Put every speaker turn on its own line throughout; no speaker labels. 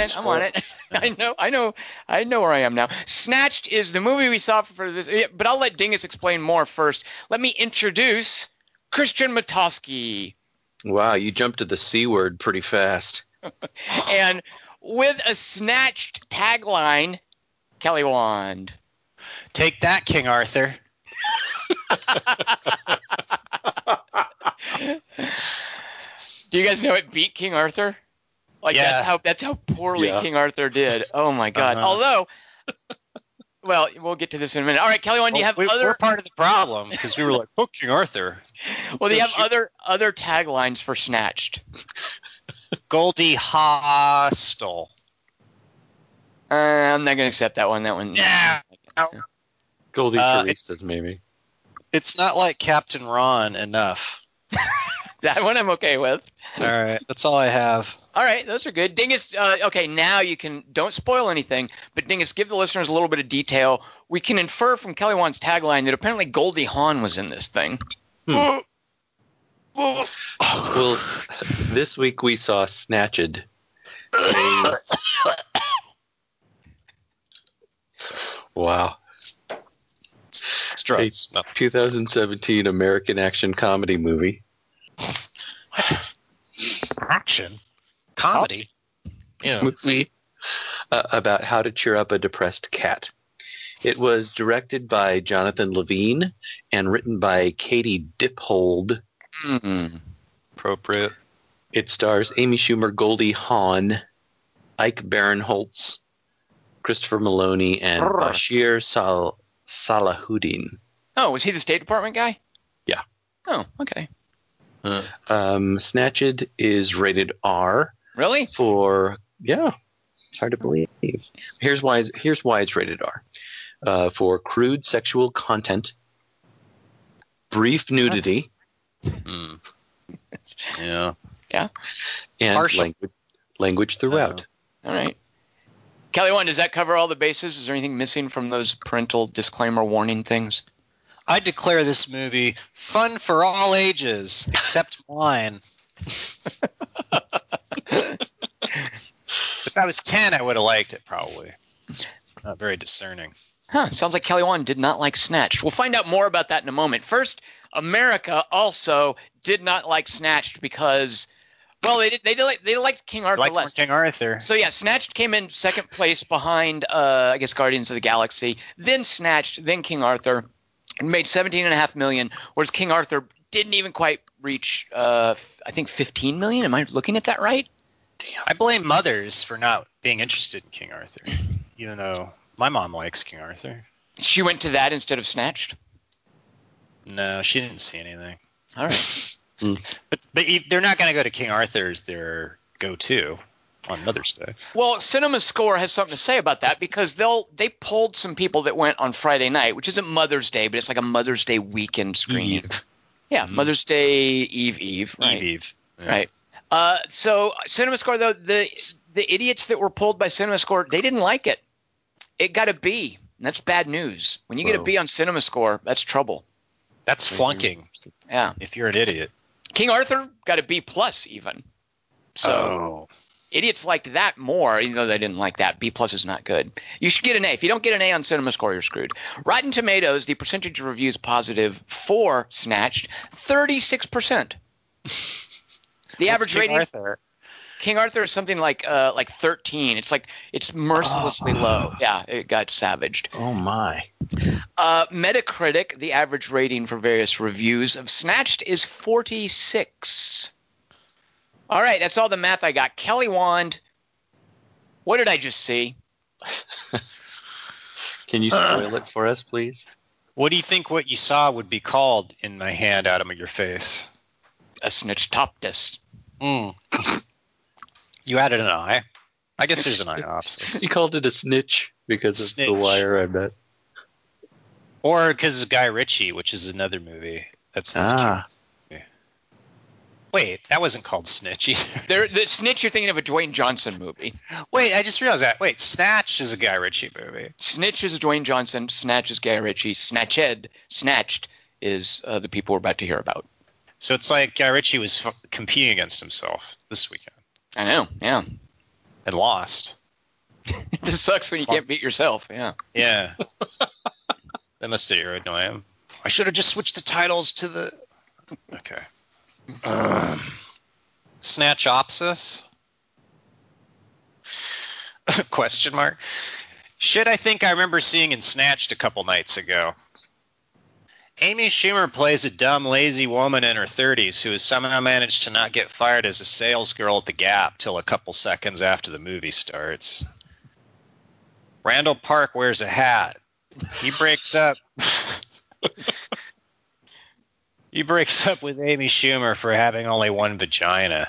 on it. I'm on it. I know. I know. I know where I am now. Snatched is the movie we saw for this. But I'll let Dingus explain more first. Let me introduce Christian Matosky.
Wow, you jumped to the C word pretty fast.
and with a snatched tagline, Kelly Wand.
Take that, King Arthur.
Do you guys know it beat King Arthur? Like
Yeah.
that's how that's how poorly
Yeah.
King Arthur did. Oh my god.
Uh-huh.
Although well, we'll get to this in a minute. All right, Kelly Wand, do you have
we,
other
We're part of the problem because we were like, "Book King Arthur."
well, do you have
shoot.
other other taglines for Snatched?
Goldie Hostel.
Uh, I'm not gonna accept that one. That one.
Yeah.
Goldie
Uh,
Teresa's maybe.
It's not like Captain Ron enough.
That one I'm okay with.
All right, that's all I have.
All right, those are good. Dingus, uh, okay, now you can, don't spoil anything, but Dingus, give the listeners a little bit of detail. We can infer from Kelly Wand's tagline that apparently Goldie Hawn was in this thing.
Well, this week we saw Snatched. a- wow.
It's drugs. No.
2017 American action comedy movie.
Action. Comedy. Yeah.
movie uh, about how to cheer up a depressed cat. It was directed by Jonathan Levine and written by Katie Dippold.
Mm.
Appropriate.
It stars Amy Schumer, Goldie Hawn, Ike Barinholtz, Christopher Meloni, and
Brr.
Bashir Sal- Salahuddin.
Oh, was he the State Department guy?
Yeah.
Oh, okay.
Uh,
Um, Snatched is rated R
Really?
for yeah, it's hard to believe. Here's why. Here's why it's rated R. Uh, for crude sexual content, brief nudity,
hmm. Yeah.
and
Harsh.
language language throughout.
All right. Kelly Wand, does that cover all the bases? Is there anything missing from those parental disclaimer warning things?
I declare this movie fun for all ages except mine. if I was 10, I would have liked it probably. Not very discerning.
Huh, sounds like Kelly Wand did not like Snatched. We'll find out more about that in a moment. First, America also did not like Snatched because, well, they did, they did like, they liked King Arthur
Like
less.
King Arthur.
So yeah, Snatched came in second place behind, uh, I guess, Guardians of the Galaxy. Then Snatched, then King Arthur, and made seventeen and a half million. Whereas King Arthur didn't even quite reach, uh, f- I think, fifteen million. Am I looking at that right?
I blame mothers for not being interested in King Arthur, even though my mom likes King Arthur.
She went to that instead of Snatched.
No, she didn't see anything.
All right.
But, but they're not going to go to King Arthur's their go-to on Mother's Day.
Well, Cinema Score has something to say about that because they'll they pulled some people that went on Friday night, which isn't Mother's Day, but it's like a Mother's Day weekend screening.
Eve.
Yeah,
Mhm.
Mother's Day Eve Eve. Right.
Eve, Eve. Yeah.
Right. Uh, so Cinema Score though the the idiots that were pulled by Cinema Score they didn't like it. It got a B. And that's bad news. When you get a B on Cinema Score, that's trouble.
That's flunking
Yeah.
if you're an idiot.
King Arthur got a B plus even. So
oh.
Idiots liked that more, even though they didn't like that. B plus is not good. You should get an A. If you don't get an A on Cinema Score, you're screwed. Rotten Tomatoes, the percentage of reviews positive for Snatched, thirty six percent. The average
King
rating
Arthur?
King Arthur is something like uh, like 13. It's like it's mercilessly
Oh.
low. Yeah, it got savaged.
Oh my!
Uh, Metacritic, the average rating for various reviews of Snatched is 46. All right, that's all the math I got. Kelly Wand, what did I just see?
Can you spoil it for us, please?
What do you think what you saw would be called in my hand out of your face?
A snitchtoptus.
Mm. you added an eye. I guess there's an eye iopsis.
You called it a snitch because of
Snitch.
the wire, I bet.
Or because of Guy Ritchie, which is another movie. That's
Ah.
Wait, that wasn't called Snitch either.
There, the snitch you're thinking of a Dwayne Johnson movie.
Wait, I just realized that. Wait, Snatch is a Guy Ritchie movie.
Snitch is a Dwayne Johnson. Snatch is Guy Ritchie. Snatched, Snatched is uh, the people we're about to hear about.
So it's like Guy Ritchie was f- competing against himself this weekend
I know. Yeah.
and lost.
It just sucks when you can't beat yourself. Yeah.
Yeah. that must have annoyed him. I should have just switched the titles to the. Okay. Um, Snatchopsis? Question mark. Shit, I think I remember seeing in Snatched a couple nights ago. Amy Schumer plays a dumb, lazy woman in her 30s who has somehow managed to not get fired as a sales girl at the Gap till a couple seconds after the movie starts. Randall Park wears a hat. He breaks up. he breaks up with Amy Schumer for having only one vagina.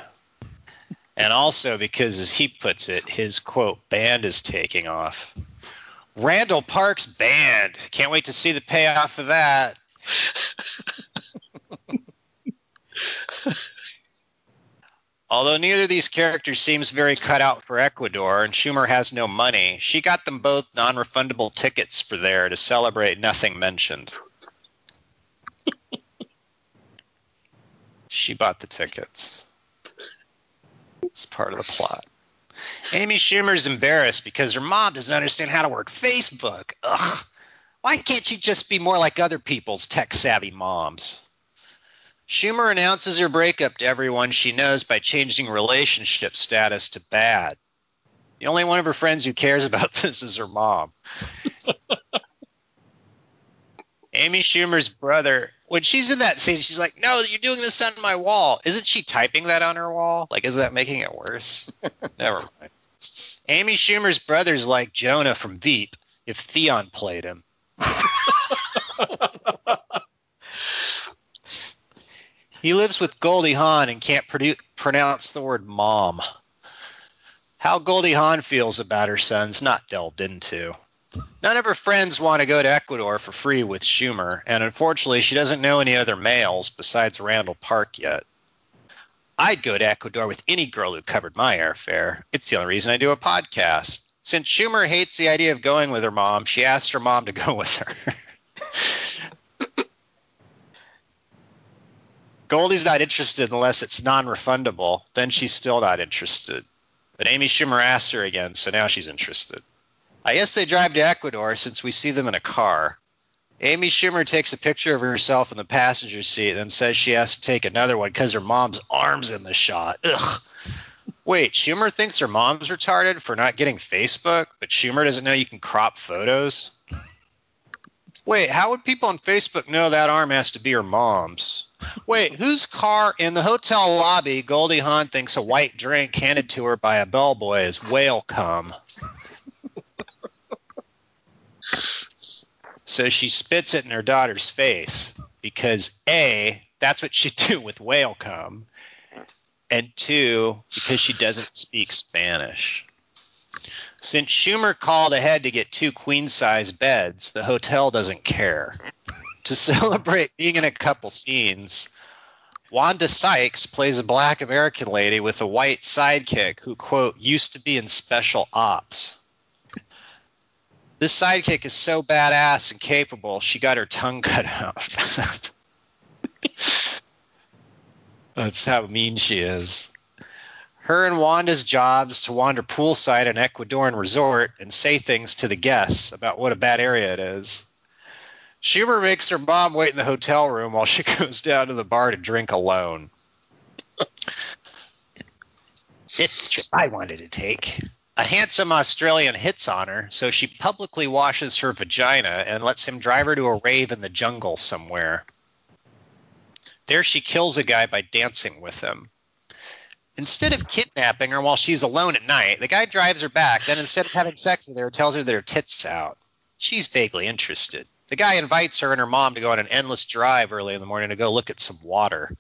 And also because, as he puts it, his quote, band is taking off. Randall Park's band. Can't wait to see the payoff of that. Although neither of these characters seems very cut out for Ecuador, and Schumer has no money, she got them both non refundable tickets for there to celebrate nothing mentioned. She bought the tickets. It's part of the plot. Amy Schumer's embarrassed because her mom doesn't understand how to work Facebook. Ugh. Why can't she just be more like other people's tech savvy moms? Schumer announces her breakup to everyone she knows by changing relationship status to bad. The only one of her friends who cares about this is her mom. Amy Schumer's brother, when she's in that scene, she's like, No, you're doing this on my wall. Isn't she typing that on her wall? Like, is that making it worse? Never mind. Amy Schumer's brother's like Jonah from Veep if Theon played him. he lives with Goldie Hawn and can't produ- pronounce the word mom. How Goldie Hawn feels about her son's not delved into. None of her friends want to go to Ecuador for free with Schumer, and unfortunately, she doesn't know any other males besides Randall Park yet. I'd go to Ecuador with any girl who covered my airfare. It's the only reason I do a podcast. Since Schumer hates the idea of going with her mom, she asked her mom to go with her. Goldie's not interested unless it's non refundable. Then she's still not interested. But Amy Schumer asked her again, so now she's interested. I guess they drive to Ecuador since we see them in a car. Amy Schumer takes a picture of herself in the passenger seat, and then says she has to take another one because her mom's arm's in the shot. Ugh. Wait, Schumer thinks her mom's retarded for not getting Facebook, but Schumer doesn't know you can crop photos? Wait, how would people on Facebook know that arm has to be her mom's? Wait, whose car in the hotel lobby Goldie Hawn thinks a white drink handed to her by a bellboy is whale cum? So she spits it in her daughter's face because A, that's what she'd do with whale cum, and two, because she doesn't speak Spanish. Since Schumer called ahead to get two queen size beds, the hotel doesn't care. To celebrate being in a couple scenes, Wanda Sykes plays a black American lady with a white sidekick who, quote, used to be in special ops. This sidekick is so badass and capable, she got her tongue cut out. That's how mean she is. Her and Wanda's jobs to wander poolside an Ecuadorian resort and say things to the guests about what a bad area it is. Schumer makes her mom wait in the hotel room while she goes down to the bar to drink alone. it's I wanted to take. A handsome Australian hits on her, so she publicly washes her vagina and lets him drive her to a rave in the jungle somewhere. There she kills a guy by dancing with him. Instead of kidnapping her while she's alone at night, the guy drives her back, then instead of having sex with her, tells her that her tits out. She's vaguely interested. The guy invites her and her mom to go on an endless drive early in the morning to go look at some water.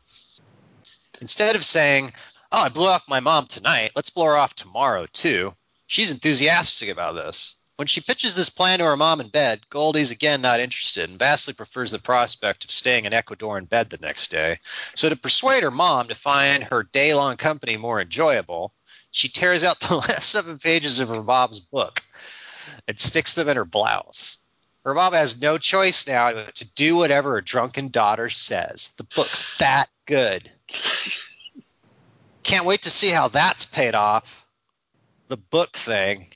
Instead of saying, Oh, I blew off my mom tonight, let's blow her off tomorrow, too, she's enthusiastic about this. When she pitches this plan to her mom in bed, Goldie's again not interested and vastly prefers the prospect of staying in Ecuador in bed the next day. So, to persuade her mom to find her day long company more enjoyable, she tears out the last seven pages of her mom's book and sticks them in her blouse. Her mom has no choice now but to do whatever her drunken daughter says. The book's that good. Can't wait to see how that's paid off. The book thing.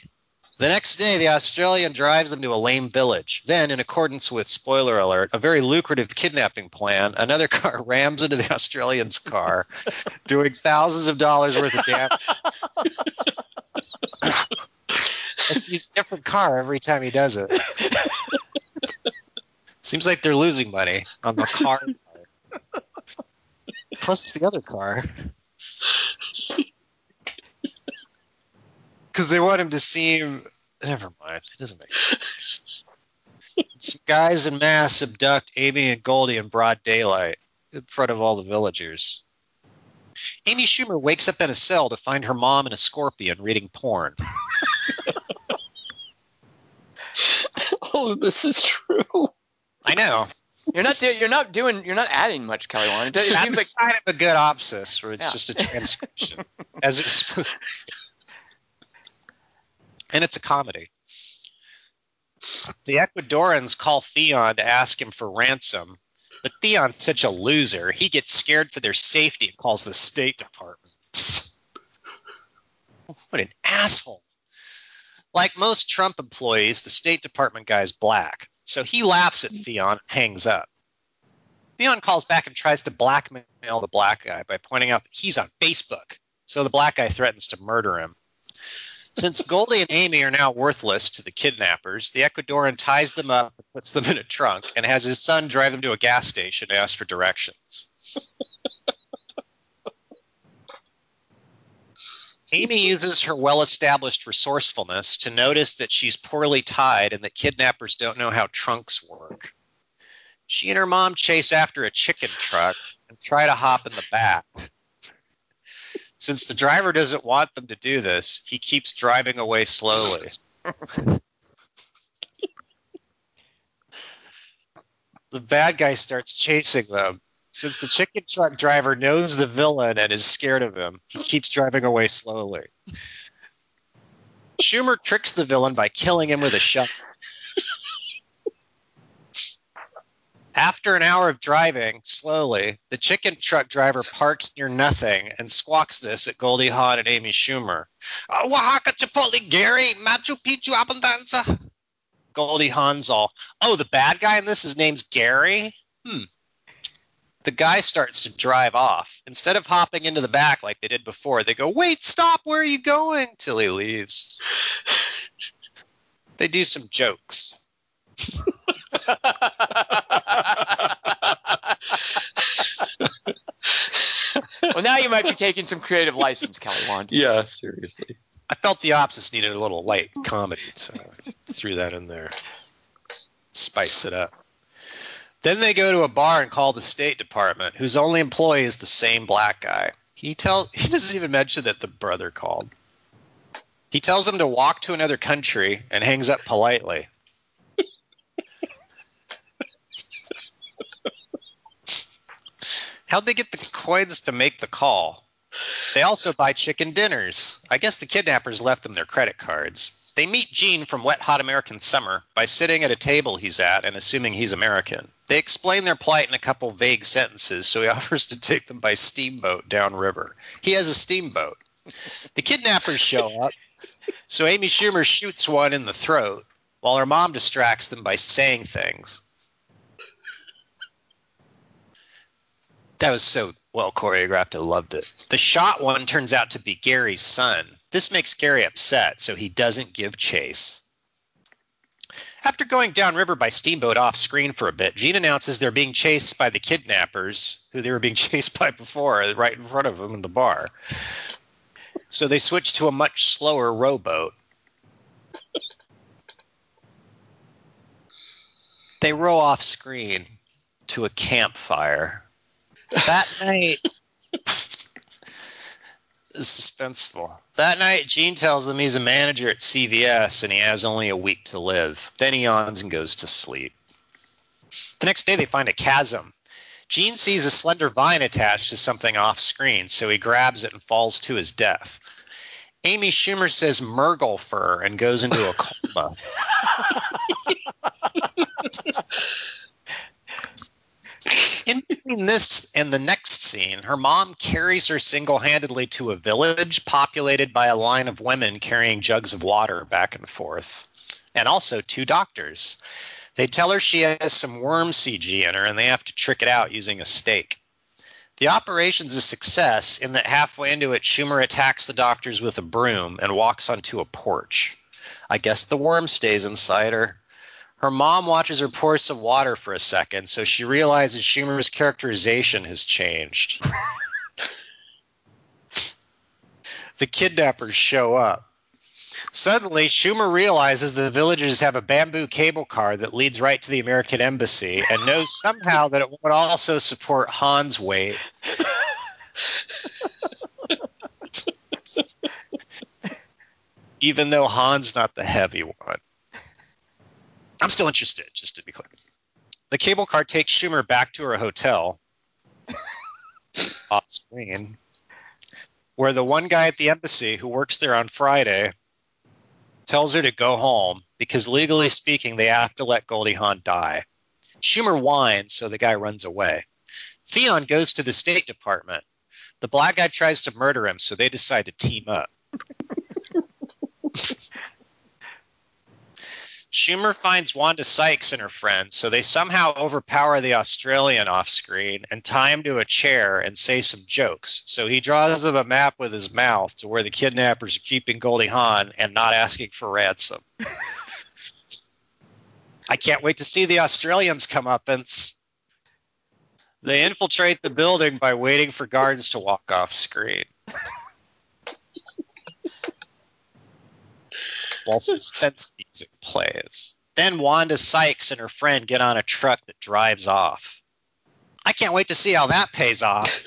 The next day, the Australian drives them to a lame village. Then, in accordance with spoiler alert, a very lucrative kidnapping plan, another car rams into the Australian's car, doing thousands of dollars worth of damage. A different car every time he does it. Seems like they're losing money on the car. Plus the other car. Because they want him to seem. Never mind. It doesn't make sense. Some guys in masks abduct Amy and Goldie in broad daylight in front of all the villagers. Amy Schumer wakes up in a cell to find her mom and a scorpion reading porn.
oh, this is true.
I know.
You're not do- you're not doing you're not adding much, Kelly Wand. It, it
That's
seems like
kind of a good opsis, where it's
Yeah.
just a transcription, as it's supposed. And it's a comedy. The Ecuadorians call Theon to ask him for ransom, but Theon's such a loser, he gets scared for their safety and calls the State Department. What an asshole. Like most Trump employees, the State Department guy is black, so he laughs at Theon and hangs up. Theon calls back and tries to blackmail the black guy by pointing out that he's on Facebook, so the black guy threatens to murder him. Since Goldie and Amy are now worthless to the kidnappers, the Ecuadorian ties them up and puts them in a trunk and has his son drive them to a gas station to ask for directions. Amy uses her well established resourcefulness to notice that she's poorly tied and that kidnappers don't know how trunks work. She and her mom chase after a chicken truck and try to hop in the back. Since the driver doesn't want them to do this, he keeps driving away slowly. the bad guy starts chasing them. Since the chicken truck driver knows the villain and is scared of him, he keeps driving away slowly. Schumer tricks the villain by killing him with a shotgun. After an hour of driving slowly, the chicken truck driver parks near nothing and squawks this at Goldie Hawn and Amy Schumer. "Uh, Oaxaca Chipotle Gary, Machu Picchu Abundanza. Goldie Hawn's all, oh, the bad guy in this, his name's Gary? Hmm. The guy starts to drive off. Instead of hopping into the back like they did before, they go, wait, stop, where are you going? Till he leaves. They do some jokes.
well, now you might be taking some creative license, Kelly Wand.
Yeah, seriously.
I felt the opposites needed a little light comedy, so I threw that in there. Spice it up. Then they go to a bar and call the State Department, whose only employee is the same black guy. He tell he doesn't even mention that the brother called. He tells them to walk to another country and hangs up politely. How'd they get the coins to make the call? They also buy chicken dinners. I guess the kidnappers left them their credit cards. They meet Gene from Wet Hot American Summer by sitting at a table he's at and assuming he's American. They explain their plight in a couple vague sentences, so he offers to take them by steamboat downriver. He has a steamboat. The kidnappers show up, so Amy Schumer shoots one in the throat while her mom distracts them by saying things. That was so well choreographed. I loved it. The shot one turns out to be Gary's son. This makes Gary upset, so he doesn't give chase. After going downriver by steamboat off screen for a bit, Gene announces they're being chased by the kidnappers, who they were being chased by before, right in front of them in the bar. So they switch to a much slower rowboat. They row off screen to a campfire. That night, it's suspenseful. That night, Gene tells them he's a manager at CVS and he has only a week to live. Then he yawns and goes to sleep. The next day, they find a chasm. Gene sees a slender vine attached to something off screen, so he grabs it and falls to his death. Amy Schumer says Murgle fur and goes into a coma. In Between this and the next scene, her mom carries her single handedly to a village populated by a line of women carrying jugs of water back and forth, and also two doctors. They tell her she has some worm CG in her and they have to trick it out using a stake. The operation's a success in that halfway into it, Schumer attacks the doctors with a broom and walks onto a porch. I guess the worm stays inside her. Her mom watches her pour some water for a second, so she realizes Schumer's characterization has changed. the kidnappers show up. Suddenly, Schumer realizes the villagers have a bamboo cable car that leads right to the American embassy and knows somehow that it would also support Hawn's weight. Even though Hawn's not the heavy one. I'm still interested, just to be clear. The cable car takes Schumer back to her hotel off screen, where the one guy at the embassy who works there on Friday tells her to go home because legally speaking, they have to let Goldie Hawn die. Schumer whines, so the guy runs away. Theon goes to the State Department. The black guy tries to murder him, so they decide to team up. Schumer finds Wanda Sykes and her friends, so they somehow overpower the Australian off screen and tie him to a chair and say some jokes. So he draws them a map with his mouth to where the kidnappers are keeping Goldie Hawn and not asking for ransom. I can't wait to see the Australians come up and they infiltrate the building by waiting for guards to walk off screen. while suspense music plays. Then Wanda Sykes and her friend get on a truck that drives off. I can't wait to see how that pays off.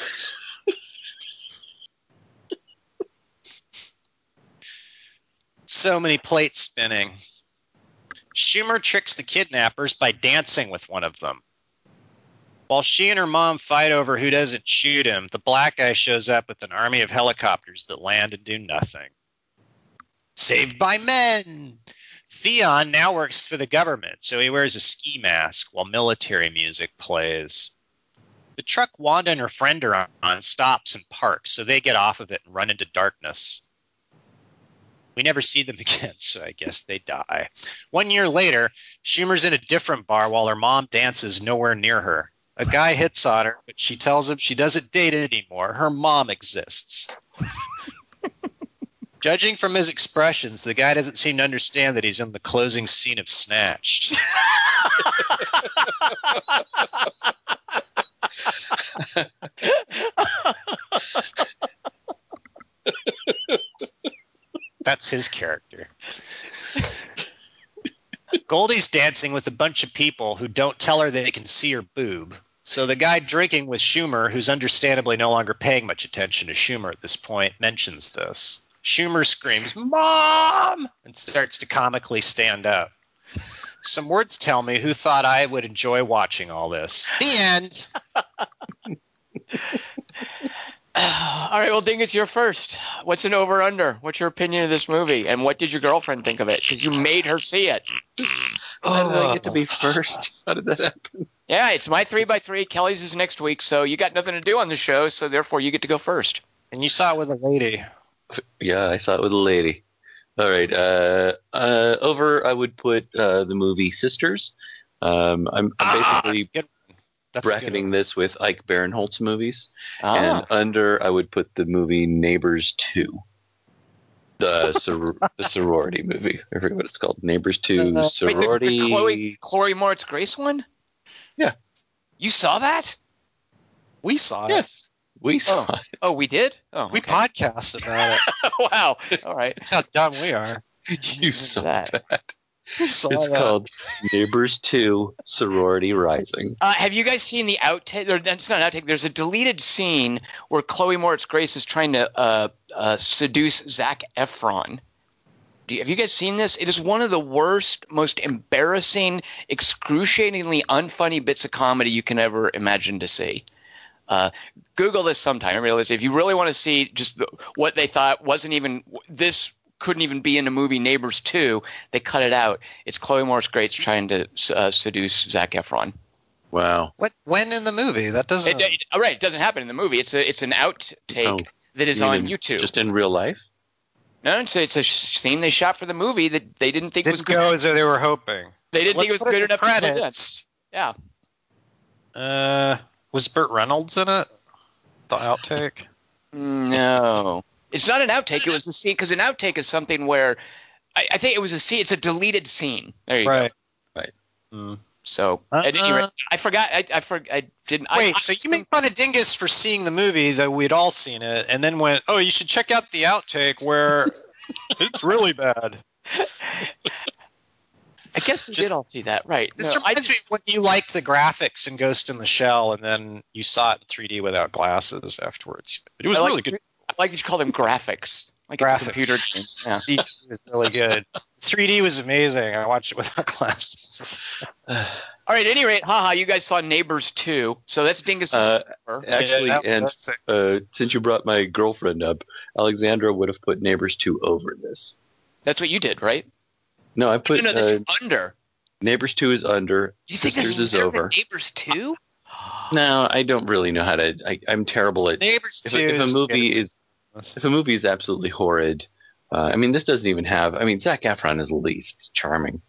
so many plates spinning. Schumer tricks the kidnappers by dancing with one of them. While she and her mom fight over who doesn't shoot him, the black guy shows up with an army of helicopters that land and do nothing. Saved by men. Theon now works for the government, so he wears a ski mask while military music plays. The truck Wanda and her friend are on stops and parks, so they get off of it and run into darkness. We never see them again, so I guess they die. One year later, Schumer's in a different bar while her mom dances nowhere near her. A guy hits on her, but she tells him she doesn't date anymore. Her mom exists. Judging from his expressions, the guy doesn't seem to understand that he's in the closing scene of Snatched. That's his character. Goldie's dancing with a bunch of people who don't tell her they can see her boob. So the guy drinking with Schumer, who's understandably no longer paying much attention to Schumer at this point, mentions this. Schumer screams, Mom! and starts to comically stand up. Some words tell me who thought I would enjoy watching all this. The end.
All right, well, Dingus, you're first. What's an over under? What's your opinion of this movie, and what did your girlfriend think of it? Because you made her see it.
How did I get to be oh. first? How did that happen?
Yeah, it's my three by three. Kelly's is next week, so you got nothing to do on the show, so therefore you get to go first.
And you saw it with a lady.
Yeah, I saw it with a lady. All right. Uh, uh, over, I would put uh, the movie Sisters. Um, I'm, I'm
Ah,
basically bracketing this with Ike Barinholtz movies.
Ah,
And under, I would put the movie Neighbors 2. The, sor- the sorority movie. I forget what it's called. Neighbors 2
Uh,
wait, the,
sorority.
the Chloe Chloe Moretz Grace one?
Yeah.
You saw that?
We saw it.
Yes. We saw it.
Oh, we did. Oh,
We
okay.
podcast about it.
wow. All right.
That's how dumb we are.
You saw
that.
that.
Saw
It's
that.
called Neighbors 2 Sorority Rising.
Uh, have you guys seen the outtake? Or, it's not an outtake. There's a deleted scene where Chloe Moretz Grace is trying to uh, uh, seduce Zac Efron. Do you, have you guys seen this? It is one of the worst, most embarrassing, excruciatingly unfunny bits of comedy you can ever imagine to see. Uh, Google this sometime. I realize if you really want to see just the, what they thought wasn't even this couldn't even be in the movie Neighbors 2, they cut it out. It's Chloe Morris Grace trying to uh, seduce Zac Efron.
Wow.
What? When in the movie? That doesn't.
It, it, all right, it doesn't happen in the movie. It's a it's an outtake
Oh,
that is
You
on
mean
YouTube.
Just in real life?
no, it's a, it's a scene they shot for the movie that they didn't think was
didn't
good.
go as they were hoping.
They didn't think it was good
in
enough
the
to put
credits.
Yeah.
Uh, was Burt Reynolds in it? The outtake.
No, it's not an outtake. It was a scene because an outtake is something where I, I think it was a scene. It's a deleted scene. There you go.
Right.
Right.
Mm.
So at any rate,
Uh,
I forgot. I I, for, I didn't. I,
Wait,
I,
so you make fun of Dingus for seeing the movie, though we'd all seen it, and then went, "Oh, you should check out the outtake where it's really bad."
I guess we
just-
did all see that, right?
This
No, I,
reminds me of when you liked the graphics in Ghost in the Shell, and then you saw it in 3D without glasses afterwards. It was
I like-
really good.
I like that you call them graphics, like it's
Graphics.
a computer game. Yeah.
3D was really good. 3D was amazing. I watched it without glasses.
All right. At any rate, haha, you guys saw Neighbors 2, so that's Dingus.
Uh, actually,
Yeah,
and uh, since you brought my girlfriend up, Alexandra would have put Neighbors 2 over this.
that's what you did, right?
No, I put
no, no,
uh,
under.
Neighbors 2 is under.
Do you think this is
is over.
Neighbors 2?
No, I don't really know how to. I, I'm terrible at.
Neighbors
If,
2
if a movie
good.
is if a movie is absolutely horrid, uh, I mean, this doesn't even have. I mean, Zac Efron is least charming.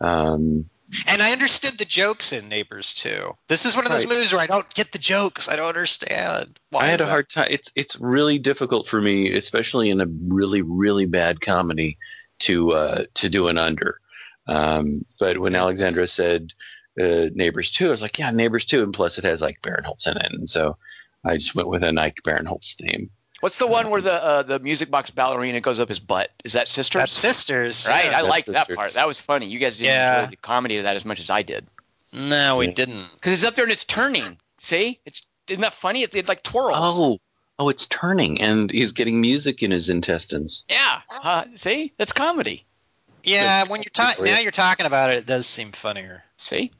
Um,
And I understood the jokes in Neighbors too. This is one of those
Right.
movies where I don't get the jokes. I don't understand. Why
I had a
that?
hard time. It's it's really difficult for me, especially in a really really bad comedy, to uh, to do an under. Um, but when Alexandra said uh, Neighbors two, I was like, yeah, Neighbors two, and plus it has Ike Barinholtz in it, and so I just went with an Ike Barinholtz theme.
What's the one where the uh, the music box ballerina goes up his butt? Is that Sisters?
That's Sisters.
right.
yeah.
I
That's
liked that part. That was funny. You guys didn't
Yeah.
enjoy the comedy of that as much as I did.
No, we
Yeah.
didn't.
Because it's up there and it's turning. See, it's isn't that funny? It, it like twirls.
Oh, oh, it's turning, and he's getting music in his intestines.
yeah. Uh, see, that's comedy.
Yeah, when you're talking now, you're talking about it. It does seem funnier.
See,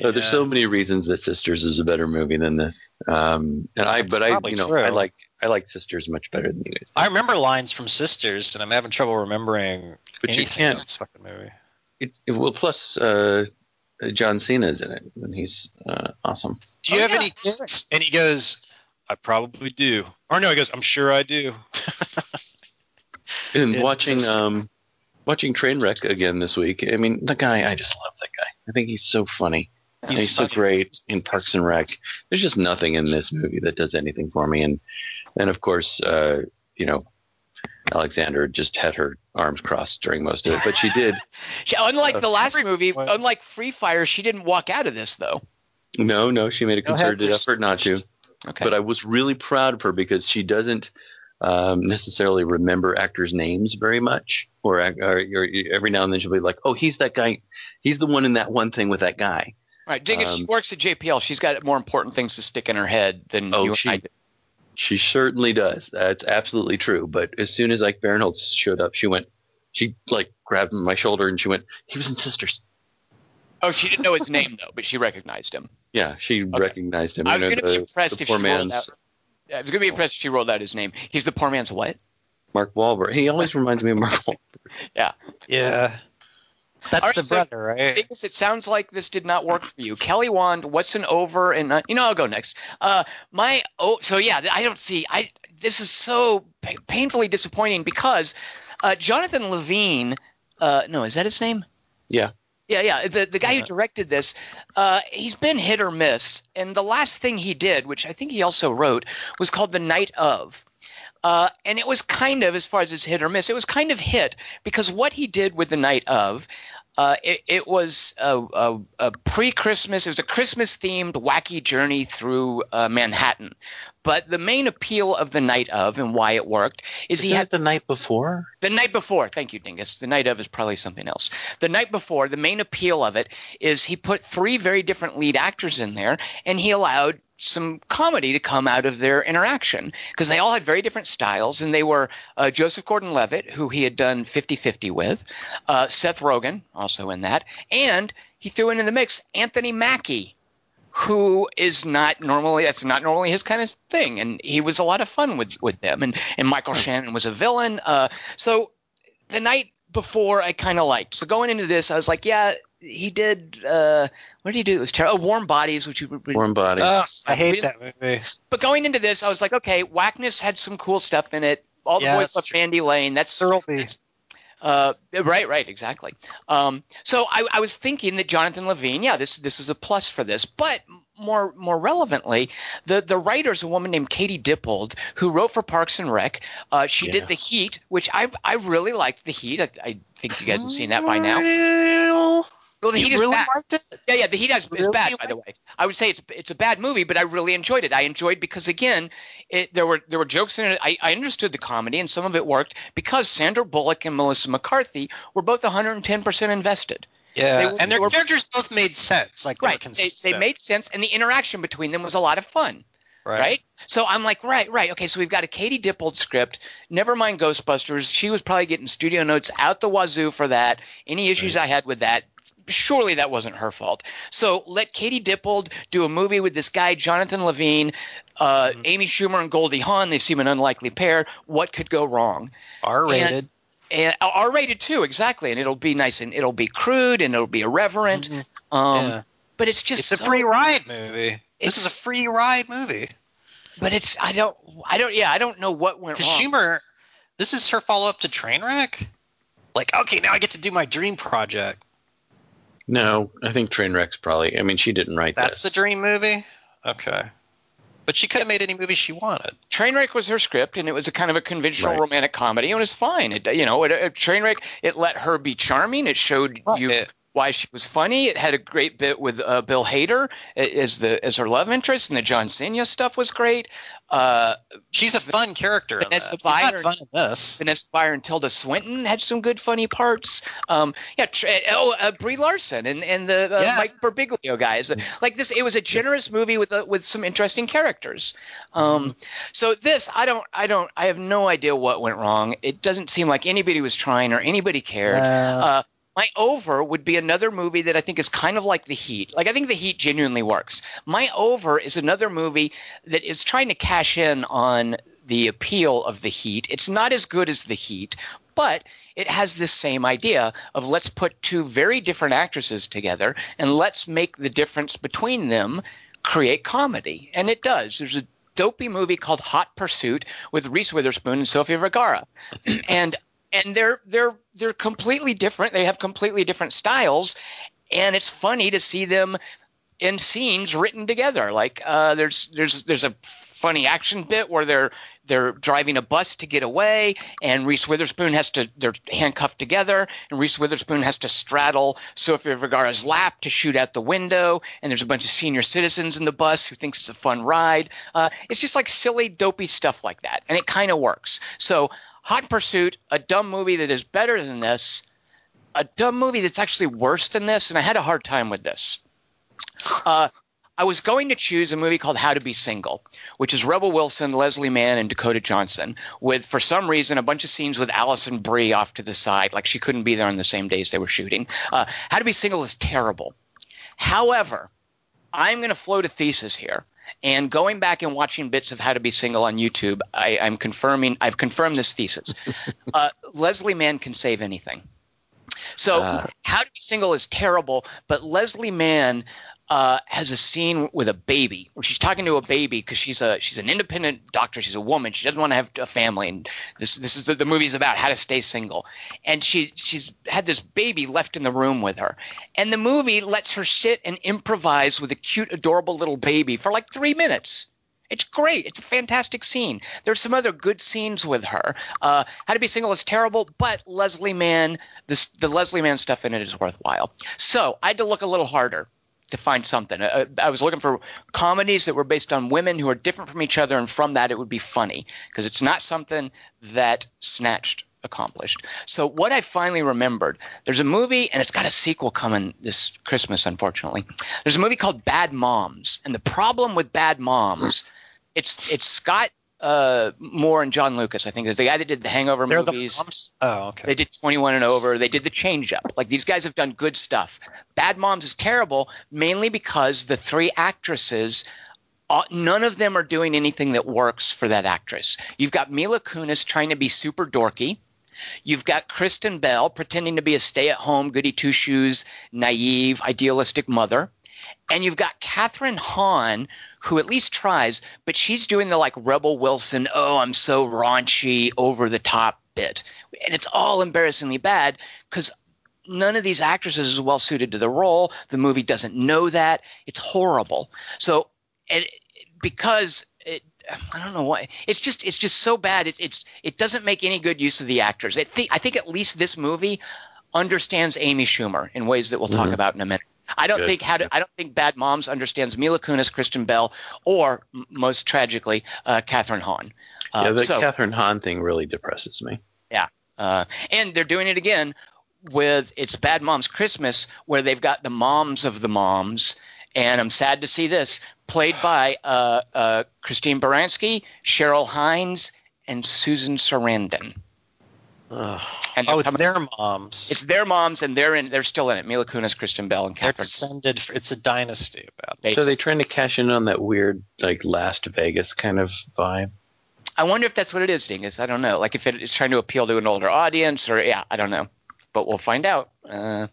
So there's
Yeah.
so many reasons that Sisters is a better movie than this. Um, and I,
That's
but I, you know,
true.
I like I like Sisters much better than you guys.
I remember lines from Sisters, and I'm having trouble remembering
But you can't.
about this fucking movie.
It, it, well, plus uh, John Cena's in it, and he's uh, awesome.
Do you
Oh,
have
yeah.
any kids? And he goes, I probably do. Or no, he goes, I'm sure I do.
And
In
watching
Sisters.
um, watching Trainwreck again this week. I mean, the guy, I just love that guy. I think he's so funny. And
He's
He's, so great in Parks and Rec. There's just nothing in this movie that does anything for me. And and of course, uh, you know, Alexander just had her arms crossed during most of it, but she did.
she, unlike
Uh,
the last movie,
What?
unlike Free Fire, she didn't walk out of this though.
No, no, she made a
No heads
concerted
are
effort not to.
Okay.
But I was really proud of her because she doesn't um, necessarily remember actors' names very much, or, or, or every now and then she'll be like, "Oh, he's that guy. He's the one in that one thing with that guy."
right. She
um,
works at JPL. She's got more important things to stick in her head than
Oh,
you and
she-
I did.
She certainly does. That's absolutely true. But as soon as Ike Barinholtz showed up, she went. She like grabbed my shoulder and she went. He was in Sisters.
Oh, she didn't know his name though, but she recognized him.
Yeah, she recognized him.
I was going to be impressed if she
poor
rolled
man's
out. I was going to be impressed if she rolled out his name. He's the poor man's what?
Mark Wahlberg. He always reminds me of Mark Wahlberg.
Yeah. Yeah. That's
All right,
the
so-
brother, right?
Dingus, it sounds like this did not work for you. Kelly Wand, what's an over? And uh, you know, I'll go next. Uh, my oh, so yeah, I don't see. I this is so pa- painfully disappointing because uh, Jonathan Levine. Uh, no, is that his name?
Yeah.
Yeah, yeah. The the guy
Yeah.
who directed this, uh, he's been hit or miss. And the last thing he did, which I think he also wrote, was called The Night of. Uh, and it was kind of, as far as his hit or miss, it was kind of hit because what he did with The Night of, uh, it, it was a, a, a pre-Christmas, it was a Christmas-themed wacky journey through uh, Manhattan. But the main appeal of The Night of and why it worked is
Is
he had
the night before?
the night before, thank you, Dingus. The night of is probably something else. The night before, the main appeal of it is he put three very different lead actors in there, and he allowed some comedy to come out of their interaction because they all had very different styles, and they were uh, Joseph Gordon-Levitt, who he had done 50-50 with, uh, Seth Rogen, also in that, and he threw in in the mix Anthony Mackie, who is not normally that's not normally his kind of thing, and he was a lot of fun with with them. And and Michael Shannon was a villain. Uh, so the night before, I kind of liked. So going into this, I was like, yeah, he did uh, what did he do? It was terrible. Oh, Warm Bodies, which you
Warm Bodies.
Ugh, I hate that movie.
But going into this, I was like, okay, Wackness had some cool stuff in it. All the
Yeah,
boys
that's
love
true.
Lane. That's
Thirlby.
uh, right, right, exactly. Um, so I, I was thinking that Jonathan Levine, yeah, this this was a plus for this, but more more relevantly, the the writer's a woman named Katie Dippold who wrote for Parks and Rec. Uh, she
Yeah.
did The Heat, which I I really liked. The Heat. I, I think you guys have seen that by now.
Well,
Well, The
you
Heat is
really
bad.
liked it?
Yeah, yeah, the Heat is,
Really
bad, by the way. I would say it's it's a bad movie, but I really enjoyed it. I enjoyed because again, it, there were there were jokes in it. I, I understood the comedy, and some of it worked because Sandra Bullock and Melissa McCarthy were both 110 percent invested.
Yeah,
were-
and their
were-
characters both made sense. Like they
Right, they, they made sense, and the interaction between them was a lot of fun. Right. So I'm like, right, right. Okay, so we've got a Katie Dippold script. Never mind Ghostbusters. She was probably getting studio notes out the wazoo for that. Any issues I had with that, surely that wasn't her fault. So let Katie Dippold do a movie with this guy, Jonathan Levine, uh,
Mhm.
Amy Schumer, and Goldie Hawn. They seem an unlikely pair. What could go wrong?
R rated.
And R rated too, exactly. And it'll be nice and it'll be crude and it'll be irreverent. Um,
Mm-hmm. yeah.
But it's just
It's a free ride movie. This is a free ride movie.
But it's I don't I don't yeah I don't know what went wrong.
Schumer, this is her follow up to Trainwreck. Like, okay, now I get to do my dream project.
No, I think Trainwreck's probably. I mean, she didn't write that.
That's the dream movie. Okay, but she could have made any movie she wanted.
Trainwreck was her script, and it was a kind of a conventional
Right.
romantic comedy, and it was fine. It, you know, it, it, Trainwreck it let her be charming. It showed you
Right.
Why she was funny. It had a great bit with uh, Bill Hader as the as her love interest, and the John Cena stuff was great. Uh,
She's a fun character.
Vanessa
that. She's not
Byer-
fun in this.
Vanessa Bayer and Tilda Swinton had some good funny parts. Um, yeah, tr- oh, uh, Brie Larson and and the uh,
Yeah.
Mike Birbiglia guys. Like this, it was a generous movie with uh, with some interesting characters. Um, so this, I don't, I don't, I have no idea what went wrong. It doesn't seem like anybody was trying or anybody cared. Uh, my over would be another movie that I think is kind of like The Heat. Like I think The Heat genuinely works. My over is another movie that is trying to cash in on the appeal of The Heat. It's not as good as The Heat, but it has this same idea of let's put two very different actresses together and let's make the difference between them create comedy. And it does. There's a dopey movie called Hot Pursuit with Reese Witherspoon and Sofia Vergara. and and they're they're they're completely different. They have completely different styles, and it's funny to see them in scenes written together. Like uh, there's there's there's a funny action bit where they're they're driving a bus to get away, and Reese Witherspoon has to they're handcuffed together, and Reese Witherspoon has to straddle Sofia Vergara's lap to shoot out the window, and there's a bunch of senior citizens in the bus who thinks it's a fun ride. Uh, it's just like silly, dopey stuff like that, and it kind of works. So. Hot Pursuit, a dumb movie that is better than this, a dumb movie that's actually worse than this, and I had a hard time with this. Uh, I was going to choose a movie called How to Be Single, which is Rebel Wilson, Leslie Mann, and Dakota Johnson, with for some reason a bunch of scenes with Alison Brie off to the side, like she couldn't be there on the same days they were shooting. Uh, How to Be Single is terrible. However, I'm going to float a thesis here. And going back and watching bits of How to Be Single on YouTube, I, I'm confirming. I've confirmed this thesis. uh, Leslie Mann can save anything. So
Ah.
How to Be Single is terrible, but Leslie Mann uh, has a scene with a baby where she's talking to a baby because she's a she's an independent doctor. She's a woman. She doesn't want to have a family, and this this is the, the movie's about how to stay single. And she she's had this baby left in the room with her, and the movie lets her sit and improvise with a cute, adorable little baby for like three minutes. It's great. It's a fantastic scene. There's some other good scenes with her. Uh, How to Be Single is terrible, but Leslie Mann, this, the Leslie Mann stuff in it is worthwhile. So I had to look a little harder to find something. Uh, I was looking for comedies that were based on women who are different from each other, and from that it would be funny because it's not something that Snatched accomplished. So what I finally remembered, there's a movie and it's got a sequel coming this Christmas unfortunately. There's a movie called Bad Moms, and the problem with Bad Moms, it's it's Scott uh, Moore and Jon Lucas, I think, is the guy that did the Hangover
They're
movies.
the moms. Oh, okay.
They did 21 and over. They did the change up. Like these guys have done good stuff. Bad Moms is terrible, mainly because the three actresses, uh, none of them are doing anything that works for that actress. You've got Mila Kunis trying to be super dorky. You've got Kristen Bell pretending to be a stay-at-home goody two-shoes, naive, idealistic mother. And you've got Kathryn Hahn, who at least tries, but she's doing the like Rebel Wilson, oh, I'm so raunchy, over the top bit. And it's all embarrassingly bad because none of these actresses is well suited to the role. The movie doesn't know that. It's horrible. So, it, because it, I don't know why. It's just it's just so bad. It, it's it doesn't make any good use of the actors. I think I think at least this movie understands Amy Schumer in ways that we'll talk
Mhm.
about in a minute. I don't
Good.
think how to, I don't think Bad Moms understands Mila Kunis, Kristen Bell, or m- most tragically uh, Kathryn Hahn. Uh,
yeah, the
so,
Kathryn Hahn thing really depresses me.
Yeah, uh, and they're doing it again with it's Bad Moms Christmas, where they've got the moms of the moms. And I'm sad to see this played by uh, uh, Christine Baranski, Cheryl Hines, and Susan Sarandon.
Ugh.
And
Oh, it's their moms.
It's their moms, and they're in. They're still in it. Mila Kunis, Kristen Bell, and
They're
Kathryn.
descended. It's a dynasty about.
So they're trying to cash in on that weird like Last Vegas kind of vibe?
I wonder if that's what it is, Dingus. I don't know. Like if it is trying to appeal to an older audience, or yeah, I don't know. But we'll find out. Uh,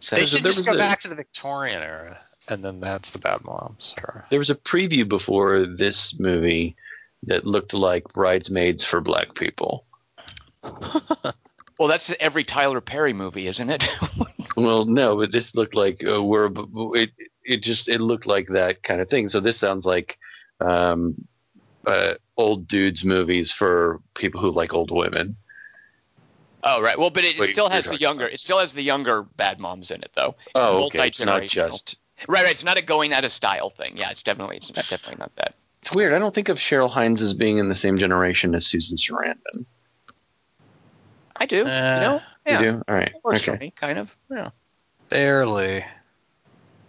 so
They should
there
just go
a-
back to the Victorian era, and then that's the bad moms. Or,
There was a preview before this movie that looked like Bridesmaids for Black people.
well, that's every Tyler Perry movie, isn't it?
Well, no, but this looked like uh, we're it. It just it looked like that kind of thing. So this sounds like um, uh, old dudes movies for people who like old women.
oh right. Well, but it, it still has the younger. It still has the younger bad moms in it, though. It's
Oh, okay. It's not just.
Right, right. It's not a going out of style thing. Yeah, it's definitely it's not, definitely not that.
It's weird. I don't think of Cheryl Hines as being in the same generation as Susan Sarandon.
I do.
Uh,
you know? Yeah.
You do? All right.
Works for
Okay.
me, kind of. Yeah.
barely.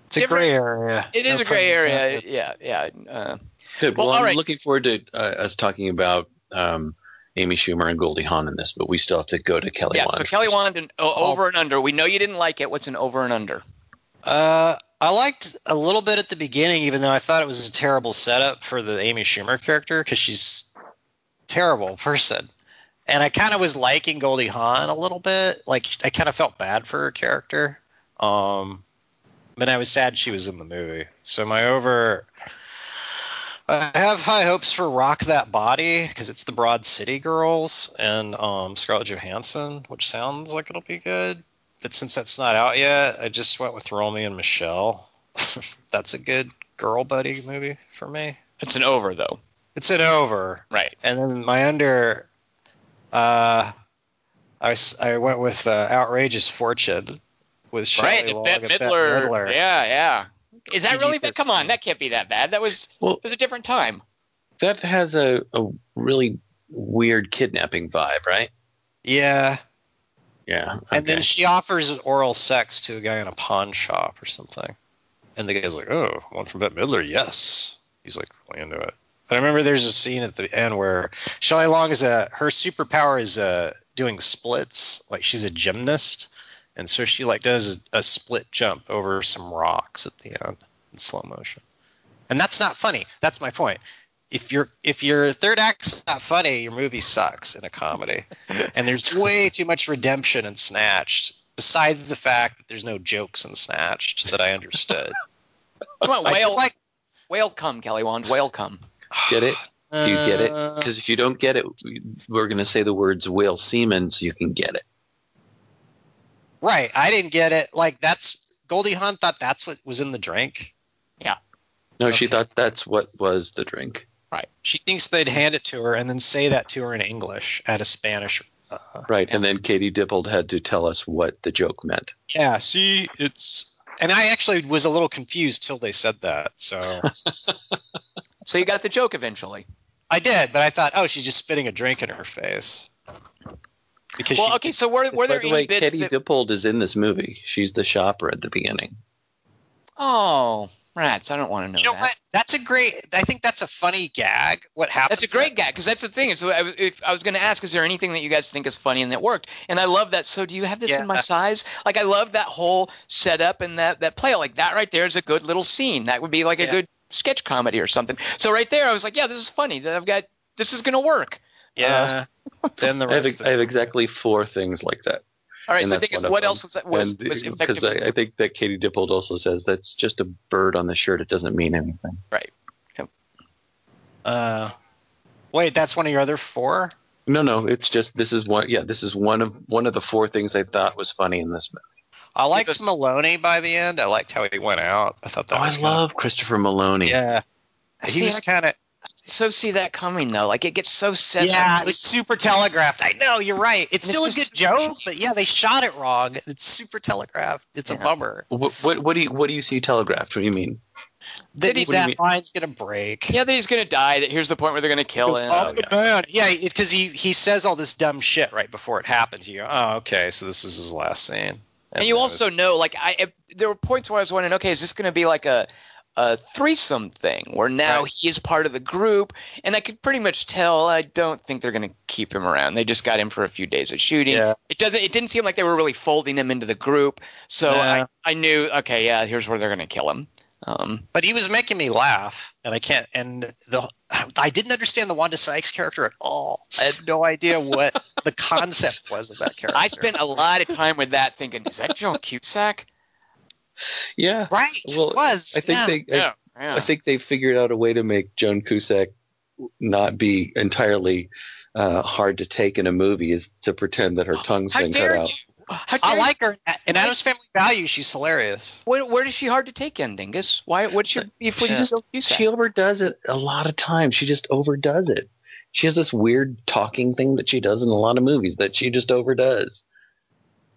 It's a gray area.
It is
No
a gray area. Yeah, yeah. Uh,
Good.
Well,
Well, I'm
right.
looking forward to uh, us talking about um, Amy Schumer and Goldie Hawn in this, but we still have to go to Kelly
yeah.
Wand.
So Kelly Wand and oh, over and under. We know you didn't like it. What's an over and under?
Uh, I liked a little bit at the beginning, even though I thought it was a terrible setup for the Amy Schumer character because she's a terrible person. And I kind of was liking Goldie Hawn a little bit. Like I kind of felt bad for her character. Um, but I was sad she was in the movie. So my over. I have high hopes for Rock That Body because it's the Broad City Girls and um, Scarlett Johansson, which sounds like it'll be good. But since that's not out yet, I just went with Romy and Michelle. that's a good girl buddy movie for me.
It's an over though.
It's an over.
Right.
And then my under, uh, I, s- I went with uh, Outrageous Fortune with Shelley
right.
Long
Bette
and Bette
Midler.
Midler.
Yeah, yeah. Is that really?
PG-13.
Come on, that can't be that bad. That was.
Well-
it was a different time.
that has a, a really weird kidnapping vibe, right?
Yeah.
Yeah.
And then she offers oral sex to a guy in a pawn shop or something. And the guy's like, oh, one from Bette Midler? Yes. He's like, really into it. But I remember there's a scene at the end where Shelley Long is a, her superpower is uh, doing splits. Like she's a gymnast. And so she like does a, a split jump over some rocks at the end in slow motion. And that's not funny. That's my point. If your if your third act's not funny, your movie sucks in a comedy and there's way too much redemption in Snatched. Besides the fact that there's no jokes in Snatched that I understood.
Come on,
I
whale,
like
whale come, Kelly Wand, whale come.
Get it? Do you get it?
Uh,
Because if you don't get it, we- we're going to say the words whale semen so you can get it.
right, I didn't get it. Like that's Goldie Hawn thought that's what was in the drink. Yeah.
No, she thought that's what was the drink. Right.
She thinks they'd hand it to her and then say that to her in English at a Spanish. Uh,
Right. And then Katie Dippold had to tell us what the joke meant.
yeah, see, it's. And I actually was a little confused till they said that. So
So you got the joke eventually.
I did, but I thought, oh, she's just spitting a drink in her face. Because
Well,
she,
okay. So were, were
By
there
the
any
way,
bits
Katie
that?
Dippold is in this movie. She's the shopper at the beginning.
Oh, rats! I don't want to know
You know
that.
what? That's a great. I think that's a funny gag. What happened?
That's a great gag because that's the thing. So I, if I was going to ask, is there anything that you guys think is funny and that worked? And I love that. So do you have this in my size? Like I love that whole setup and that that play. Like that right there is a good little scene. That would be like a
Yeah.
good sketch comedy or something. So right there, I was like, yeah, this is funny. I've got this is going to work.
Yeah. Then the
I have,
rest.
I have exactly four things like that.
All right,
And
so
that's
Dingus,
one
what else was that was,
And-
was
'cause
effective?
I, I think that Katie Dippold also says that's just a bird on the shirt. It doesn't mean anything. Right.
Uh, wait, that's one of your other four.
No, no, it's just this is one. Yeah, this is one of one of the four things I thought was funny in this movie.
I liked
Because-
Meloni by the end. I liked how he went out. I thought that was.
Oh, I
was kinda-
love Christopher Meloni.
Yeah, he
See,
was kind of.
so see that coming though. Like it gets so set.
Yeah,
up.
it was super telegraphed. I know you're right. It's
And
still a good
just-
joke, but yeah, they shot it wrong. It's super telegraphed. It's a bummer.
What, what what do you what do you see telegraphed? What do you mean?
That,
What do you
that line's gonna break.
Yeah, that he's gonna die. That here's the point where they're gonna kill him.
"I'm the. Oh, yeah, because he he says all this dumb shit right before it happens. You go, oh, okay, so this is his last scene.
And you
then
also know, like, I there were points where I was wondering, okay, is this going to be like a a threesome thing where now
Right.
he is part of the group? And I could pretty much tell. I don't think they're going to keep him around. They just got him for a few days of shooting.
Yeah.
It doesn't. It didn't seem like they were really folding him into the group. So
Nah.
I, I knew, okay, yeah, here's where they're going to kill him. Um,
But he was making me laugh, and I can't. And the I didn't understand the Wanda Sykes character at all. I had no idea what the concept was of that character.
I spent a lot of time with that, thinking, is that Joan Cusack?
Yeah,
right.
Well,
it was.
I think
yeah.
they I,
Yeah, yeah.
I think they figured out a way to make Joan Cusack not be entirely uh, hard to take in a movie is to pretend that her tongue's
How
been cut
dare
out.
You? How
I like her.
Why-
Addams Family Values, she's hilarious.
Where, where is she hard to take in, Dingus? Why? What's your beef with
Yeah.
Cusack?
She overdoes it a lot of times. She just overdoes it. She has this weird talking thing that she does in a lot of movies that she just overdoes.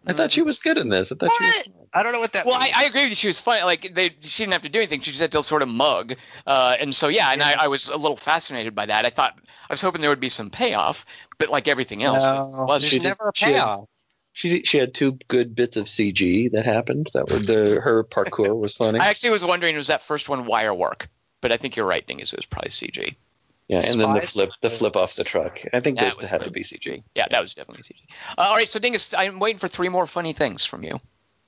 I thought she was good in this. I thought she was.
I don't know what that.
Well, I. I agree with you. She was funny. Like they, she didn't have to do anything. She just had to sort of mug. Uh, and so yeah, and I, I was a little fascinated by that. I thought I was hoping there would be some payoff, but like everything else,
no,
was
there's never a payoff.
She she had two good bits of CG that happened. That was the her parkour was funny.
I actually was wondering was that first one wire work, but I think you're right, Dingus. It was probably CG.
Yeah, and then the flip the flip off the truck. I think
That was
had to be CG.
Yeah, that was definitely CG. Uh, all right, so Dingus, I'm waiting for three more funny things from you.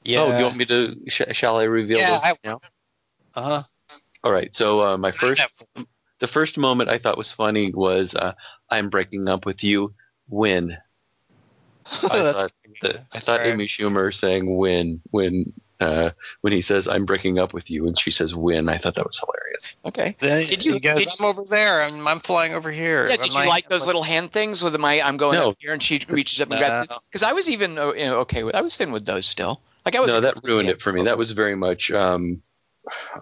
Yeah.
Oh, do you want me to? Sh- shall I reveal?
Yeah,
those
I-
now?
uh huh.
All right. So uh, my first, the first moment I thought was funny was uh, "I'm breaking up with you." Win. I thought that I thought
Right.
Amy Schumer saying "win" when uh, when he says "I'm breaking up with you" and she says "win." I thought that was hilarious.
Okay.
Then
Did you-
he goes,
did-
I'm over there, and I'm flying over here.
Yeah,
Am
did you
I-
like those little hand things with my I'm going
No.
up here and she reaches up and grabs it?
No.
Because I was even uh, you know, okay with I was thin with those still. Like I was
No, that ruined it for me. That was very much. Um,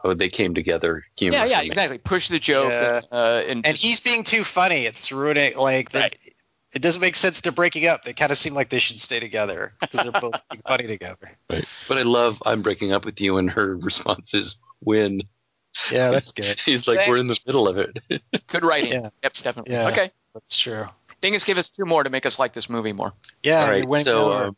oh, they came together. Humor
Yeah, yeah, exactly. Push the joke
Yeah.
and, uh, and,
And he's being too funny. It's ruining. Like, the-
Right.
It doesn't make sense they're breaking up. They kind of seem like they should stay together because they're both being funny together.
Right. But I love "I'm breaking up with you" and her response is "win."
Yeah, that's good.
He's like, "We're in the middle of it."
good writing.
Yeah.
Yep, definitely.
Yeah.
Okay.
That's true.
Dingus, give us two more to make us like this movie more.
Yeah,
All
you're
right.
winning
So um,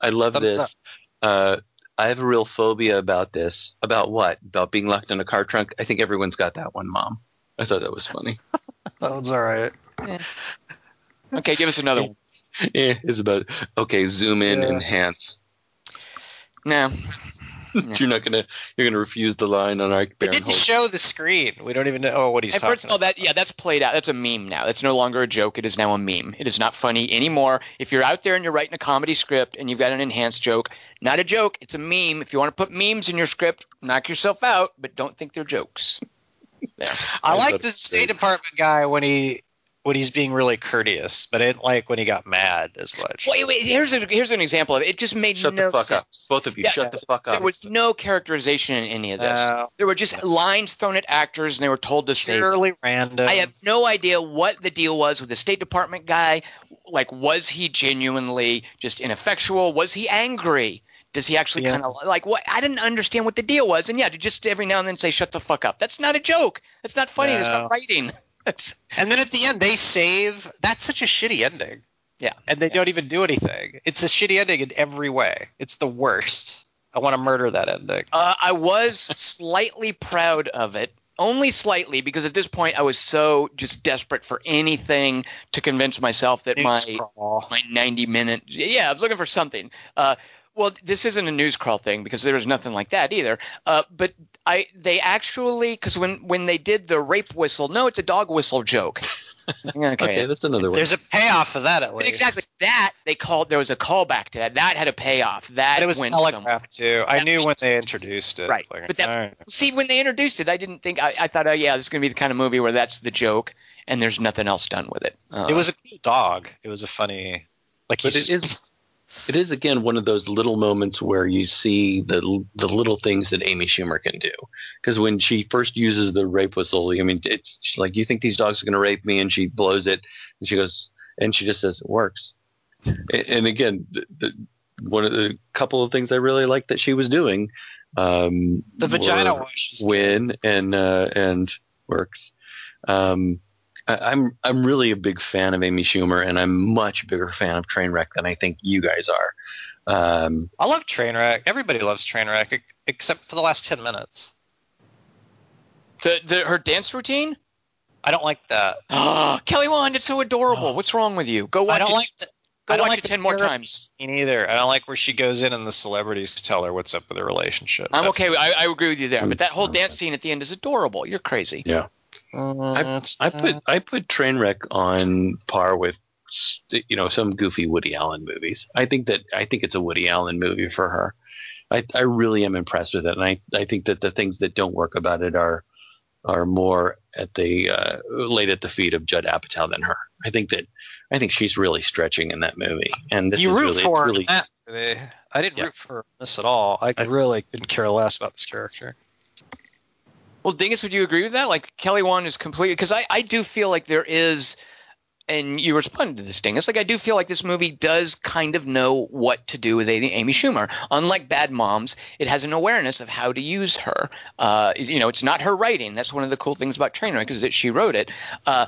I love
Thumbs
this. Uh, I have a real phobia about this. About what? About being locked in a car trunk? I think everyone's got that one, Mom. I thought that was funny.
that was all right.
Okay, give us another one.
yeah, it's about okay. Zoom in,
Yeah.
enhance.
No.
You're not gonna you're gonna refuse the line on Ike
It didn't
Barinholtz.
show the screen. We don't even know oh, what he's
And
talking
first of all, that yeah, that's played out. That's a meme now. That's no longer a joke. It is now a meme. It is not funny anymore. If you're out there and you're writing a comedy script and you've got an enhanced joke, not a joke. It's a meme. If you want to put memes in your script, knock yourself out, but don't think they're jokes. There.
I
I
like the State. Department guy when he when he's being really courteous, but I didn't like when he got mad as much.
Wait, wait. Here's a, here's an example of it. It just made
Shut
no
the fuck up,
sense.
both of you.
Yeah.
shut the fuck up.
There was no characterization in any of this.
No.
There were just lines thrown at actors, and they were told to say.
Purely random.
I have no idea what the deal was with the State Department guy. Like, was he genuinely just ineffectual? Was he angry? Does he actually
Yeah.
kind of like what? I didn't understand what the deal was. And yeah, to just every now and then say "shut the fuck up." That's not a joke. That's not funny. That's not writing.
And then at the end, they save. That's such a shitty ending.
Yeah.
And they don't even do anything. It's a shitty ending in every way. It's the worst. I want to murder that ending.
uh, I was slightly proud of it. Only slightly, because at this point I was so just desperate for anything to convince myself that my
crawl.
my 90 minute yeah i was looking for something uh, well this isn't a news crawl thing because there was nothing like that either uh, but i they actually because when when they did the rape whistle no it's a dog whistle joke Okay.
Okay, that's another way.
There's a payoff for that at least.
exactly that they called there was a callback to that. That had a payoff. That
But it was
went some-
telegraphed too. I knew when they introduced it.
Right.
Like,
But that-
all right.
See, when they introduced it, I didn't think I, I thought, oh yeah, this is gonna be the kind of movie where that's the joke and there's nothing else done with it. Uh,
it was a cool dog. It was a funny, like
But
he's
it
just-
is it is again one of those little moments where you see the the little things that Amy Schumer can do. Because when she first uses the rape whistle, I mean, it's she's like, "You think these dogs are going to rape me?" And she blows it, and she goes, and she just says, "It works." and, and again, the, the, one of the couple of things I really liked that she was doing, um,
the vagina wash.
win and uh, and works. Um, I, I'm I'm really a big fan of Amy Schumer, and I'm much bigger fan of Trainwreck than I think you guys are. Um,
I love Trainwreck. Everybody loves Trainwreck except for the last ten minutes.
the, the, her dance routine.
I don't like that.
Kelly Wand, it's so adorable.
Oh.
What's wrong with you? Go watch
I don't
it.
like the,
Go
I don't
watch
like
it ten more
therapy
times.
scene either. I don't like where she goes in and the celebrities tell her what's up with their relationship.
I'm
That's-
okay. I, I agree with you there. But that whole
Mm.
dance scene at the end is adorable. You're crazy.
yeah,
Uh, it's-
I put I put Trainwreck on par with you know some goofy Woody Allen movies. I think that I think it's a Woody Allen movie for her. I, I really am impressed with it, and I, I think that the things that don't work about it are are more at the uh, laid at the feet of Judd Apatow than her. I think that I think she's really stretching in that movie, and this
you
is
root
really,
for her
really
in that movie. I didn't
Yeah.
root for this at all. I,
I-
really couldn't care less about this character.
Well, Dingus, would you agree with that? Like Kelly Wand is completely because I, I do feel like there is, and you responded to this, Dingus. Like I do feel like this movie does kind of know what to do with Amy Schumer. Unlike Bad Moms, it has an awareness of how to use her. Uh, you know, it's not her writing. That's one of the cool things about Trainwreck is that she wrote it. Uh,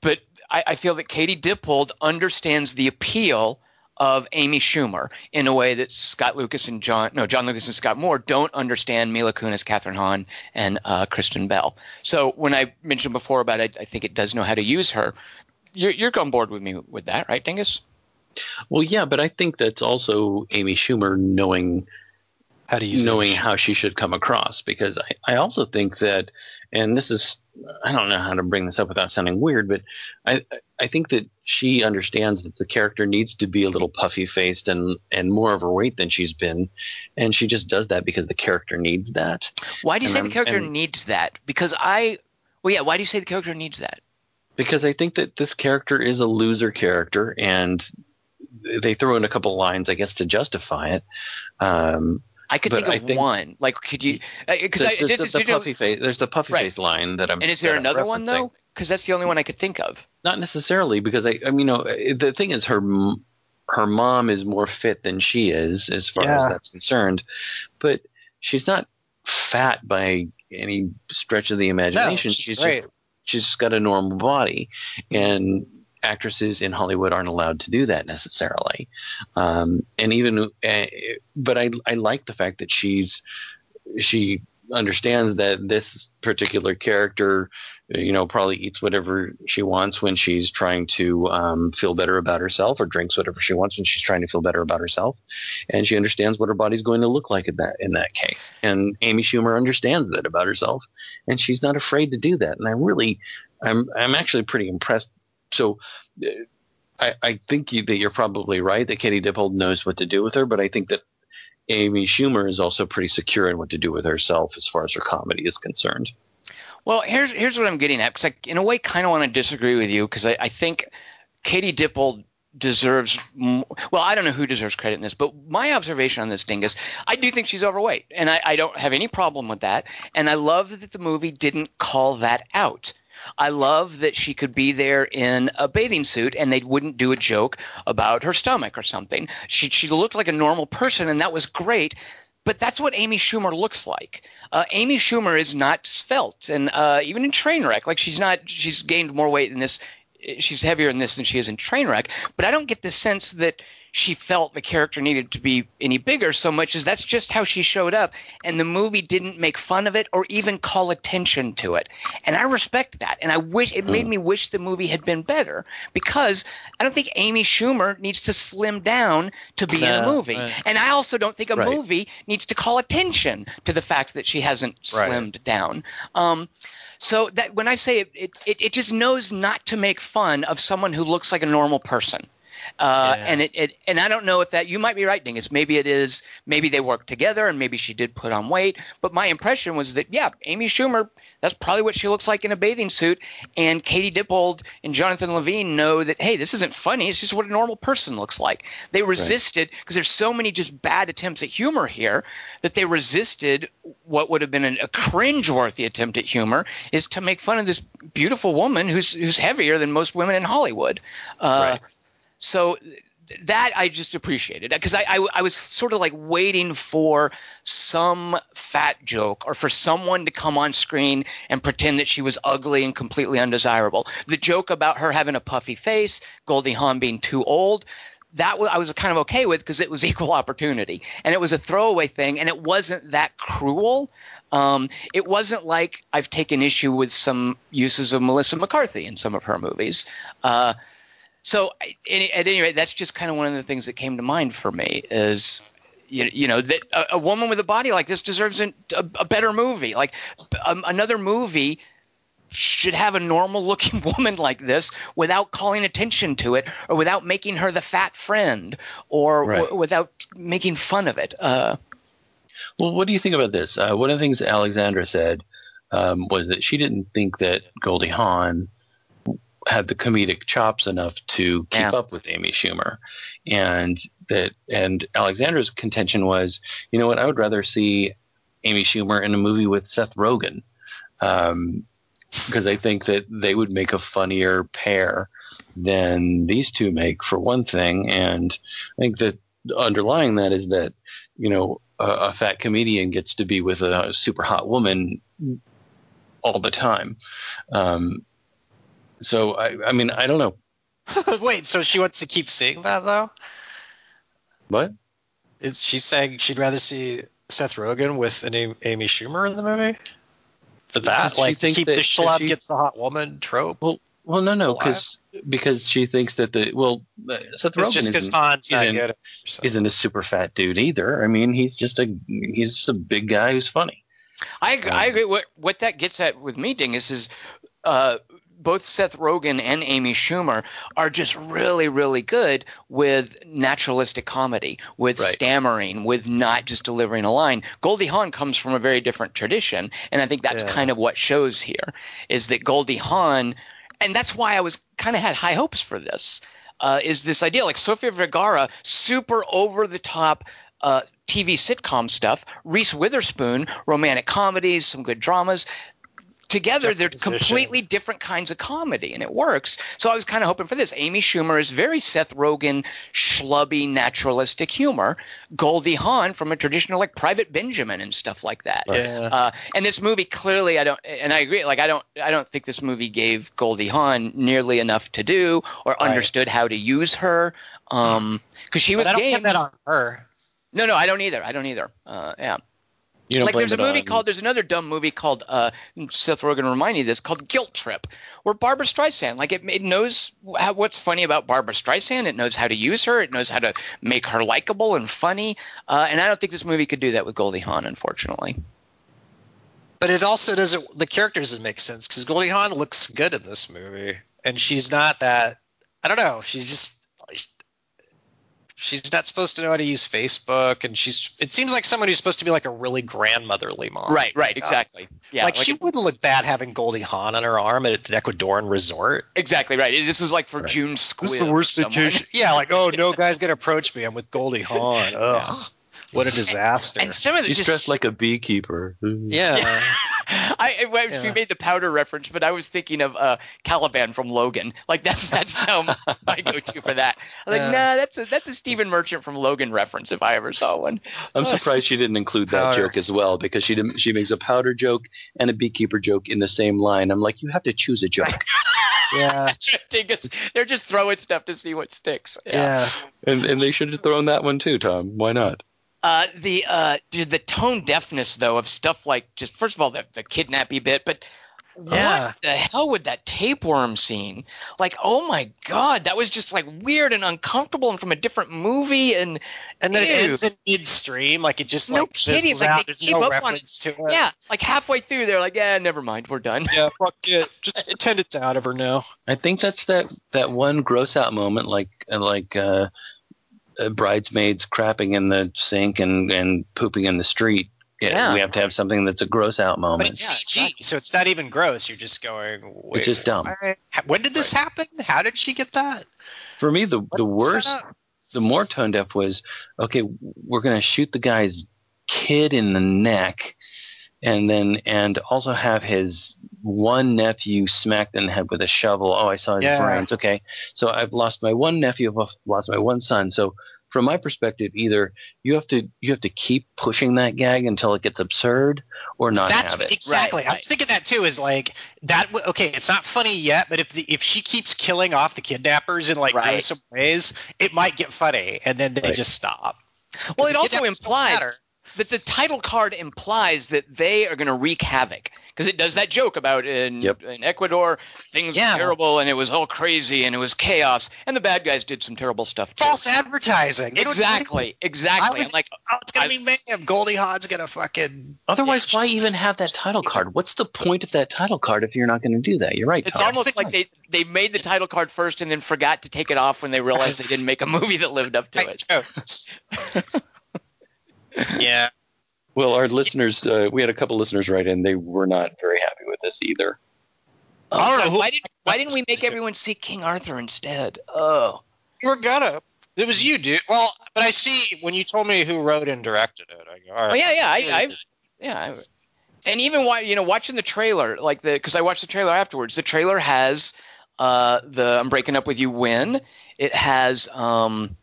but I, I feel that Katie Dippold understands the appeal of Amy Schumer in a way that Scott Lucas and John no Jon Lucas and Scott Moore don't understand Mila Kunis, Kathryn Hahn, and uh, Kristen Bell. So when I mentioned before about it, I think it does know how to use her. You're, you're on board with me with that, right, Dingus?
well, yeah. But I think that's also Amy Schumer knowing
How to use
knowing
it.
how she should come across because I, I also think that and this is I don't know how to bring this up without sounding weird, but I I think that she understands that the character needs to be a little puffy faced and and more overweight than she's been, and she just does that because the character needs that.
Why do you
And
say
I'm-
the character
and-
needs that? Because I, well, yeah. Why do you say the character needs that?
Because I think that this character is a loser character, and they throw in a couple lines, I guess, to justify it. Um,
I could
But
think of
think-
one. Like, could you? Uh, because I
there's,
this
the,
is-
the
you know-
face. There's the puffy
Right.
face line that I'm.
and is there another one though? Because that's the only one I could think of.
Not necessarily, because I, I mean, you know, eh, the thing is, her her mom is more fit than she is, as far
Yeah.
as that's concerned. But she's not fat by any stretch of the imagination.
she's
she's
great.
Just, she's just got a normal body, mm-hmm. and actresses in Hollywood aren't allowed to do that necessarily. Um, and even, uh, but I I like the fact that she's she understands that this particular character you know, probably eats whatever she wants when she's trying to um, feel better about herself, or drinks whatever she wants when she's trying to feel better about herself, and she understands what her body's going to look like in that in that case. And Amy Schumer understands that about herself, and she's not afraid to do that. And I really, I'm I'm actually pretty impressed. So. uh, I, I think you, that you're probably right that Katie Dippold knows what to do with her, but I think that Amy Schumer is also pretty secure in what to do with herself as far as her comedy is concerned.
Well, here's here's what I'm getting at because I, in a way, kind of want to disagree with you because I, I think Katie Dippold deserves. Well, I don't know who deserves credit in this, but my observation on this dingus, I do think she's overweight, and I, I don't have any problem with that. And I love that the movie didn't call that out. I love that she could be there in a bathing suit and they wouldn't do a joke about her stomach or something. She she looked like a normal person and that was great. But that's what Amy Schumer looks like. Uh, Amy Schumer is not svelte, and uh, even in Trainwreck, like she's not. She's gained more weight in this. She's heavier in this than she is in Trainwreck. But I don't get the sense that she felt the character needed to be any bigger so much as that's just how she showed up, and the movie didn't make fun of it or even call attention to it. And I respect that, and I wish it made me wish the movie had been better because I don't think Amy Schumer needs to slim down to be in a movie.
right.
And I also don't think a
Right.
movie needs to call attention to the fact that she hasn't
Right.
slimmed down. Um, So that when I say it, it, it just knows not to make fun of someone who looks like a normal person. Uh,
Yeah.
And it, it and I don't know if that you might be right, Dingus. Maybe it is. Maybe they work together, and maybe she did put on weight. But my impression was that yeah, Amy Schumer. That's probably what she looks like in a bathing suit. And Katie Dippold and Jonathan Levine know that hey, this isn't funny. It's just what a normal person looks like. They resisted because there's so many just bad attempts at humor here that they resisted what would have been an, a cringe-worthy attempt at humor is to make fun of this beautiful woman who's who's heavier than most women in Hollywood. Uh,
Right.
So that I just appreciated because I, I I was sort of like waiting for some fat joke or for someone to come on screen and pretend that she was ugly and completely undesirable. The joke about her having a puffy face, Goldie Hawn being too old. That I was kind of okay with because it was equal opportunity and it was a throwaway thing and it wasn't that cruel. Um, it wasn't like I've taken issue with some uses of Melissa McCarthy in some of her movies. Uh, so at any rate, that's just kind of one of the things that came to mind for me is you, you know that a, a woman with a body like this deserves an, a, a better movie. Like um, another movie should have a normal looking woman like this without calling attention to it or without making her the fat friend or
Right.
w- without making fun of it. Uh,
Well, what do you think about this? Uh, one of the things Alexandra said um, was that she didn't think that Goldie Hawn had the comedic chops enough to keep
Yeah.
up with Amy Schumer, and that and Alexandra's contention was, you know what, I would rather see Amy Schumer in a movie with Seth Rogen, because I think that they would make a funnier pair than these two make, for one thing, and I think that underlying that is that you know a, a fat comedian gets to be with a super hot woman all the time. Um, so I, I mean, I don't know
Wait, so she wants to keep seeing that though?
what.
Is she saying she'd rather see Seth Rogen with an Amy, Amy Schumer in the movie? For that, like to keep
that-
the
does
schlub
she-
gets the hot woman trope.
Well, well, no,
no,
because because she thinks that the well, uh, Seth
It's
Rogen
just because
isn't,
Hawn's not
isn't-
good. At so.
isn't a super fat dude either. I mean, he's just a he's just a big guy who's funny.
I ag- I
Um,
agree. What what that gets at with me, Dingus, is uh, both Seth Rogen and Amy Schumer are just really really good with naturalistic comedy, with
Right.
stammering, with not just delivering a line. Goldie Hawn comes from a very different tradition, and I think that's
Yeah.
kind of what shows here is that Goldie Hawn, and that's why I was kind of had high hopes for this. Uh, is this idea like Sofia Vergara, super over the top uh, TV sitcom stuff, Reese Witherspoon, romantic comedies, some good dramas. Together, they're completely different kinds of comedy, and it works. So I was kind of hoping for this. Amy Schumer is very Seth Rogen, schlubby, naturalistic humor. Goldie Hawn from a traditional like Private Benjamin and stuff like that.
Yeah.
Uh, and this movie clearly, I don't, and I agree. Like I don't, I don't think this movie gave Goldie Hawn nearly enough to do or
Right.
understood how to use her. Um, because she was
but I don't
game.
put that on her.
No, no, I don't either. I don't either. Uh, yeah.
You don't
like there's a movie
on-
called there's another dumb movie called uh Seth Rogen remind me of this called Guilt Trip where Barbra Streisand like it, it knows how, what's funny about Barbra Streisand it knows how to use her it knows how to make her likable and funny uh, and I don't think this movie could do that with Goldie Hawn unfortunately
But it also doesn't. The characters doesn't make sense because Goldie Hawn looks good in this movie, and she's not that. I don't know. She's just. She's not supposed to know how to use Facebook, and she's. It seems like someone who's supposed to be like a really grandmotherly mom.
right right uh, exactly yeah
like, she
it-
wouldn't look bad having Goldie Hawn on her arm at an Ecuadorian resort.
exactly right this was like for
Right.
June Squibb or someone.
yeah, like oh no, guys gonna approach me. I'm with Goldie Hawn. Ugh, what a disaster.
and some of the
He's
just
dressed like a beekeeper.
yeah.
I, I well, she
Yeah.
made the powder reference, but I was thinking of uh, Caliban from Logan. Like that's that's now my go-to for that. I'm like,
Yeah.
nah, that's a that's a Stephen Merchant from Logan reference if I ever saw one.
I'm surprised she didn't include that
Powder.
joke as well because she didn't, she makes a powder joke and a beekeeper joke in the same line. I'm like, you have to choose a joke,
Yeah.
Dingus, They're just throwing stuff to see what sticks.
Yeah.
and and they should have thrown that one too, Tom. Why not?
Uh, the uh, dude, the tone deafness though of stuff like just first of all the the kidnappy bit, but
Yeah.
what the hell with that tapeworm scene? Like, oh my god, that was just like weird and uncomfortable and from a different movie. And
And then it
Ew.
ends in midstream, like it just
No
like
kidding, like,
out. There's no
up on
reference to it.
yeah, like halfway through, they're like, yeah, never mind, we're done.
Yeah, fuck it. Just pretend it's out of her now.
I think that's that that one gross out moment, like like uh, uh, bridesmaids crapping in the sink and and pooping in the street. Yeah,
Yeah.
we have to have something that's a gross out
But
moment.
it's
Yeah,
CG,
exactly.
so it's not even gross. You're just going. Wait,
It's just dumb.
what? When did this happen? How did she get that?
For me, the the worst, the more tone deaf was okay. We're gonna shoot the guy's kid in the neck, and then and also have his one nephew smacked in the head with a shovel. Oh, I saw his
Yeah.
brains. Okay, so I've lost my one nephew. I've lost my one son. So from my perspective, either you have to you have to keep pushing that gag until it gets absurd, or not
That's
have it.
exactly.
Right,
I
right.
was thinking that too. Is like that. w- Okay, it's not funny yet, but if the, if she keeps killing off the kidnappers in like
Right.
gruesome ways, it might get funny, and then they
Right.
just stop.
Well, it also
kidnappers don't
implies
matter.
that the title card implies that they are going to wreak havoc because it does that joke about in,
Yep.
in Ecuador things
Yeah.
were terrible and it was all crazy and it was chaos and the bad guys did some terrible stuff too.
false advertising.
Exactly, exactly.
I was-
I'm like,
Oh, it's gonna
I-
be mayhem. Goldie Hawn's gonna fucking.
Otherwise,
Yeah.
why even have that title card? What's the point of that title card if you're not going to do that? You're right.
it's
Tom.
almost like they they made the title card first and then forgot to take it off when they realized they didn't make a movie that lived up to
Right
it.
jokes. yeah.
Well, our listeners, uh, we had a couple listeners write in. They were not very happy with this either.
I don't know who-
why did why didn't we make everyone see King Arthur instead? Oh,
We're gonna.
It was you, dude. Well, but I see when you told me who wrote and directed it. I go, all
oh yeah, yeah. I, I Yeah, I, and even why you know watching the trailer, like the because I watched the trailer afterwards. The trailer has uh, the I'm breaking up with you win it has um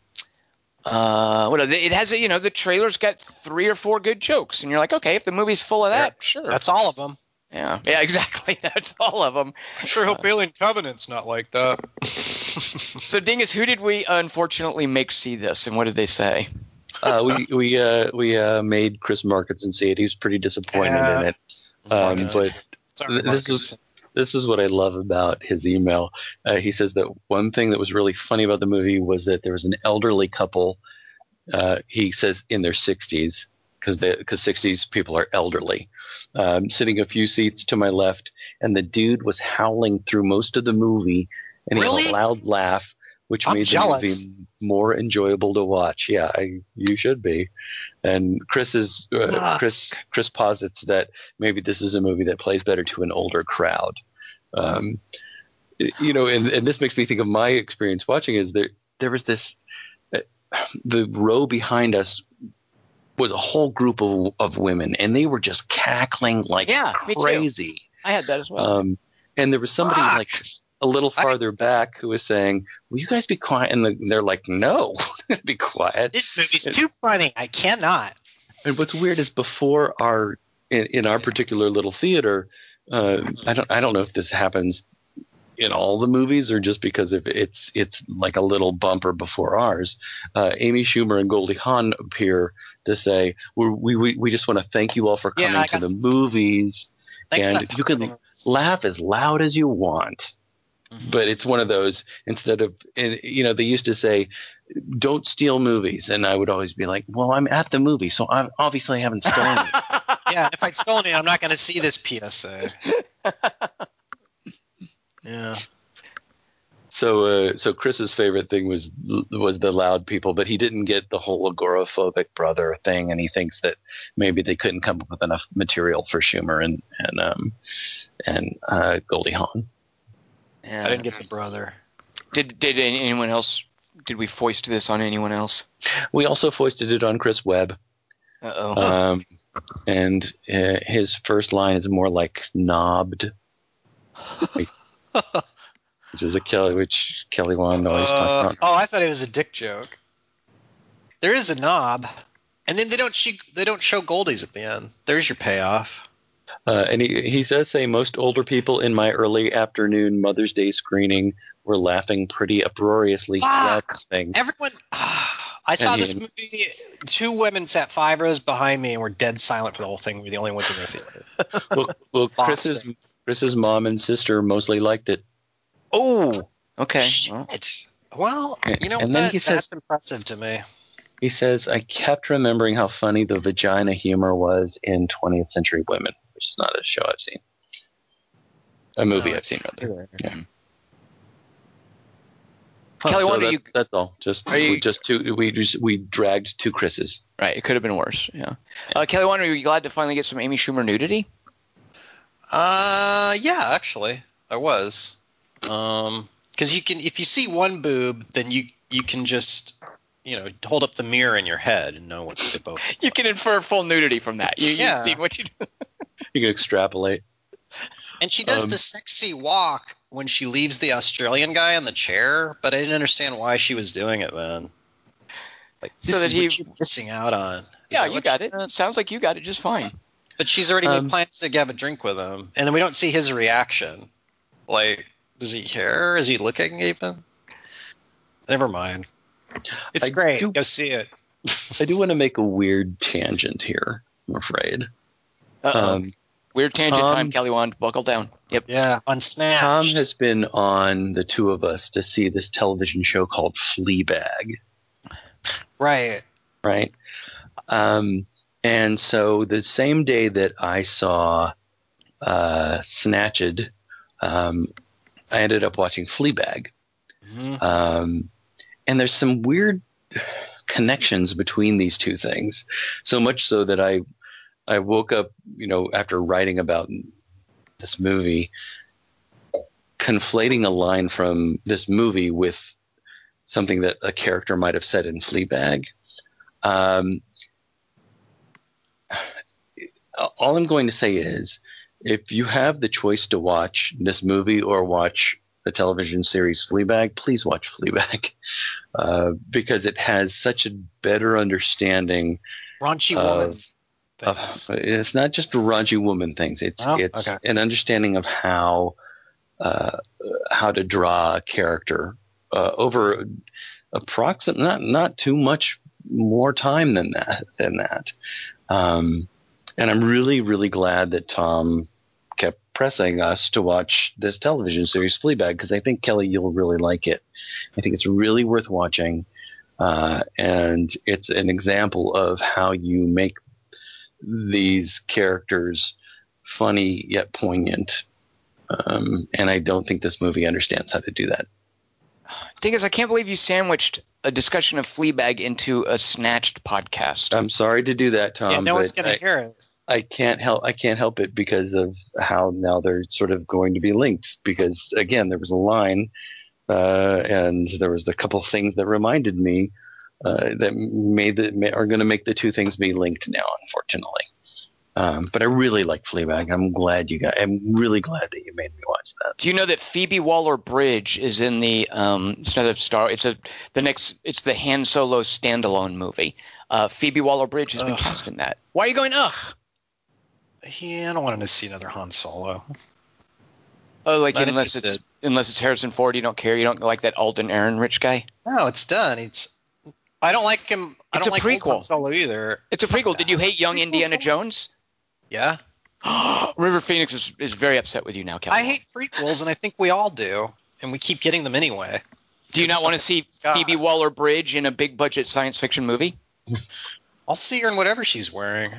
uh what it has a, you know the trailer's got three or four good jokes, and you're like, okay, if the movie's full of that, sure,
That's all of them.
yeah, yeah, exactly. That's all of them.
I'm sure hope Alien Covenant's not like that.
So Dingus, who did we unfortunately make see this, and what did they say?
Uh, we we uh, we uh, made Chris Markinson see it. He was pretty disappointed
Yeah.
in it. Um, but
Sorry,
this is this is what I love about his email. Uh, he says that one thing that was really funny about the movie was that there was an elderly couple. Uh, he says in their 60s because because 60s people are elderly, um, sitting a few seats to my left, and the dude was howling through most of the movie, and he had a loud laugh, which
I'm
made
jealous.
the movie more enjoyable to watch. Yeah, I, you should be. And Chris is uh. Chris Chris posits that maybe this is a movie that plays better to an older crowd. Um, you know, and, and this makes me think of my experience watching. Is there there was this uh, the row behind us was a whole group of, of women, and they were just cackling like
Yeah,
crazy.
I had that as well.
Um, and there was somebody
Fuck.
like a little
I-
farther back who was saying, "Will you guys be quiet?" And the, they're like, "No, be quiet."
This movie's too funny. I cannot.
And what's weird is before our in, in our particular little theater, uh, I don't I don't know if this happens in all the movies or just because if it's it's like a little bumper before ours. Uh, Amy Schumer and Goldie Hawn appear to say, "We we we just want to thank you all for coming
I
to the movies.
Thanks
And you can Laugh as loud as you want."
Mhm.
But it's one of those instead of and, you know they used to say don't steal movies and I would always be like well I'm at the movie so I'm obviously I haven't stolen it.
yeah, if I'd stolen it, I'm not going to see this PSA. yeah.
So, uh, so Chris's favorite thing was was the loud people, but he didn't get the whole agoraphobic brother thing, and he thinks that maybe they couldn't come up with enough material for Schumer and and um, and uh, Goldie Hawn.
Yeah.
I didn't get the brother.
Did did anyone else? Did we foist this on anyone else?
We also foisted it on Chris Webb,
Uh oh.
um, and uh, his first line is more like knobbed, which is a Kelly, which Kelly Wand always
Uh,
talks about.
oh, I thought it was a dick joke. There is a knob, and then they don't she, they don't show Goldies at the end. There's your payoff.
Uh, and he, he does say most older people in my early afternoon Mother's Day screening were laughing pretty uproariously throughout
Fuck.
the thing.
Everyone, I saw
And
this
he-
movie. Two women sat five rows behind me and were dead silent for the whole thing. We were the only ones in the theater.
Well, well Chris's Chris's mom and sister mostly liked it.
Oh, okay. Well,
Shit. Well, you know
And
what?
then he says-
That's impressive to me.
He says, I kept remembering how funny the vagina humor was in 20th Century Women, which is not a show I've seen. A movie
No,
I've seen, rather. Yeah.
Kelly,
So
why don't
that's,
you?
that's all. Just
Are you-
we just two we just we dragged two Chris's.
Right, it could have been worse. Yeah. Uh, Kelly, wonder don't you? Glad to finally get some Amy Schumer nudity.
Uh, yeah, actually, I was. Um, because you can, if you see one boob, then you you can just, you know, hold up the mirror in your head and know what to both.
You can infer full nudity from that. You,
Yeah.
You've seen what you do.
You can extrapolate.
And she does
Um,
the sexy walk when she leaves the Australian guy in the chair, but I didn't understand why she was doing it then. Like,
So
this
that
is
he-
what you're missing out on. Is
Yeah, you got
she
it.
meant?
Sounds like you got it just fine.
But she's already
Um,
made plans to have a drink with him, and then we don't see his reaction. Like, does he care? Is he looking even? Never mind. It's
I
great.
do-
Go see it.
I do want to make a weird tangent here. I'm afraid.
Uh-oh.
Um,
Weird tangent
Tom-
time, Kelly Wand. Buckle down. Yep.
Yeah, on Snap.
Tom has been on the two of us to see this television show called Fleabag.
right.
right? Um, and so the same day that I saw uh, Snatched, um, I ended up watching Fleabag.
Mhm.
Um, and there's some weird connections between these two things. So much so that I I woke up, you know, after writing about this movie, conflating a line from this movie with something that a character might have said in Fleabag. Um, all I'm going to say is, if you have the choice to watch this movie or watch the television series Fleabag, please watch Fleabag uh, because it has such a better understanding
Raunchy
of,
woman things.
it's not just raunchy woman things. It's
Oh,
it's
okay.
an understanding of how uh, how to draw a character uh, over approximate not not too much more time than that than that. Um, and I'm really really glad that Tom kept pressing us to watch this television series Fleabag because I think Kelly you'll really like it. I think it's really worth watching. Uh, and it's an example of how you make these characters funny yet poignant. Um, and I don't think this movie understands how to do that.
Thing is, I can't believe you sandwiched a discussion of Fleabag into a snatched podcast.
I'm sorry to do that, Tom.
yeah, no one's gonna hear it.
I can't help. I can't help it because of how now they're sort of going to be linked. Because again, there was a line, uh, and there was a couple things that reminded me uh, that made the are going to make the two things be linked now. Unfortunately, um, but I really like Fleabag. I'm glad you got. I'm really glad that you made me watch that.
Do you know that Phoebe Waller-Bridge is in the um, it's not a star. It's a the next. It's the Han Solo standalone movie. Uh, Phoebe Waller-Bridge has been
Ugh.
cast in that. Why are you going? Ugh.
Yeah, I don't want to see another Han Solo.
Oh, like
Not
unless it's unless it's Harrison Ford, you don't care. You don't like that Alden Ehrenreich guy.
No, it's done. It's. I don't like him. I
It's
don't
a
like
prequel.
Han Solo either.
It's a prequel. Did you hate Young
Prequels
Indiana
are-
Jones?
Yeah,
River Phoenix is, is very upset with you now, Kelly.
I hate prequels, and I think we all do, and we keep getting them anyway.
Do you not want to see
God.
Phoebe Waller-Bridge in a big budget science fiction movie?
I'll see her in whatever she's wearing.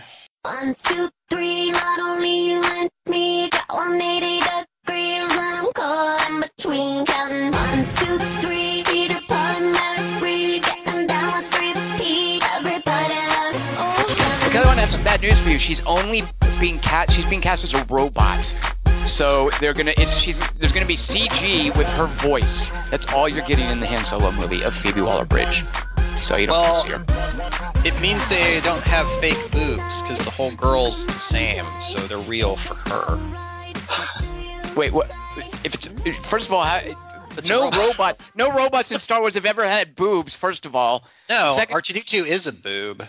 One, two, three, not only you and me, got 180 degrees, and I'm caught in between, counting one, two, three,
have some bad news for you. She's only being cast. She's being cast as a robot. So they're gonna. It's she's. There's gonna be CG with her voice. That's all you're getting in the Han Solo movie of Phoebe Waller-Bridge. So you don't
Well-
to see her.
It means they don't have fake boobs because the whole girl's the same, so they're real for her.
Wait, what? If it's first of all, how,
It's
no
robot.
robot, no robots in Star Wars have ever had boobs. First of all,
No,
Second-
R2D2 is a boob.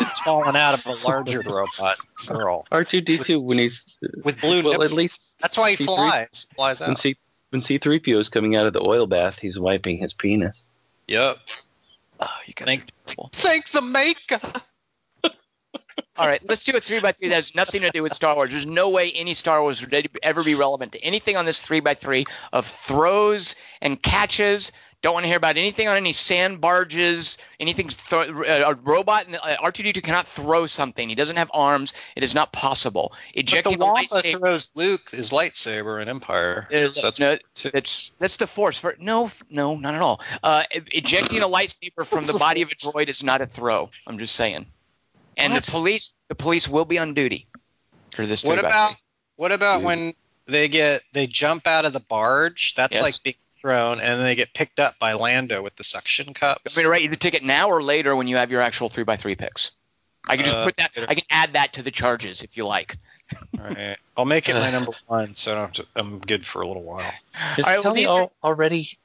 it's fallen out of a larger robot girl
R2D2 when he's
with blue
well,
nipples.
at least
That's why he
C3
flies. Flies
when
out.
C when C3PO is coming out of the oil bath, he's wiping his penis.
Yep.
oh, you guys
Thank- Thank the maker.
All right, let's do a three by three that has nothing to do with Star Wars. There's no way any Star Wars would ever be relevant to anything on this three by three of throws and catches. Don't want to hear about anything on any sand barges, anything. Throw, uh, a robot, uh, R2D2 cannot throw something. He doesn't have arms. It is not possible.
But the
Ejecting
Wampa
lightsaber-
throws Luke his lightsaber in Empire.
There's-
So that's
no,
two.
that's that's the force. For no, no, not at all. Uh, ejecting a lightsaber from the body of a droid is not a throw. I'm just saying. And
What?
the police, the police will be on duty for this.
What about
three.
what about
Dude.
when they get they jump out of the barge? That's
Yes.
like being thrown, and they get picked up by Lando with the suction cups.
I mean, write you the ticket now or later when you have your actual three by three picks. I can just
Uh,
put that. I can add that to the charges if you like.
All right. I'll make it my number one, so I don't have to, I'm good for a little while.
Is
All right, well,
Kelly
these are-
already?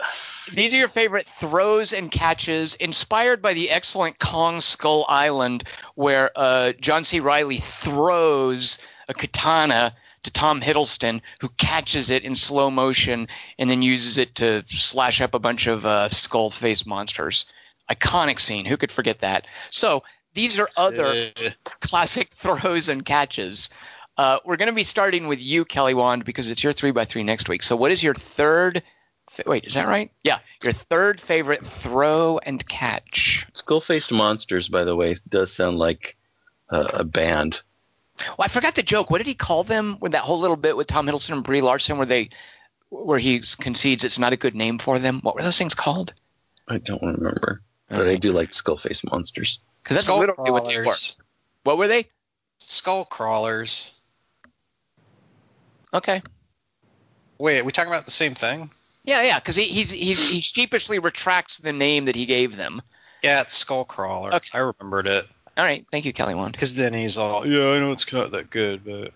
These are your favorite throws and catches, inspired by the excellent Kong Skull Island, where uh, John C. Reilly throws a katana to Tom Hiddleston, who catches it in slow motion and then uses it to slash up a bunch of uh, skull face monsters. Iconic scene. Who could forget that? So these are other
Uh,
classic throws and catches. Uh, we're going to be starting with you, Kelly Wand, because it's your three by three next week. So, what is your third? fa- Wait, is that right? Yeah, your third favorite throw and catch.
Skull-faced monsters, by the way, does sound like uh, a band.
Well, I forgot the joke. What did he call them with that whole little bit with Tom Hiddleston and Brie Larson, where they, where he concedes it's not a good name for them? What were those things called?
I don't remember, but I do like skull-faced monsters.
Because that's
skull
literally what they were. What were they?
Skull crawlers.
Okay.
Wait, are we talking about the same thing?
Yeah, yeah. Because he he's, he he sheepishly retracts the name that he gave them.
Yeah, it's skull crawler.
Okay.
I remembered it
All right. Thank you, Kelly Wand.
because then he's all, yeah, I know it's not that good, but.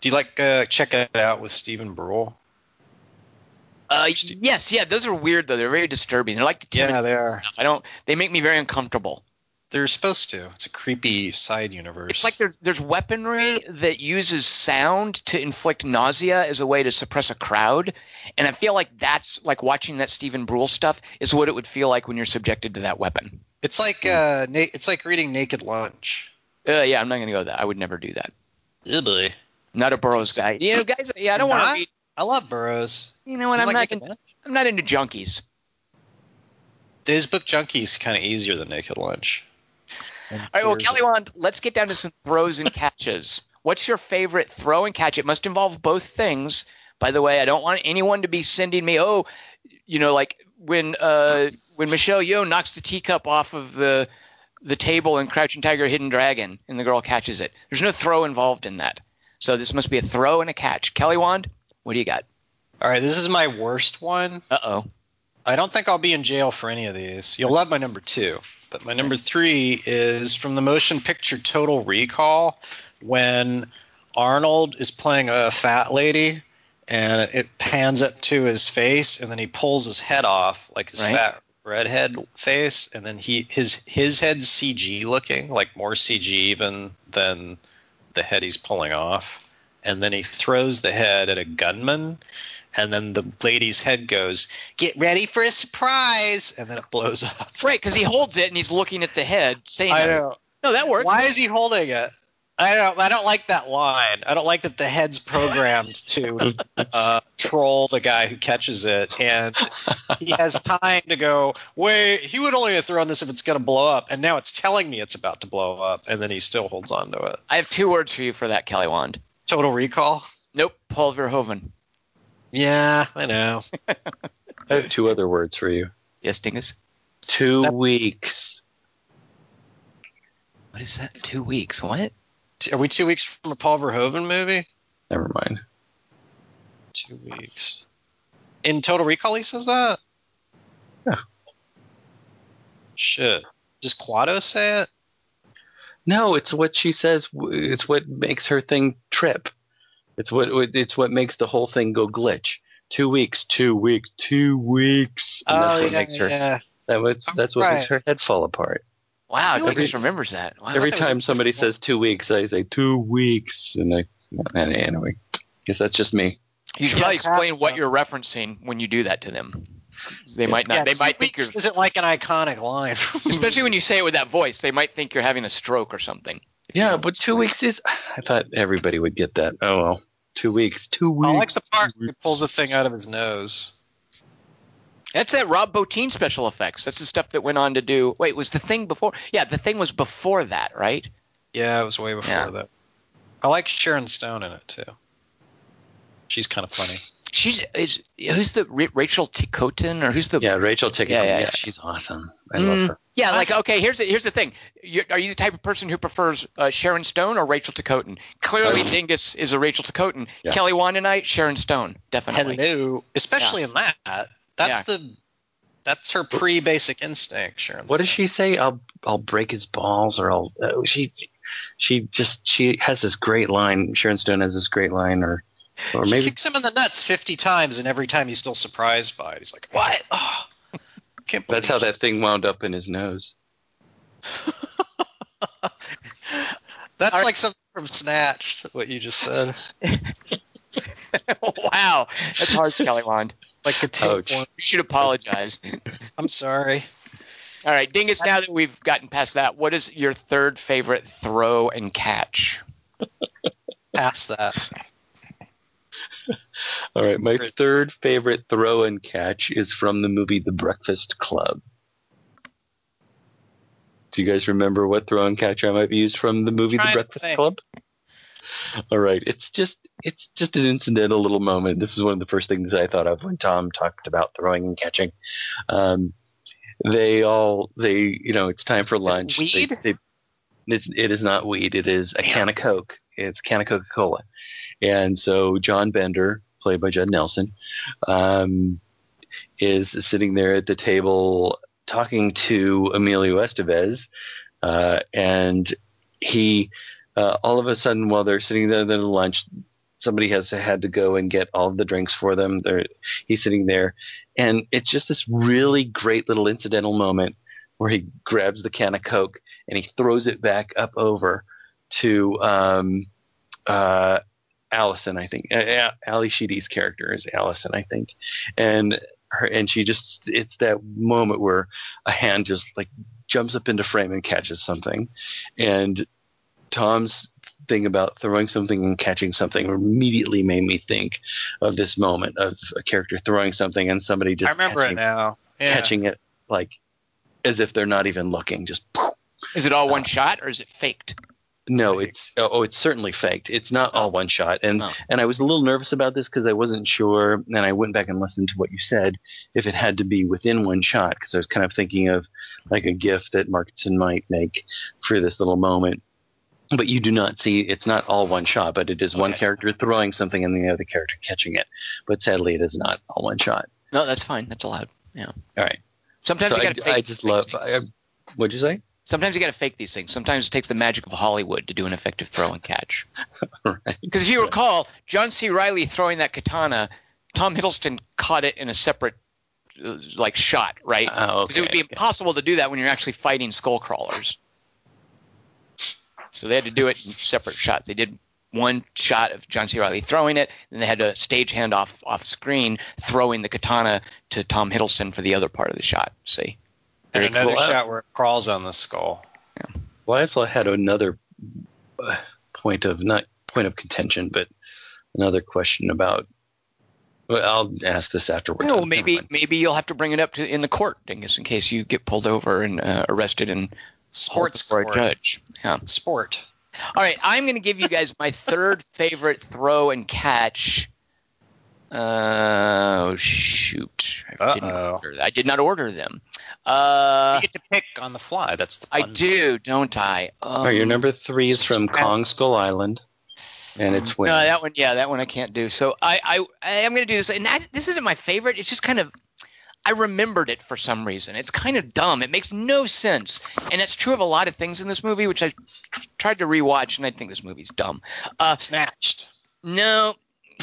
Do you like uh, check it out with Stephen Brule?
Uh, yes, yeah. Those are weird though. They're very disturbing. They're like
Yeah, they are.
stuff. I don't. They make me very uncomfortable.
They're supposed to. It's a creepy side universe.
It's like there's there's weaponry that uses sound to inflict nausea as a way to suppress a crowd, and I feel like that's like watching that Stephen Brule stuff is what it would feel like when you're subjected to that weapon.
It's like uh, na- it's like reading Naked Lunch.
Uh, yeah, I'm not gonna go that. I would never do that.
Yeah, boy.
Not a Burroughs guy. You know, guys. Yeah, I don't want to read.
I love Burroughs.
You know what?
You
I'm
like
not. In, I'm not into junkies.
His book Junkie's kind of easier than Naked Lunch.
All right, well, Kelly Wand, let's get down to some throws and catches. What's your favorite throw and catch? It must involve both things. By the way, I don't want anyone to be sending me, oh, you know, like when uh, when Michelle Yeoh knocks the teacup off of the the table in Crouching Tiger, Hidden Dragon, and the girl catches it. There's no throw involved in that. So this must be a throw and a catch. Kelly Wand, what do you got?
All right, this is my worst one.
Uh oh.
I don't think I'll be in jail for any of these. You'll love my number two. But my number three is from the motion picture Total Recall when Arnold is playing a fat lady and it pans up to his face and then he pulls his head off like his
Right.
fat redhead face and then he his his head's CG looking like more CG even than the head he's pulling off and then he throws the head at a gunman and then the lady's head goes get ready for a surprise and then it blows up
Right, because he holds it and he's looking at the head, saying,
I know.
No, that works.
Why is he holding it? I don't. I don't like that line. I don't like that the head's programmed to uh, troll the guy who catches it, and he has time to go. Wait, he would only have thrown this if it's going to blow up, and now it's telling me it's about to blow up, and then he still holds on to it.
I have two words for you for that, Kelly Wand.
Total Recall.
Nope, Paul Verhoeven.
Yeah, I know.
I have two other words for you.
Yes, Dingus.
Two
That's-
weeks.
What is that? Two weeks. What?
Are we two weeks from a Paul Verhoeven movie?
Never mind.
Two weeks. In Total Recall, he says that.
Yeah.
Shit. Does Quado say it?
No, it's what she says. It's what makes her thing trip. It's what it's what makes the whole thing go glitch. Two weeks, two weeks, two weeks. And that's what makes her.
Oh, yeah.
That was, that's what makes her head fall apart.
Wow,
Really?
Dingus remembers that. Wow.
Every
that
time somebody
different
says two weeks, I say two weeks, and I and anyway, guess that's just me.
you should probably
Yes,
explain what
uh,
you're referencing when you do that to them. They might not.
Yeah,
they
two
might think you're,
isn't like an iconic line.
especially when you say it with that voice. They might think you're having a stroke or something.
Yeah, but two weeks is. I thought everybody would get that. Oh well, two weeks. Two weeks.
I like the part where he pulls the thing out of his nose.
That's that Rob Bottin special effects. That's the stuff that went on to do. Wait, was the thing before? Yeah, the thing was before that, right?
Yeah, it was way before
Yeah.
that. I like Sharon Stone in it too. She's kind of funny.
She's is who's the Rachel Ticotin or who's the
Yeah, Rachel Ticotin.
Yeah,
Yeah,
yeah, yeah.
she's awesome. I love
Mm,
her.
Yeah, like
That's-
okay, here's the, here's the thing. you are you the type of person who prefers uh, Sharon Stone or Rachel Ticotin? Clearly, Dingus is a Rachel Ticotin.
Yeah.
Kelly Wand and I, Sharon Stone, definitely.
Hello, especially in that. That's the that's her pre-basic instinct, Sharon.
What does she say? I'll I'll break his balls, or I'll. Uh, she she just she has this great line. Sharon Stone has this great line, or or
She
maybe
kicks him in the nuts 50 times, and every time he's still surprised by it. He's like, "What? Oh, can't
that's how that thing wound up in his nose.
That's
All right.
like something from Snatched. What you just said,
wow, that's hard, Kelly Wand.
like a
Ouch.
You should apologize.
I'm sorry.
All right, Dingus. Now that we've gotten past that, what is your third favorite throw and catch?
Past that.
All right, my third favorite throw and catch is from the movie The Breakfast Club. Do you guys remember what throw and catch I might be used from the movie The Breakfast. Club? All right, it's just it's just an incidental little moment. This is one of the first things I thought of when Tom talked about throwing and catching. Um, they all they you know it's time for lunch. They-
weed?
they- it's, it is not weed. It is a
Damn.
can of Coke. It's can of Coca Cola, and so John Bender, played by Judd Nelson, um, is sitting there at the table talking to Emilio Estevez, uh, and he uh, all of a sudden while they're sitting there at lunch, somebody has had to go and get all the drinks for them. They're, he's sitting there, and it's just this really great little incidental moment where he grabs the can of Coke and he throws it back up over to um, uh, Allison, I think. Uh, Ally Sheedy's character is Allison, I think, and her and she just it's that moment where a hand just like jumps up into frame and catches something, and Tom's thing about throwing something and catching something immediately made me think of this moment of a character throwing something and somebody just
I remember
catching,
it now. Yeah.
catching it like as if they're not even looking, just
Is it all one shot or is it faked?
No, it's oh, oh, it's certainly faked. It's not oh. all one shot, and
Oh.
and I was a little nervous about this because I wasn't sure, and I went back and listened to what you said if it had to be within one shot because I was kind of thinking of like a gift that Markinson might make for this little moment. But you do not see it's not all one shot, but it is one character throwing something and the other character catching it. But sadly, it is not all one shot.
No, that's fine. That's allowed. Yeah.
All right,
Sometimes
so
you
I,
got to
I just love. I, what'd you say?
Sometimes you got to fake these things. Sometimes it takes the magic of Hollywood to do an effective throw and catch.
right.
Because if you recall, John C. Reilly throwing that katana, Tom Hiddleston caught it in a separate uh, like shot, right?
Oh,
Because it would be
okay.
impossible to do that when you're actually fighting skull crawlers. So they had to do it in separate shots. They did one shot of John C. Reilly throwing it, then they had a stage hand off off screen throwing the katana to Tom Hiddleston for the other part of the shot. See?
And
Very
another
cool.
shot where it crawls on the skull.
Well, I also had another uh, point of not point of contention, but another question about. Well, I'll ask this afterwards.
Well, maybe maybe you'll have to bring it up to in the court, Dingus, in case you get pulled over and uh, arrested and
Sports
before a
court.
judge. Yeah.
Sport.
All right, I'm going to give you guys my third favorite throw and catch. Uh, oh shoot! I didn't
Uh-oh.
order. I did not order them. Uh,
you get to pick on the fly. That's the
I
fun
do, don't I? Um,
All right, your number three is from Kong Skull Island, and it's
No, that one, yeah, that one I can't do. So I, I, I am going to do this, and that, this isn't my favorite. It's just kind of, I remembered it for some reason. It's kind of dumb. It makes no sense, and that's true of a lot of things in this movie, which I tried to rewatch, and I think this movie's dumb. Uh,
Snatched.
no,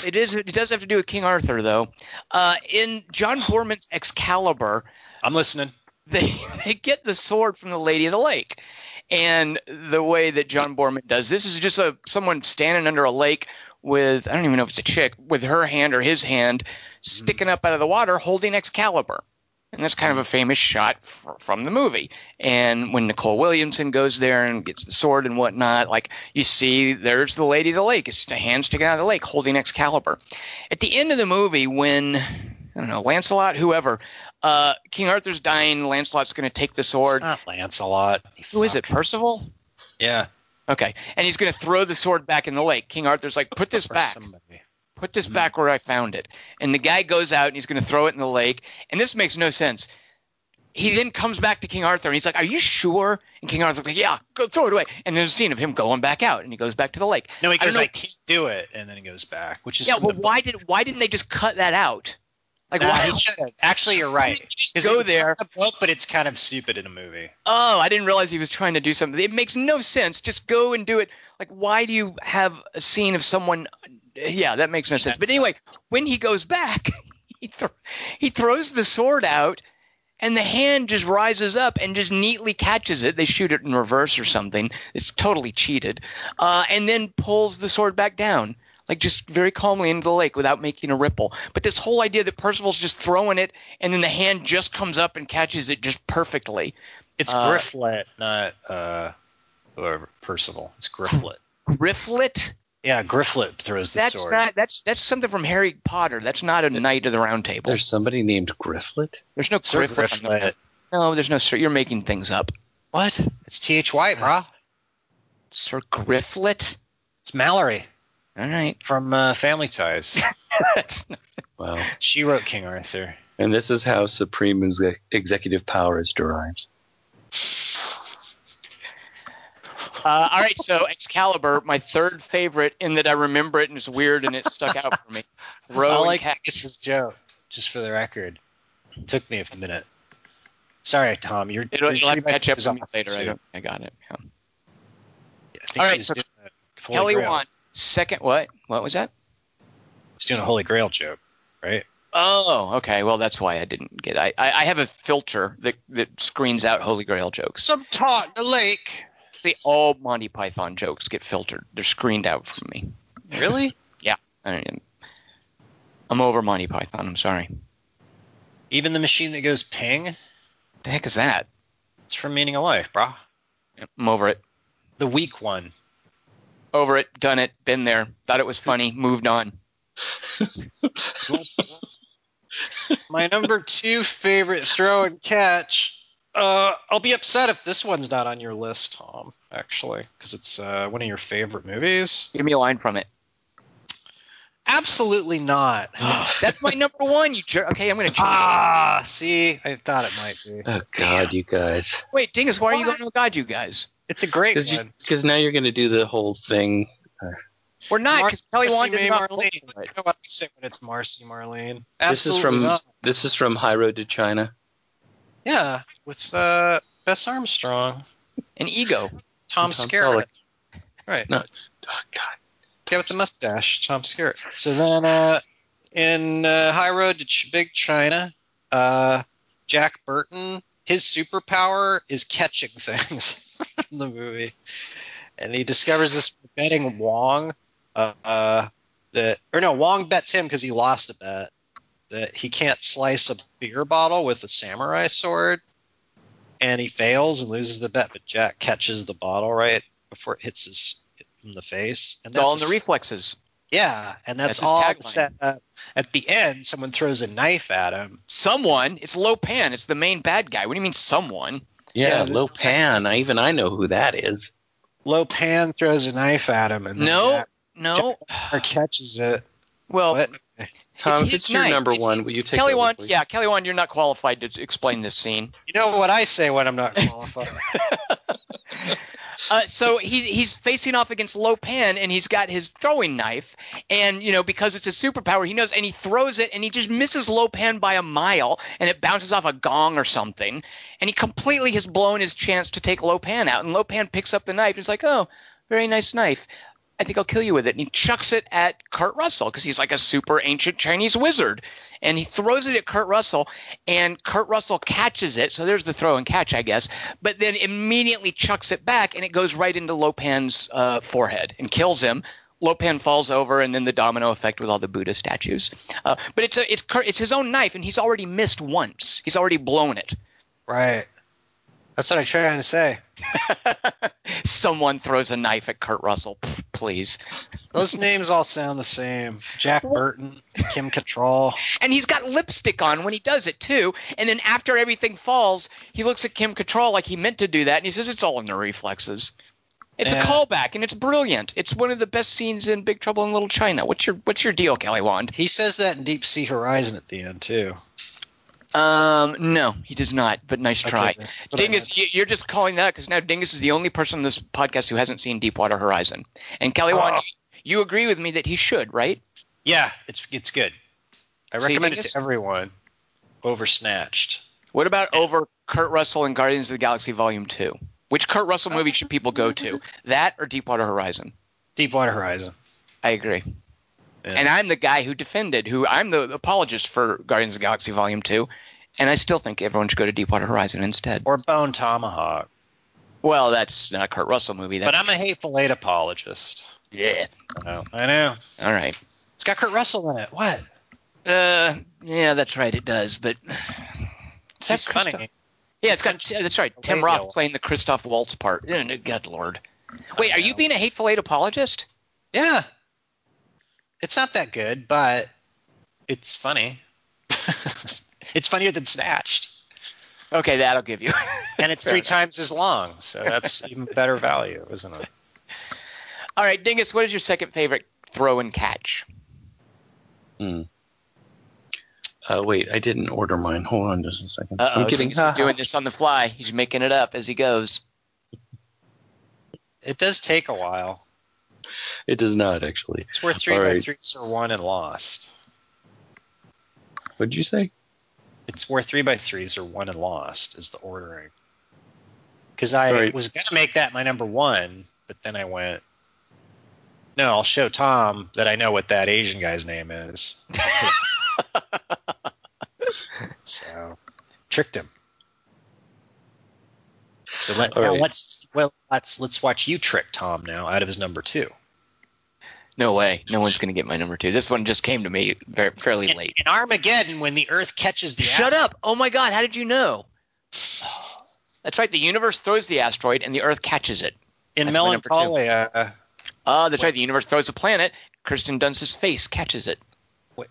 it is. It does have to do with King Arthur, though. Uh, in John Boorman's Excalibur,
I'm listening.
they they get the sword from the Lady of the Lake. And the way that John Boorman does this is just a someone standing under a lake with I don't even know if it's a chick with her hand or his hand sticking up out of the water holding Excalibur. And that's kind of a famous shot fr- from the movie. And when Nicol Williamson goes there and gets the sword and whatnot, like you see, there's the Lady of the Lake, it's a hand sticking out of the lake holding Excalibur. At the end of the movie, when I don't know Lancelot, whoever, uh, King Arthur's dying, Lancelot's going to take the sword.
It's not Lancelot.
Who is it?
fuck.
Percival?
Yeah.
Okay, and he's going to throw the sword back in the lake. King Arthur's like, "Put this back."
somebody.
Put this
Mhm.
back where I found it. And the guy goes out and he's going to throw it in the lake. And this makes no sense. He then comes back to King Arthur and he's like, Are you sure? And King Arthur's like, Yeah, go throw it away. And there's a scene of him going back out and he goes back to the lake.
No, he goes,
know-
I can't do it, and then he goes back, which is
Yeah,
the
why did why didn't they just cut that out? Like why
he should have. Actually, you're right.
just
'Cause
go there?
the book, but it's kind of stupid in a movie.
Oh, I didn't realize he was trying to do something. It makes no sense. Just go and do it. Like, why do you have a scene of someone? Yeah, that makes no sense. But anyway, when he goes back, he th- he throws the sword out, and the hand just rises up and just neatly catches it. They shoot it in reverse or something. It's totally cheated. Uh, and then pulls the sword back down. Like just very calmly into the lake without making a ripple. But this whole idea that Percival's just throwing it and then the hand just comes up and catches it just perfectly.
It's
Uh,
Grifflet, not uh, whoever Percival. It's Grifflet.
Grifflet?
Yeah, Grifflet throws the
That's
sword.
not that's that's something from Harry Potter. That's not a Knight of the Round Table.
There's somebody named Grifflet.
There's no
Sir
Grifflet. on the- No, there's no Sir. You're making things up.
What? It's T. H. White, brah.
Sir Grifflet.
It's Mallory
All right.
from uh, Family Ties.
That's not-
Wow.
she wrote King Arthur.
And this is how supreme exec- executive power is derived.
uh, all right. So Excalibur, my third favorite, in that I remember it and it's weird and it stuck out for me.
I
Throw
like
and catch.
Vegas's joke, just for the record. It took me a minute. Sorry, Tom. You're,
It'll,
you're
it'll have to catch up
fingers
with me later. I,
too.
don't, I got it. Yeah.
I think
All right, so
doing Holy
Kelly
Grail.
Wand, second. What? What was that?
He's doing a Holy Grail joke, right?
Oh, okay. Well, that's why I didn't get. I I, I have a filter that that screens out Holy Grail jokes.
Some taught in the lake.
The all Monty Python jokes get filtered. They're screened out from me.
Really?
I don't, I'm over Monty Python. I'm sorry.
Even the machine that goes ping?
The heck is that?
It's from Meaning of Life, brah.
I'm over it.
The weak one.
Over it. Done it. Been there. Thought it was funny. Moved on.
My number two favorite throw and catch. Uh, I'll be upset if this one's not on your list, Tom. Actually, because it's uh, one of your favorite movies.
Give me a line from it.
Absolutely not.
That's my number one. You jerk. Okay, I'm gonna. Change
ah, see, I thought it might be.
Oh God, you guys!
Wait, Dingus, why are you going? Oh God, you guys.
It's a great
Because
one.
because now you're going to do the whole thing.
We're not because Kelly
Marcy
Wand did
May
not.
Marlene.
vote
You
for it.
know what I say when it's Marcy Marlene?
This is from
not.
this is from High Road to China.
Yeah, with uh, Bess Armstrong,
An ego.
Tom,
Tom
Skerritt. Right.
No, oh, God.
Guy with the mustache, Tom Skerritt. So then, uh, in uh, High Road to Ch- Big China, uh, Jack Burton, his superpower is catching things in the movie, and he discovers this betting Wong. Uh, uh, that or no, Wong bets him because he lost a bet that he can't slice a beer bottle with a samurai sword, and he fails and loses the bet. But Jack catches the bottle right before it hits his in the face, and
It's all in the
a-
reflexes.
yeah, and that's,
That's
all set up. At the end, someone throws a knife at him.
Someone. It's Lo Pan. It's the main bad guy. What do you mean, someone?
Yeah,
Yeah,
Lo Pan. I, even I know who that is.
Lo Pan throws a knife at him, and
No.
Jack
No.
Jack catches it.
Well,
What?
Tom,
It's
it's your
knife.
number
It's-
one, will you take
Kelly
over,
Wand. Yeah, Kelly Wand. You're not qualified to explain this scene.
You know what I say when I'm not qualified.
Uh, so he's he's facing off against Lo Pan, and he's got his throwing knife, and you know because it's a superpower, he knows, and he throws it, and he just misses Lo Pan by a mile, and it bounces off a gong or something, and he completely has blown his chance to take Lo Pan out, and Lo Pan picks up the knife, and he's like, oh, very nice knife. I think I'll kill you with it. And he chucks it at Kurt Russell because he's like a super ancient Chinese wizard. And he throws it at Kurt Russell, and Kurt Russell catches it. So there's the throw and catch, I guess. But then immediately chucks it back, and it goes right into Lo Pan's uh, forehead and kills him. Lopan falls over, and then the domino effect with all the Buddha statues. Uh, but it's a, it's it's his own knife, and he's already missed once. He's already blown it.
Right. That's what I'm trying to say.
Someone throws a knife at Kurt Russell, please.
Those names all sound the same. Jack Burton, Kim Cattrall.
And he's got lipstick on when he does it too. And then after everything falls, he looks at Kim Cattrall like he meant to do that, and he says it's all in the reflexes. It's
Yeah.
a callback, and it's brilliant. It's one of the best scenes in Big Trouble in Little China. What's your What's your deal, Kelly Wand?
He says that in Deep Sea Horizon at the end too.
Um, no, he does not. But nice try.
Okay, that's what I
Dingus, you- you're just calling that because now Dingus is the only person on this podcast who hasn't seen Deepwater Horizon. And Kelly Wand,
Oh.
you, you agree with me that he should, right?
Yeah, it's it's good. I
See,
recommend it to everyone. Over Snatched.
What about over Kurt Russell and Guardians of the Galaxy Volume Two? Which Kurt Russell movie should people go to? That or Deepwater Horizon?
Deepwater Horizon.
I agree.
Yeah.
And I'm the guy who defended, who I'm the apologist for Guardians of the Galaxy Volume 2, and I still think everyone should go to Deepwater Horizon instead.
Or Bone Tomahawk.
Well, that's not a Kurt Russell movie. That's,
But I'm a Hateful Eight apologist.
yeah.
I know. I know.
All right.
It's got Kurt Russell in it. What?
Uh, yeah, that's right. It does, but Is that
He's
Christoph-
funny.
Yeah, it's got. That's right. Tim
Radio.
Roth playing the Christoph Waltz part. Good lord. Wait, are you being a hateful eight apologist?
Yeah. It's not that good, but it's funny. it's funnier than Snatched.
Okay, that'll give you.
And it's
Fair
three
enough.
times as long, so that's even better value, isn't it?
All right, Dingus. What is your second favorite throw and catch?
Hmm. Uh, wait, I didn't order mine. Hold on just a second.
Uh oh,
I'm getting
Dingus is doing this on the fly. He's making it up as he goes.
It does take a while.
It does not actually.
It's where three
All
by
right.
threes are won and lost.
What did you say?
It's where three by threes are won and lost is the ordering. Because I
right.
was going to make that my number one, but then I went, no, I'll show Tom that I know what that Asian guy's name is. so tricked him. So let, now
right.
let's well let's let's watch you trick Tom now out of his number two.
No way. No one's going to get my number two. This one just came to me very, fairly
In,
late.
in Armageddon, when the Earth catches the
Shut
asteroid-
up. Oh my God. How did you know? That's right. The universe throws the asteroid and the Earth catches it.
in
That's my number two.
Melancholia,
Ah, that's right. The universe throws a planet. Kirsten Dunst's face catches it.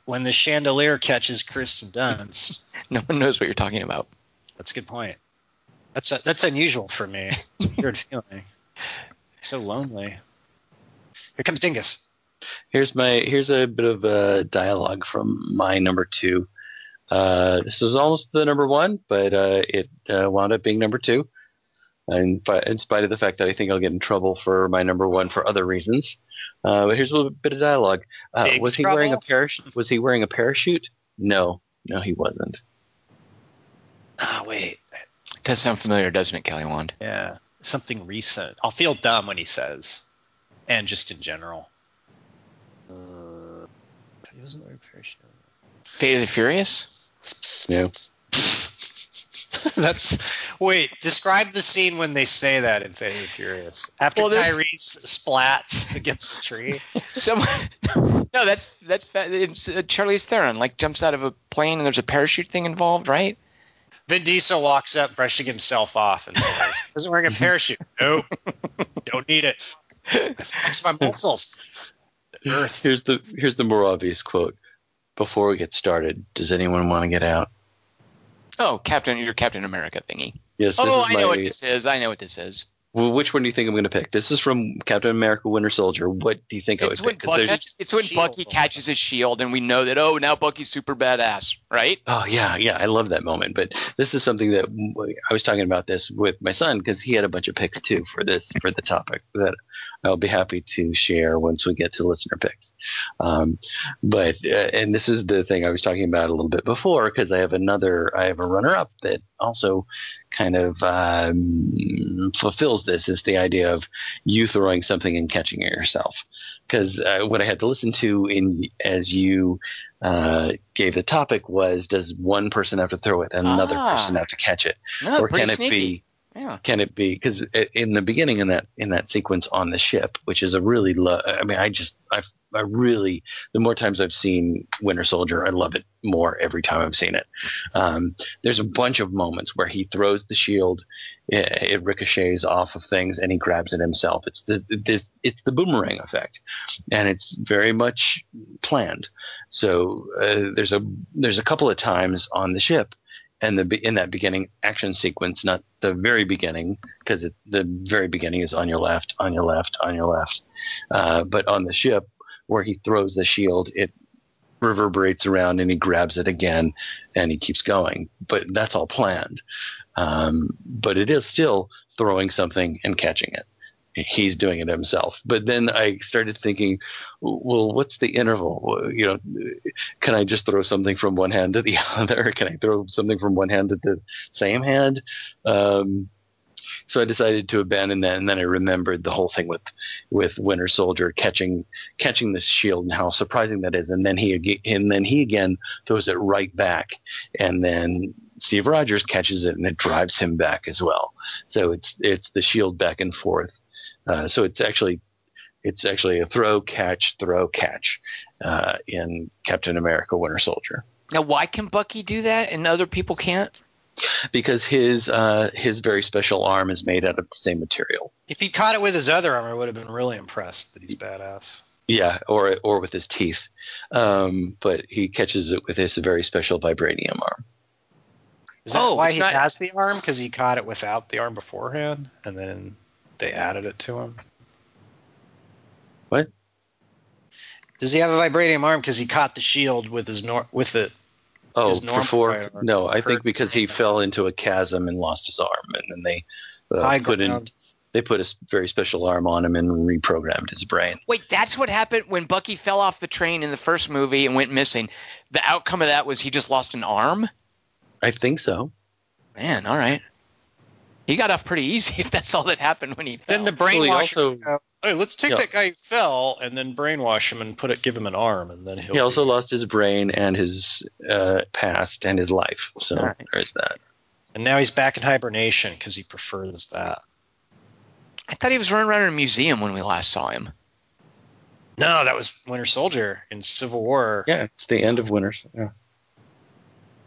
when the chandelier catches Kirsten Dunst.
No one knows what you're talking about.
That's a good point. That's a, that's unusual for me. It's a weird feeling. So lonely. Here comes Dingus.
Here's my here's a bit of a dialogue from my number two. Uh, this was almost the number one, but uh, it uh, wound up being number two. In, fi- in spite of the fact that I think I'll get in trouble for my number one for other reasons. Uh, but here's a little bit of dialogue. Uh, was he wearing a
trouble?
parachute? Was he wearing a parachute? No, no, he wasn't.
Ah, wait.
It does sound familiar, doesn't it, Kelly Wand?
Yeah. Something recent. I'll feel dumb when he says. And just in general. Uh, he doesn't wear a parachute.
Fate of the Furious?
Yeah.
That's wait. Describe the scene when they say that in Fate of the Furious. After
Well,
Tyrese splats against the tree.
Some, no, that's that's it's, uh, Charlize Theron like jumps out of a plane and there's a parachute thing involved, right?
Vin Diesel walks up, brushing himself off, and says, "Wasn't wearing a parachute. Nope, don't need it. I flex my muscles." Earth.
Here's the here's the more obvious quote. Before we get started, does anyone want to get out?
Oh, Captain, your Captain America thingy.
Yes.
Oh, I know what this is. I know what this is.
Well, which one do you think I'm going to pick? This is from Captain America: Winter Soldier. What do you think I would
It's when
pick? 'Cause
Bucky,
there's-
it's when
Shield.
Bucky catches his shield and we know that oh now Bucky's super badass, right?
Oh yeah, yeah, I love that moment. But this is something that I was talking about this with my son because he had a bunch of picks too for this for the topic that I'll be happy to share once we get to listener picks. Um, but uh, and this is the thing I was talking about a little bit before because I have another I have a runner up that also kind of um, fulfills this is the idea of you throwing something and catching it yourself because uh, what I had to listen to in as you uh, gave the topic was does one person have to throw it and another
Ah.
person have to catch it
No,
or
pretty
can it
sneaky.
be
Yeah.
Can it be because in the beginning in that in that sequence on the ship, which is a really lo- I mean, I just I I really the more times I've seen Winter Soldier, I love it more every time I've seen it. Um, there's a bunch of moments where he throws the shield, it, it ricochets off of things, and he grabs it himself. It's the this it's the boomerang effect, and it's very much planned. So uh, there's a there's a couple of times on the ship and the in that beginning action sequence, not the very beginning, because the very beginning is on your left, on your left, on your left, uh, but on the ship where he throws the shield, it reverberates around and he grabs it again, and he keeps going. But that's all planned. Um, but it is still throwing something and catching it he's doing it himself. But then I started thinking, well, what's the interval? You know, can I just throw something from one hand to the other? Can I throw something from one hand to the same hand? Um, so I decided to abandon that, and then I remembered the whole thing with with Winter Soldier catching catching the shield and how surprising that is. And then he and then he again throws it right back, and then Steve Rogers catches it and it drives him back as well. So it's it's the shield back and forth. Uh, so it's actually it's actually a throw catch throw catch uh, in Captain America Winter Soldier.
Now, why can Bucky do that and other people can't?
Because his uh, his very special arm is made out of the same material.
If he caught it with his other arm, I would have been really impressed that he's badass.
Yeah, or or with his teeth, um, but he catches it with his very special vibranium arm.
Is that oh, why he not... has the arm? Because he caught it without the arm beforehand, and then they added it to him.
What?
Does he have a vibranium arm because he caught the shield with his nor- with it?
Oh, before no, I think because he fell into a chasm and lost his arm, and then they uh, put in they put a very special arm on him and reprogrammed his brain.
Wait, that's what happened when Bucky fell off the train in the first movie and went missing. The outcome of that was he just lost an arm.
I think so.
Man, all right he got off pretty easy if that's all that happened when he fell.
Then the brainwash. Well, also, hey, let's take yeah. that guy who fell and then brainwash him and put it, give him an arm, and then he'll.
He also be... lost his brain and his uh, past and his life. So right. there's that.
And now he's back in hibernation because he prefers that.
I thought he was running around in a museum when we last saw him.
No, that was Winter Soldier in Civil War.
Yeah, it's the end of Winter. Yeah.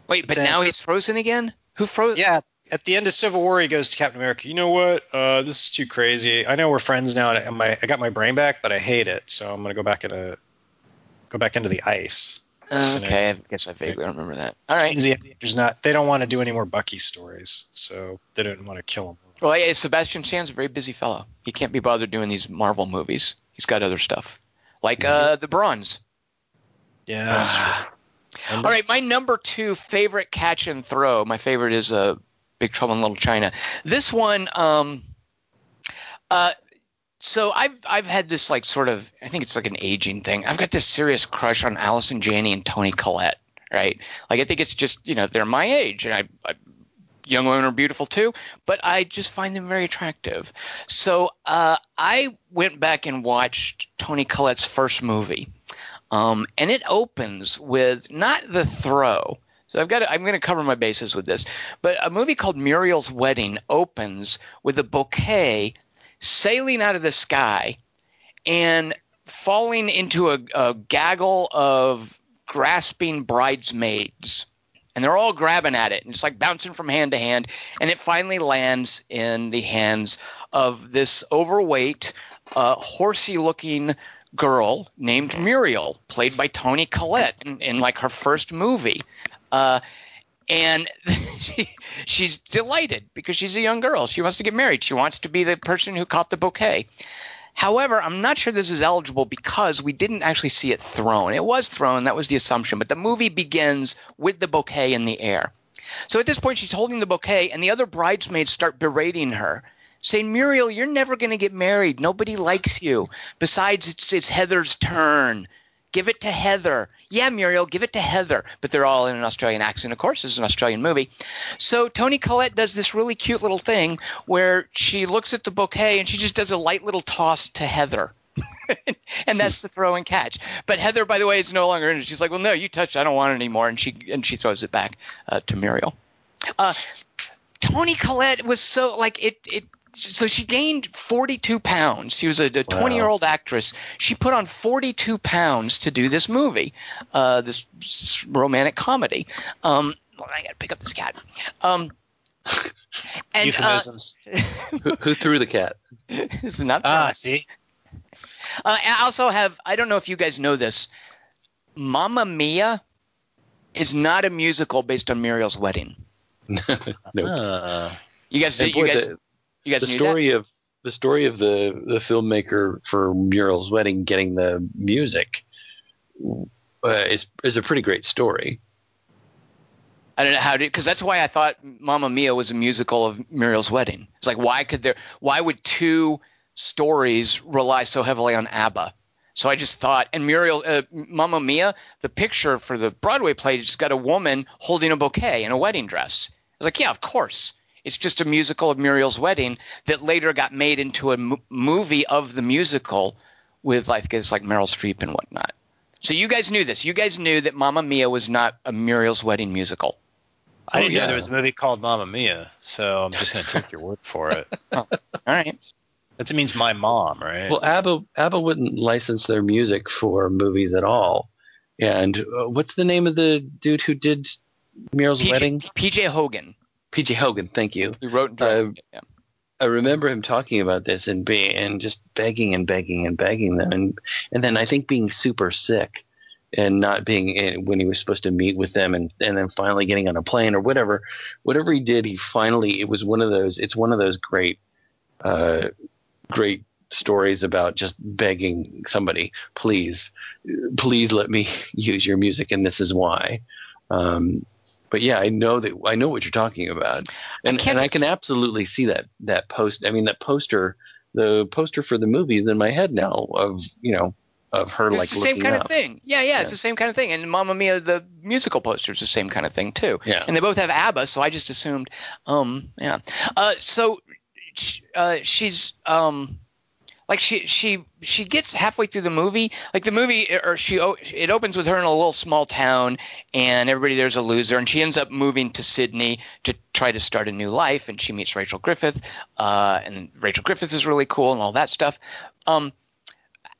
Wait, but then, now he's frozen again? Who froze?
Yeah, at the end of Civil War, he goes to Captain America. You know what? Uh, this is too crazy. I know we're friends now, and I, I got my brain back, but I hate it. So I'm gonna go back into go back into the ice.
Uh, okay, I guess I vaguely remember that. All right.
There's not. They don't want to do any more Bucky stories, so they didn't want to kill him.
Well, yeah, Sebastian Stan's a very busy fellow. He can't be bothered doing these Marvel movies. He's got other stuff, like mm-hmm. uh, the Bronze.
Yeah, that's true.
All right, my number two favorite catch and throw. My favorite is uh, Big Trouble in Little China. This one, um, uh, so I've I've had this like sort of I think it's like an aging thing. I've got this serious crush on Allison Janney and Toni Collette, right? Like I think it's just you know they're my age, and I, I young women are beautiful too, but I just find them very attractive. So uh, I went back and watched Toni Collette's first movie, um, and it opens with not the throw, so I've got to, I'm going to cover my bases with this. But a movie called Muriel's Wedding opens with a bouquet sailing out of the sky and falling into a, a gaggle of grasping bridesmaids. And they're all grabbing at it, and it's like bouncing from hand to hand. And it finally lands in the hands of this overweight, uh, horsey looking girl named Muriel, played by Toni Collette in, in like her first movie. Uh, and she, she's delighted because she's a young girl. She wants to get married. She wants to be the person who caught the bouquet. However, I'm not sure this is eligible because we didn't actually see it thrown. It was thrown, that was the assumption, but the movie begins with the bouquet in the air. So at this point, she's holding the bouquet, and the other bridesmaids start berating her, saying, Muriel, you're never going to get married. Nobody likes you. Besides, it's, it's Heather's turn. Give it to Heather. Yeah, Muriel, give it to Heather. But they're all in an Australian accent, of course. It's an Australian movie. So Toni Collette does this really cute little thing where she looks at the bouquet and she just does a light little toss to Heather. and that's the throw and catch. But Heather, by the way, is no longer in it. She's like, "Well, no, you touched. I don't want it anymore." And she and she throws it back uh, to Muriel. Uh, Toni Collette was so like it it so she gained 42 pounds. She was a 20 year old actress. She put on 42 pounds to do this movie, uh, this romantic comedy. Um, well, I got to pick up this cat. Um, and,
Euphemisms.
Who, who threw the cat?
Uh, this not
ah, see,
Uh, I also have, I don't know if you guys know this, Mamma Mia is not a musical based on Muriel's wedding.
no.
Uh,
You guys,
And
you
boy,
guys,
the,
you guys
the
knew
story of the story of the the filmmaker for Muriel's wedding getting the music uh, is is a pretty great story.
I don't know how to, because that's why I thought Mamma Mia was a musical of Muriel's wedding. It's like, why could there, why would two stories rely so heavily on ABBA? So I just thought, and Muriel, uh, Mamma Mia, the picture for the Broadway play just got a woman holding a bouquet in a wedding dress. I was like, yeah, of course. It's just a musical of Muriel's wedding that later got made into a movie of the musical with, I guess, like Meryl Streep and whatnot. So you guys knew this. You guys knew that Mamma Mia was not a Muriel's wedding musical.
I didn't
yeah.
know there was a movie called Mamma Mia, so I'm just going to take your word for it.
All right.
That means my mom, right?
Well, ABBA ABBA wouldn't license their music for movies at all. And uh, what's the name of the dude who did Muriel's wedding?
PJ Hogan,
PJ Hogan. Thank you.
who wrote it, yeah.
I remember him talking about this and being and just begging and begging and begging them, and and then I think being super sick and not being in, when he was supposed to meet with them, and and then finally getting on a plane or whatever, whatever he did, he finally it was one of those. It's one of those great, uh, great stories about just begging somebody, please, please let me use your music, and this is why. Um, but yeah, I know that I know what you're talking about, and
can't-
and I can absolutely see that that post. I mean, that poster, the poster for the movie is in my head now of you know of her
It's
like
the same kind
up.
of thing. Yeah, yeah, it's the same kind of thing. And Mamma Mia, the musical poster is the same kind of thing too.
Yeah.
And they both have ABBA, so I just assumed, um, yeah. Uh, so sh- uh, she's um, like she she she gets halfway through the movie. Like the movie, or she o- it opens with her in a little small town, and everybody there's a loser, and she ends up moving to Sydney to try to start a new life, and she meets Rachel Griffith, uh, and Rachel Griffith is really cool and all that stuff. Um,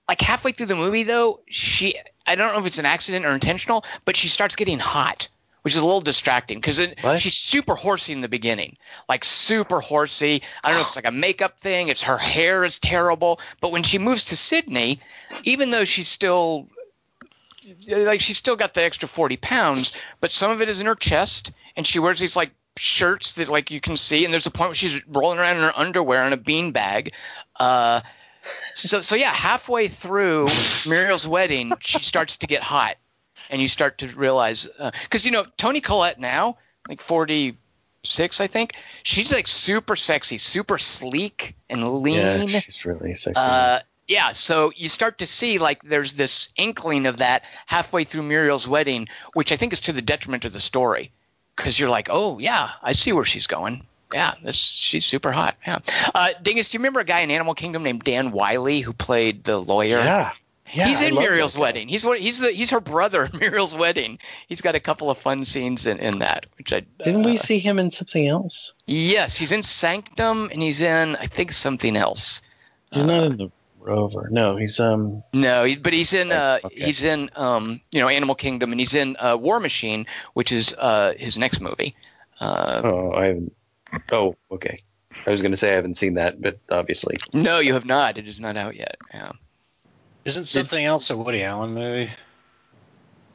like halfway through the movie though she i don't know if it's an accident or intentional but she starts getting hot which is a little distracting because she's super horsey in the beginning like super horsey. I don't know if it's like a makeup thing it's her hair is terrible but when she moves to sydney even though she's still like she's still got the extra 40 pounds but some of it is in her chest and she wears these like shirts that like you can see and there's a point where she's rolling around in her underwear in a bean bag. Uh so so yeah halfway through muriel's wedding she starts to get hot and you start to realize because you know toni collette now like 46 i think she's like super sexy super sleek and lean
Yeah, she's really sexy.
uh, yeah, so you start to see like there's this inkling of that halfway through Muriel's wedding, which I think is to the detriment of the story, because you're like, oh yeah, I see where she's going. Yeah, this she's super hot. Yeah, uh, Dingus, do you remember a guy in Animal Kingdom named Dan Wyllie who played the lawyer?
yeah, yeah.
he's in Muriel's wedding. He's what he's the he's her brother in Muriel's wedding. He's got a couple of fun scenes in, in that, which I
Didn't
uh,
we see him in something else?
Yes, he's in Sanctum, and he's in I think something else.
He's not in the Rover. No, he's um.
No, he, but he's in uh,
Okay.
he's in um, you know Animal Kingdom, and he's in uh, War Machine, which is uh, his next movie. Uh,
Oh, I haven't. Oh, okay. I was going to say I haven't seen that, but obviously.
no, you have not. It is not out yet. Yeah.
Isn't something else a Woody Allen movie?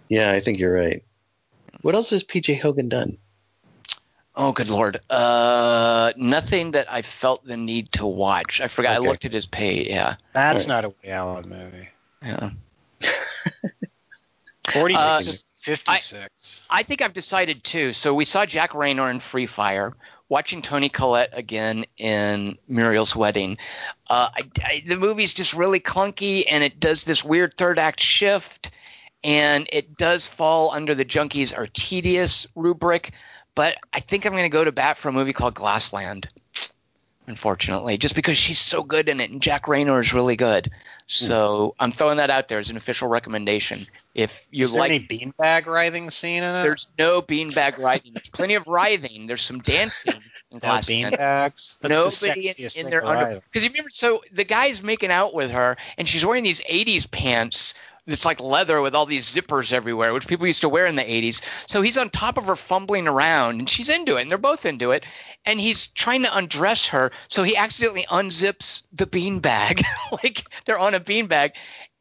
Yeah, I think you're right. What else has PJ Hogan done?
Oh, good lord. Uh, nothing that I felt the need to watch. I forgot.
Okay.
I looked at his page. Yeah.
That's
All
not a Woody Allen movie.
Yeah.
46,
Uh,
56.
I think I've decided too. So we saw Jack Reynor in Free Fire, watching Toni Collette again in Muriel's Wedding. Uh, I, I, the movie's just really clunky, and it does this weird third act shift, and it does fall under the junkies are tedious rubric. But I think I'm going to go to bat for a movie called Glassland. Unfortunately, just because she's so good in it, and Jack Reynor is really good, hmm. so I'm throwing that out there as an official recommendation. If you
Is there
like
any beanbag writhing scene in it?
there's no beanbag writhing. There's plenty of writhing. There's some dancing, in glass
beanbags. That's
Nobody
the
in,
sexiest
in
thing
their underwear. Because you remember, so the guy's making out with her, and she's wearing these '80s pants. It's like leather with all these zippers everywhere, which people used to wear in the '80s. So he's on top of her, fumbling around, and she's into it, and they're both into it. And he's trying to undress her, so he accidentally unzips the beanbag, like they're on a beanbag.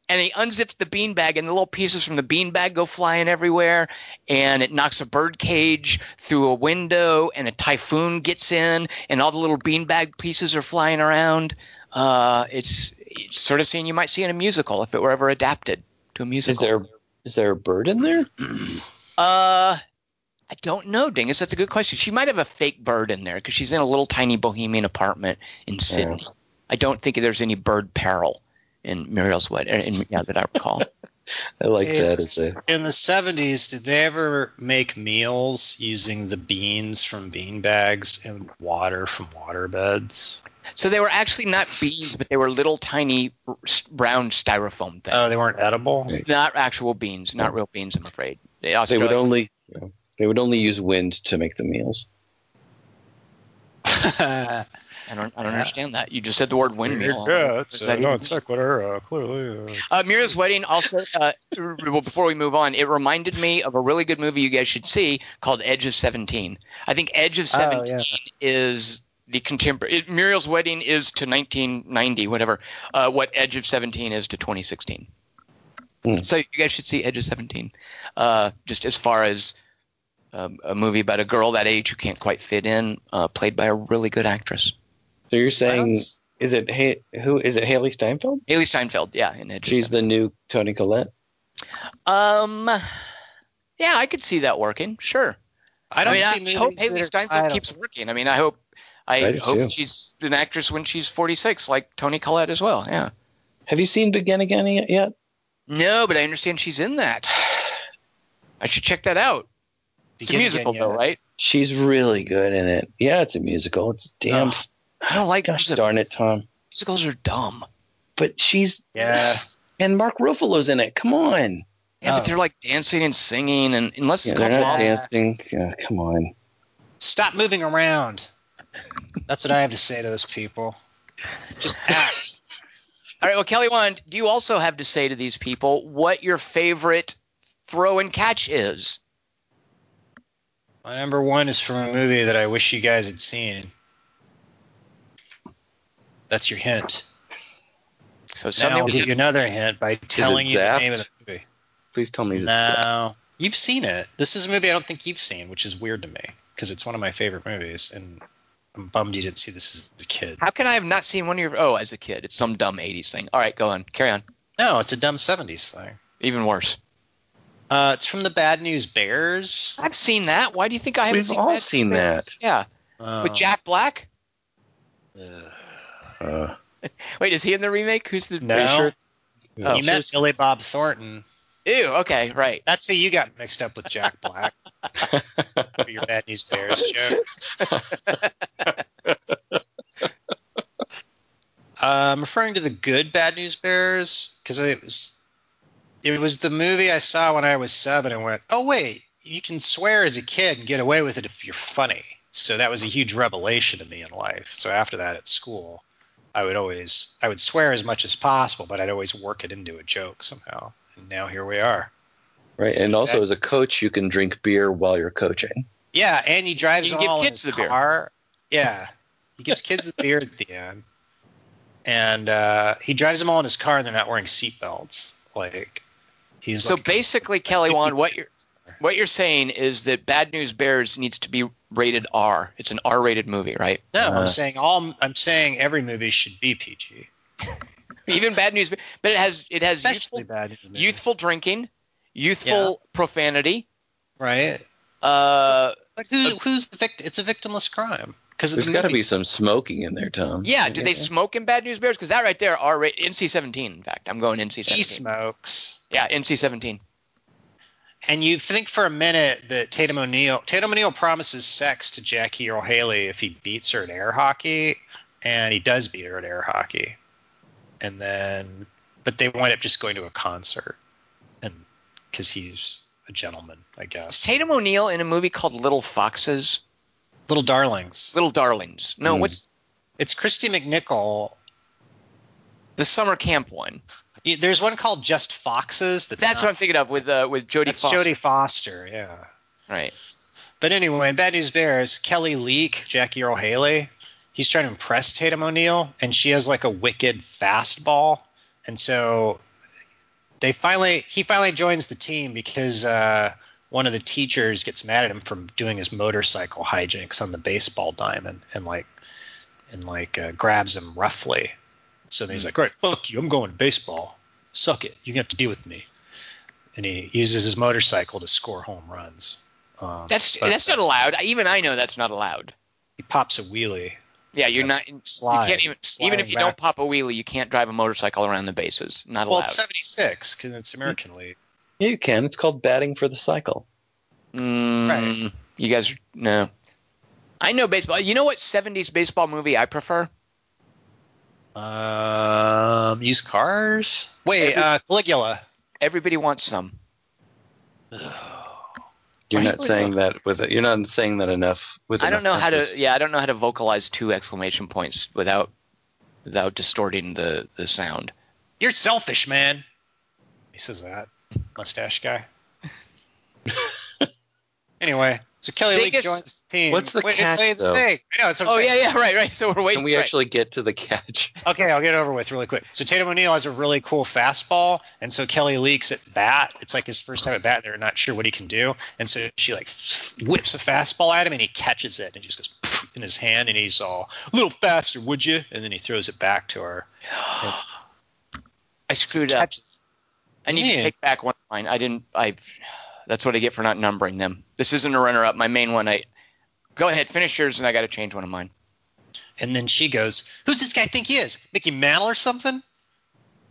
And he unzips the beanbag, and the little pieces from the beanbag go flying everywhere. And it knocks a bird cage through a window, and a typhoon gets in, and all the little beanbag pieces are flying around. Uh, it's, it's sort of scene you might see in a musical if it were ever adapted to a
Is there is there a bird in there?
Uh, I don't know, Dingus. That's a good question. She might have a fake bird in there because she's in a little tiny bohemian apartment in Sydney. I don't think there's any bird peril in Muriel's wedding. In, yeah, that I recall.
I like
Hey,
that as a
In the 70s, did they ever make meals using the beans from bean bags and water from water beds?
So they were actually not beans, but they were little tiny brown styrofoam things.
Oh, they weren't edible?
not actual beans, not real beans. I'm afraid. They,
they would
Australia-
only they would only use wind to make the meals.
I don't. I don't understand that. You just said the word windmill. What does that even
sequitur, uh, clearly.
Uh, Muriel's Wedding also, uh, well, before we move on, it reminded me of a really good movie you guys should see called Edge of 17. I think Edge of
Oh,
17
yeah.
is the contemporary. It, Muriel's Wedding is to 1990, whatever, uh, what Edge of 17 is to 2016.
Hmm.
So you guys should see Edge of 17. Uh, just as far as um, a movie about a girl that age who can't quite fit in, uh, played by a really good actress.
So you're saying
That's-
is it ha- who is it Hailee Steinfeld?
Hailee Steinfeld, yeah, in Edge
She's
17.
the new Toni Collette.
Um, yeah, I could see that working. Sure.
I don't
mean,
see
I
movies
hope
Hailee
Steinfeld keeps working. I mean, I hope I,
I
hope
too.
she's an actress when she's 46, like Toni Collette as well. Yeah.
Have you seen Begin Again yet? yet?
No, but I understand she's in that. I should check that out. It's a musical
Again,
though,
yeah.
right?
She's really good in it. Yeah, it's a musical. It's damn.
Ugh. I don't like
Gosh
musicals.
darn it, Tom.
Musicals are dumb.
But she's
Yeah.
and Mark Ruffalo's in it. Come on.
Yeah,
Oh.
but they're like dancing and singing, and unless
Yeah,
it's
they're
called
not dancing. Yeah, come on.
Stop moving around. That's what I have to say to those people. Just act.
All right, well, Kelly Wand, do you also have to say to these people what your favorite throw and catch is?
My number one is from a movie that I wish you guys had seen. That's your hint.
So
Now I'll give you another hint by telling you the name of the movie.
Please tell me.
No, you've seen it. This is a movie I don't think you've seen, which is weird to me because it's one of my favorite movies, and I'm bummed you didn't see this as a kid.
How can I have not seen one of your? Oh, as a kid, it's some dumb '80s thing. All right, go on, carry on.
No, it's a dumb '70s thing.
Even worse.
Uh, it's from the Bad News Bears.
I've seen that. Why do you think I haven't seen that?
We've
seen
all
Bad
seen
News?
that.
Yeah,
Uh,
with Jack Black.
Uh,
Wait, is he in the remake? Who's the?
No.
Are you sure?
Oh.
you met Billy Bob Thornton.
Ew. Okay, right.
That's who you got mixed up with Jack Black for your Bad News Bears joke. Uh, I'm referring to the good Bad News Bears because it was it was the movie I saw when I was seven and went, oh wait, you can swear as a kid and get away with it if you're funny. So that was a huge revelation to me in life. So after that at school, I would always I would swear as much as possible, but I'd always work it into a joke somehow. And now here we are.
right. And also, as a coach, you can drink beer while you're coaching.
Yeah, and he drives
You can
them
give
all in his
the beer.
car. Yeah, he gives kids the beer at the end, and uh, he drives them all in his car, and they're not wearing seatbelts. Like he's
So
like,
basically, Kelly Wand, what you're what you're saying is that Bad News Bears needs to be rated R. It's an R-rated movie, right?
no,
Uh,
I'm saying all. I'm saying every movie should be PG,
Even Bad News, but it has it has
especially
youthful,
bad
youthful drinking, youthful profanity.
right?
Uh,
But who, who's the victim? It's a victimless crime because
There's got to be some smoking in there, Tom.
yeah. Do they smoke in Bad News Bears? Because that right there, R rated NC-17. In fact, I'm going
He
NC-17.
He smokes.
Yeah, NC-17.
And you think for a minute that Tatum O'Neal Tatum O'Neal promises sex to Jackie Earle Haley if he beats her at air hockey, and he does beat her at air hockey. And then, but they wind up just going to a concert, and because he's a gentleman, I
Is
guess.
Tatum O'Neal in a movie called Little Foxes?
Little Darlings.
Little Darlings. No,
Hmm.
what's
It's Kristy McNichol.
the summer camp one?
There's one called Just Foxes. That's,
That's
not,
what I'm thinking of with uh, with Jodie
That's
Foster.
Jodie Foster. Yeah.
Right.
But anyway, Bad News Bears, Kelly Leak, Jackie Earle Haley, he's trying to impress Tatum O'Neal, and she has like a wicked fastball. And so they finally he finally joins the team because uh, one of the teachers gets mad at him for doing his motorcycle hijinks on the baseball diamond and like and like uh, grabs him roughly. So then he's like, "All right, fuck you, I'm going to baseball. Suck it. You're gonna have to deal with me." And he uses his motorcycle to score home runs. Um,
That's that's not allowed. Even I know that's not allowed.
He pops a wheelie.
Yeah, you're not.
slide,
you can't even. Even if you
back.
don't pop a wheelie, you can't drive a motorcycle around the bases. Not
Well,
allowed.
it's 76 because it's American League.
Yeah, you can. It's called batting for the cycle.
Mm,
Right.
You guys, no. I know baseball. You know what 70s baseball movie I prefer?
Um, used cars. Wait,
Every-
uh, Caligula.
Everybody wants some.
You're not saying that with it. You're not saying that enough. With
I don't know
enough
how to. Yeah, I don't know how to vocalize two exclamation points without without distorting the the sound.
You're selfish, man. He says that. Mustache guy. anyway, so Kelly Leak
Dingus-
joins the team.
What's the
Wait,
catch,
it's, it's
though?
fake. I know, it's
Oh yeah, yeah, right, right. So we're waiting.
Can we
right.
actually get to the catch?
Okay, I'll get it over with really quick. So Tatum O'Neal has a really cool fastball, and so Kelly Leaks at bat. It's like his first time at bat. They're not sure what he can do, and so she like whips a fastball at him, and he catches it, and just goes in his hand, and he's all a little faster, would you? And then he throws it back to her.
I screwed up.
Catches.
I need
Man.
to take back one of mine. I didn't. I. That's what I get for not numbering them. This isn't a runner-up. My main one. I. Go ahead, finish yours, and I got to change one of mine.
And then she goes, "Who's this guy think he is? Mickey Mantle or something?"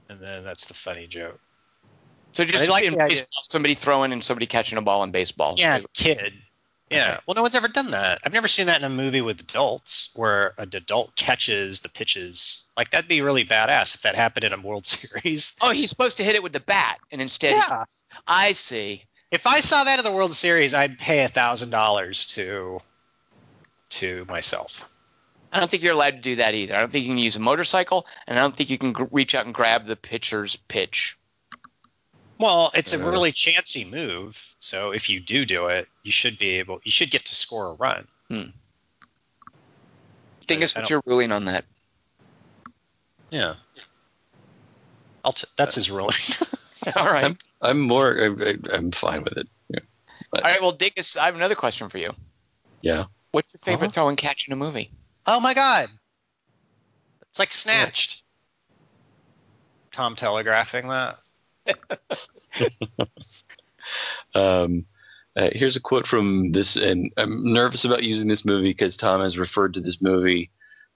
And then that's the funny joke.
So just
I like
in baseball, somebody throwing and somebody catching a ball in baseball.
Yeah, kid. Yeah.
Okay.
Well, no one's ever done that. I've never seen that in a movie with adults where an adult catches the pitches. Like that'd be really badass if that happened in a World Series.
Oh, he's supposed to hit it with the bat, and instead,
Yeah.
I see.
If I saw that in the World Series, I'd pay a thousand dollars to to myself.
I don't think you're allowed to do that either. I don't think you can use a motorcycle, and I don't think you can gr- reach out and grab the pitcher's pitch.
Well, it's a really chancy move. So if you do do it, you should be able. You should get to score a run. Hmm.
Dingus,
I
what's
don't-
your ruling on that?
Yeah. I'll t- that's his ruling.
All right.
I'm, I'm more. I, I, I'm fine with it. Yeah.
All right. Well, Dingus, I have another question for you.
Yeah.
What's your favorite
Uh-huh.
throw and catch in a movie?
oh my god. It's like snatched. Tom telegraphing that.
Um, uh, here's a quote from this, and I'm nervous about using this movie because Tom has referred to this movie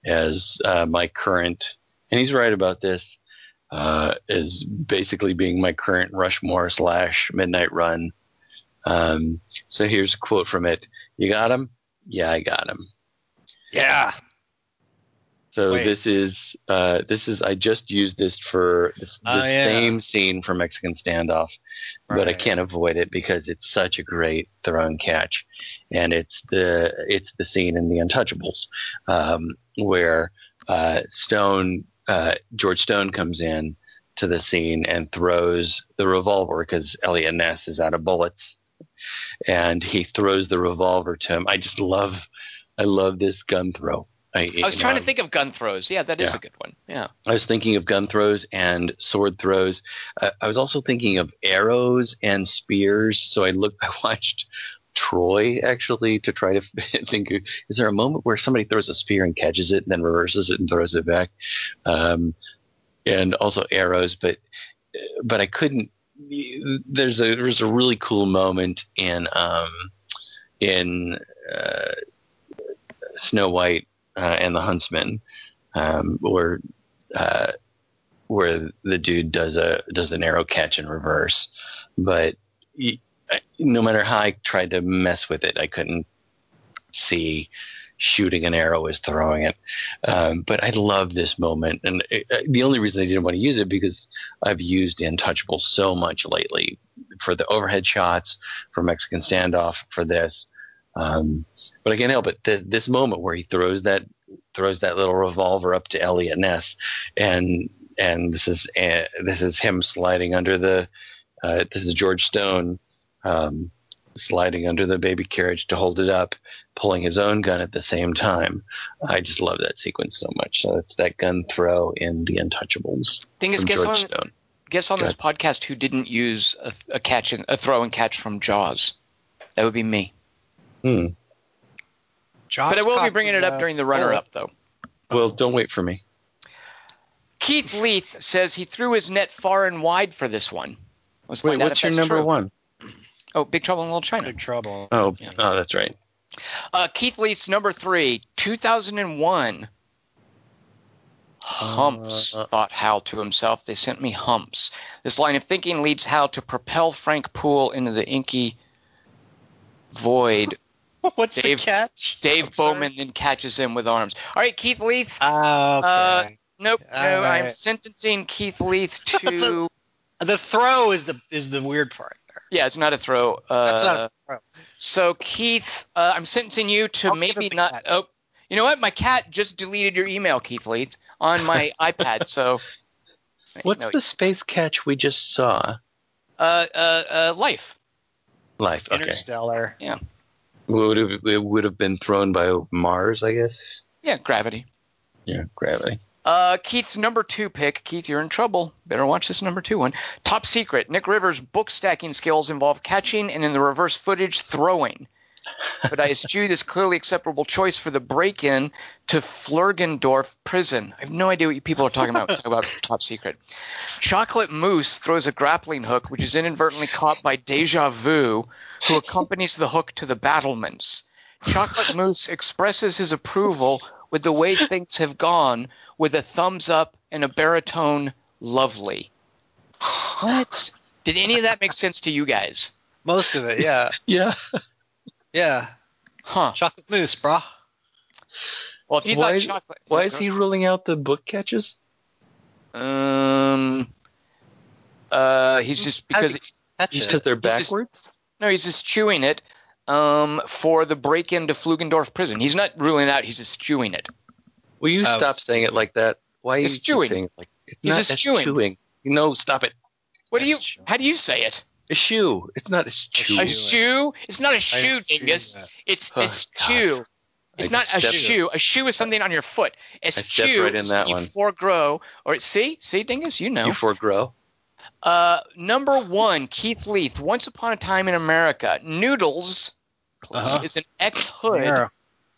as uh, my current, and he's right about this, uh, as basically being my current Rushmore slash Midnight Run. Um, so here's a quote from it. You got him? Yeah, I got him.
Yeah.
So
Wait.
this is uh, this is I just used this for this, the
Oh, yeah.
same scene for Mexican standoff, but I can't avoid it because it's such a great throw and catch, and it's the it's the scene in The Untouchables um, where uh, Stone uh, George Stone comes in to the scene and throws the revolver because Eliot Ness is out of bullets, and he throws the revolver to him. I just love I love this gun throw. I,
I was trying to think of gun throws. Yeah, that is
Yeah.
a good one. Yeah.
I was thinking of gun throws and sword throws. Uh, I was also thinking of arrows and spears. So I looked, I watched Troy actually to try to think: is there a moment where somebody throws a spear and catches it, and then reverses it and throws it back? Um, and also arrows, but but I couldn't. There's a there's a really cool moment in um, in uh, Snow White uh, and the Huntsman um, where uh, where the dude does a does an arrow catch in reverse, but I- no matter how I tried to mess with it, I couldn't see shooting an arrow as throwing it. Um, but I love this moment, and it, uh, the only reason I didn't want to use it because I've used Untouchable so much lately for the overhead shots, for Mexican standoff, for this. Um, but I can't help it. Th- this moment where he throws that throws that little revolver up to Eliot Ness, and and this is uh, this is him sliding under the. Uh, this is George Stone um, sliding under the baby carriage to hold it up, pulling his own gun at the same time. I just love that sequence so much. So it's that gun throw in The Untouchables.
Thing is,
from
guess
George
on guess on
Go
this podcast who didn't use a, a catch and a throw and catch from Jaws. That would be me.
Hmm.
Jaws
but I will be bringing
the,
it up during the runner-up, though.
Well, don't wait for me.
Keith Leith says he threw his net far and wide for this one. Let's
Wait, what's your number
true.
one?
Oh, Big Trouble in Little China.
Big trouble.
Oh,
Yeah.
oh, that's right.
Uh, Keith Leith's number three, 2001. Humps,
Uh,
thought Hal to himself. They sent me humps. This line of thinking leads Hal to propel Frank Poole into the inky void.
What's
Dave-
the catch?
Dave
I'm sorry.
Bowman then catches him with arms. All right, Keith Leith.
Ah, okay.
Nope,
All
no, I'm sentencing Keith Leith
That's
to.
the throw is the is the weird part there.
Yeah, it's not a throw. Uh,
That's not a throw.
So Keith, uh, I'm sentencing you to
I'll
maybe not.
catch.
Oh, you know what? My cat just deleted your email, Keith Leith, on my iPad. So.
What's
No,
the space catch we just saw?
uh, uh, uh, life.
Life. Okay.
Interstellar. Yeah.
Would have, it would have been thrown by Mars, I guess.
Yeah, gravity.
Yeah, gravity.
Uh, Keith's number two pick. Keith, you're in trouble. Better watch this number two one. Top secret. Nick Rivers' book stacking skills involve catching and in the reverse footage throwing. But I eschew this clearly acceptable choice for the break-in to Flurgendorf prison. I have no idea what you people are talking about. talk about top secret. Chocolate Moose throws a grappling hook, which is inadvertently caught by Deja Vu, who accompanies the hook to the battlements. Chocolate Moose expresses his approval with the way things have gone with a thumbs up and a baritone lovely. What? Did any of that make sense to you guys?
Most of it, yeah,
Yeah.
yeah.
Huh.
Chocolate mousse, brah.
Well, if you
Why
thought chocolate.
Why is he ruling out the book catches?
Um. Uh, he's just because
does Catch
Just
it.
because they're
He's just-
backwards?
no, he's just chewing it. Um, for the break into Flugendorf prison, he's not ruling it out. He's just chewing it.
Will you
Oh,
stop saying it like that? Why
It's
you keep
chewing.
saying it like it's
He's
not
just
it's
chewing.
No, stop it.
What do you? How do you say it?
A shoe. It's not a chew.
A shoe? It's not a
I
shoe, dingus. It's it's
God.
chew. It's
I
not a
stepped-
shoe. A shoe is something on your foot. It's
I stepped
chew.
right in
is
that
you
one.
Foregrow or see, see, dingus, you know.
You foregrow.
Uh, number one, Keith Leith. Once upon a time in America, Noodles
Uh-huh.
is an ex-hood.
Yeah.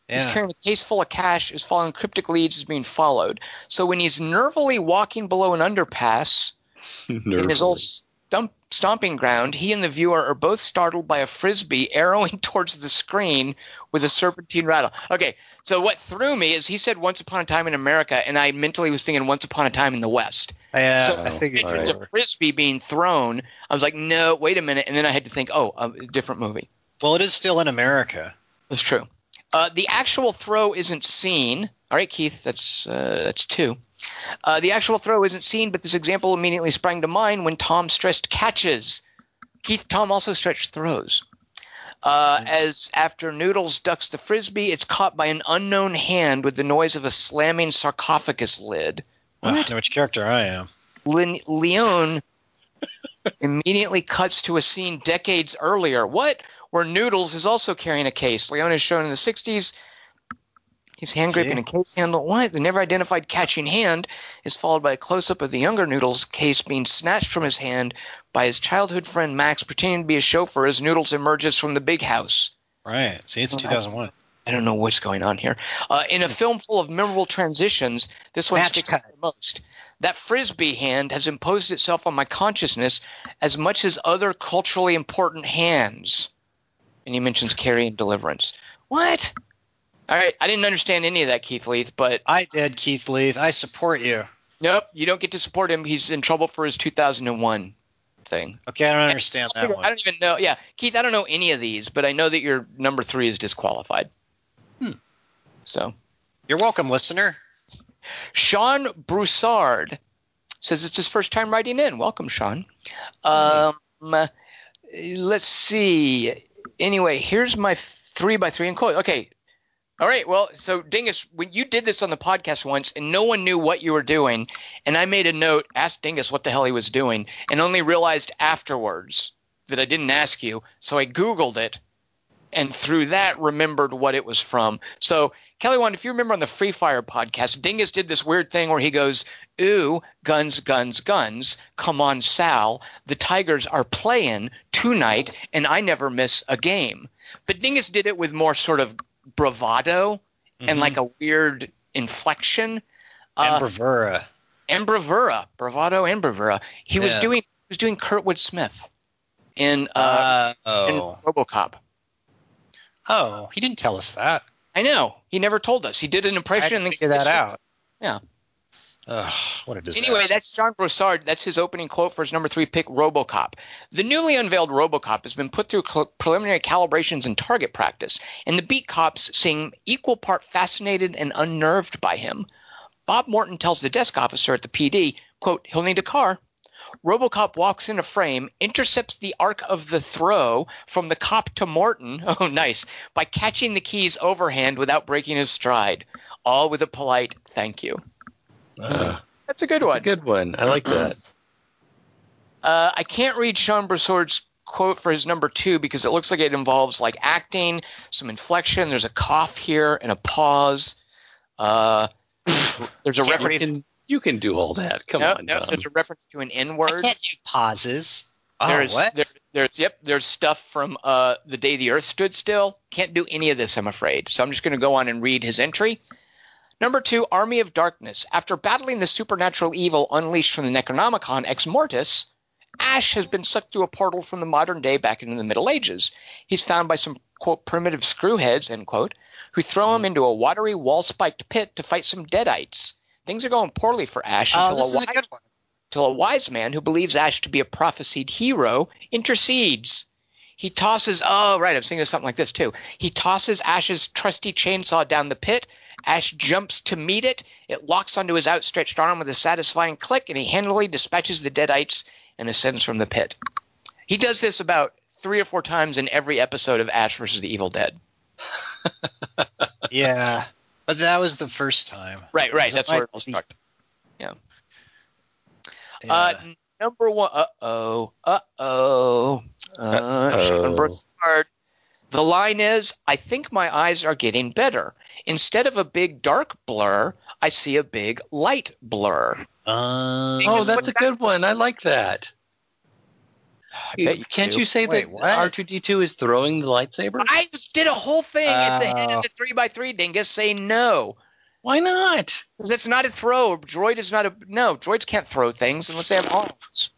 He's carrying a case full of cash. Is following cryptic leads. Is being followed. So when he's nervily walking below an underpass in his old stump, stomping ground, he and the viewer are both startled by a frisbee arrowing towards the screen with a serpentine rattle. Okay, so what threw me is he said "Once upon a time in America," and I mentally was thinking "Once upon a time in the West."
Yeah,
So-
I figured
it's
right.
a frisbee being thrown. I was like, "No, wait a minute," and then I had to think, "Oh, a different movie."
Well, it is still in America.
That's true. Uh, the actual throw isn't seen. All right, Keith, that's uh, that's two. Uh, the actual throw isn't seen, but this example immediately sprang to mind when Tom stressed catches. Keith, Tom also stretched throws. Uh, as after Noodles ducks the frisbee, it's caught by an unknown hand with the noise of a slamming sarcophagus lid.
I don't know which character I am.
Lin- Leon immediately cuts to a scene decades earlier. What? Where Noodles is also carrying a case. Leon is shown in the 60s. He's hand gripping a case handle. What? The never identified catching hand is followed by a close up of the younger Noodles case being snatched from his hand by his childhood friend Max, pretending to be a chauffeur as Noodles emerges from the big house.
Right. See, it's 2001.
I don't know what's going on here. Uh, in a film full of memorable transitions, this one
Match
sticks
cut.
out the most. That frisbee hand has imposed itself on my consciousness as much as other culturally important hands. And he mentions carry and deliverance. What? All right, I didn't understand any of that, Keith Leith, but
I did, Keith Leith. I support you.
nope, you don't get to support him. He's in trouble for his 2001 thing.
Okay, I don't understand
I
that one.
I don't even know. Yeah, Keith, I don't know any of these, but I know that your number three is disqualified.
Hmm.
So.
You're welcome, listener.
Sean Broussard says it's his first time writing in. Welcome, Sean. Um, let's see. Anyway, here's my Three by three and quote. Okay. All right. Well, so Dingus, when you did this on the podcast once and no one knew what you were doing, and I made a note, asked Dingus what the hell he was doing, and only realized afterwards that I didn't ask you. So I Googled it and through that remembered what it was from. So Kelly Wand, if you remember on the Free Fire podcast, Dingus did this weird thing where he goes, Ooh, guns, guns, guns. Come on, Sal. The Tigers are playing tonight, and I never miss a game. But Dingus did it with more sort of bravado and
Mhm.
like a weird inflection.
and
Uh,
bravura.
and bravura, bravado and bravura. He was doing he was doing Kurtwood Smith in uh, in
oh,
RoboCop.
oh, he didn't tell us that.
I know. He never told us. He did an
I
impression
had
and
to figure that out.
Yeah.
Ugh, what a disaster.
Anyway, that's John Broussard. That's his opening quote for his number three pick, RoboCop. The newly unveiled RoboCop has been put through cl- preliminary calibrations and target practice, and the beat cops seem equal part fascinated and unnerved by him. Bob Morton tells the desk officer at the PD, quote, he'll need a car. RoboCop walks in a frame, intercepts the arc of the throw from the cop to Morton, oh nice, by catching the keys overhand without breaking his stride, all with a polite thank you.
Uh,
That's a good one.
a
one.
good one. I like that.
Uh, I can't read Sean Broussard's quote for his number two because it looks like it involves like acting, some inflection. There's a cough here and a pause. Uh, there's a
Can't
reference.
You can, you can do all that. Come
no,
on,
no,
Tom.
there's a reference to an N word.
can't do pauses. Oh,
There's,
what?
there- there's yep. There's stuff from uh, the day the Earth stood still. Can't do any of this, I'm afraid. So I'm just going to go on and read his entry. Number two, Army of Darkness. After battling the supernatural evil unleashed from the Necronomicon Ex Mortis, Ash has been sucked through a portal from the modern day back into the Middle Ages. He's found by some quote primitive screwheads end quote, who throw him into a watery wall-spiked pit to fight some deadites. Things are going poorly for Ash
oh,
until a
is a
wise
one.
till a wise man who believes Ash to be a prophesied hero intercedes. He tosses, oh, right, I'm thinking of something like this too. He tosses Ash's trusty chainsaw down the pit. Ash jumps to meet it. It locks onto his outstretched arm with a satisfying click, and he handily dispatches the deadites and ascends from the pit. He does this about three or four times in every episode of Ash versus the Evil Dead.
Yeah, but that was the first time.
Right, right. That's where it all started.
Yeah.
Uh, number one. Uh oh. Uh oh. Uh,
Uh-oh.
Sean Broussard. The line is, I think my eyes are getting better. Instead of a big dark blur, I see a big light blur.
Um,
Oh, that's
what
a good one. I like that.
I bet you
Can't
do.
you say
Wait,
that? R2D2 is throwing the lightsaber?
I just did a whole thing at the end
Oh.
of the three by three dingus saying no.
Why not?
Because it's not a throw. Droid is not a no. Droids can't throw things unless they have arms.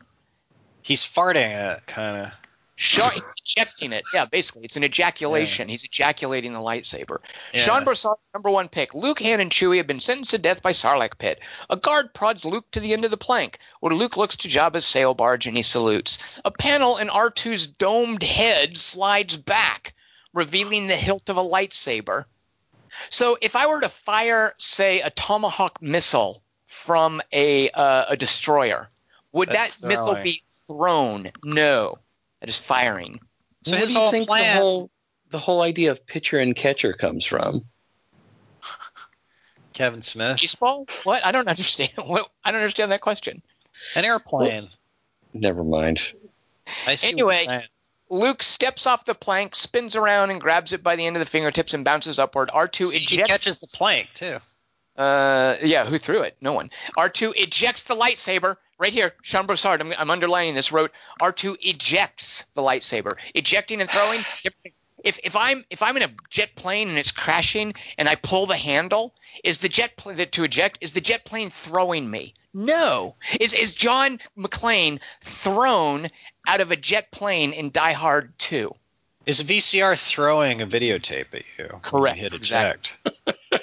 he's farting it, kind of.
Sean, he's ejecting it. Yeah, basically, it's an ejaculation. He's ejaculating the lightsaber.
Yeah.
Sean Broussard's number one pick. Luke, Han, and Chewie have been sentenced to death by Sarlacc pit. A guard prods Luke to the end of the plank, where Luke looks to Jabba's sail barge and he salutes. A panel in R2's domed head slides back, revealing the hilt of a lightsaber. So, if I were to fire, say, a Tomahawk missile from a uh, a destroyer, would
That's
that missile be thrown? No, that is firing.
So
Where
his
do you
whole
think
plan-
the whole the whole idea of pitcher and catcher comes from?
Kevin Smith.
Baseball? What? I don't understand. What? I don't understand that question.
An airplane.
Never mind.
I see
Anyway.
what you're saying.
Luke steps off the plank, spins around, and grabs it by the end of the fingertips and bounces upward. R2
See, he
ejects.
catches the plank too.
Uh, yeah, who threw it? No one. R2 ejects the lightsaber. Right here, Sean Broussard. I'm, I'm underlining this. Wrote R2 ejects the lightsaber. Ejecting and throwing. If, if I'm if I'm in a jet plane and it's crashing and I pull the handle, is the jet pl- to eject? Is the jet plane throwing me? No. Is is John McClane thrown out of a jet plane in Die Hard 2?
Is a VCR throwing a videotape at you? when
Correct,
You hit
exactly.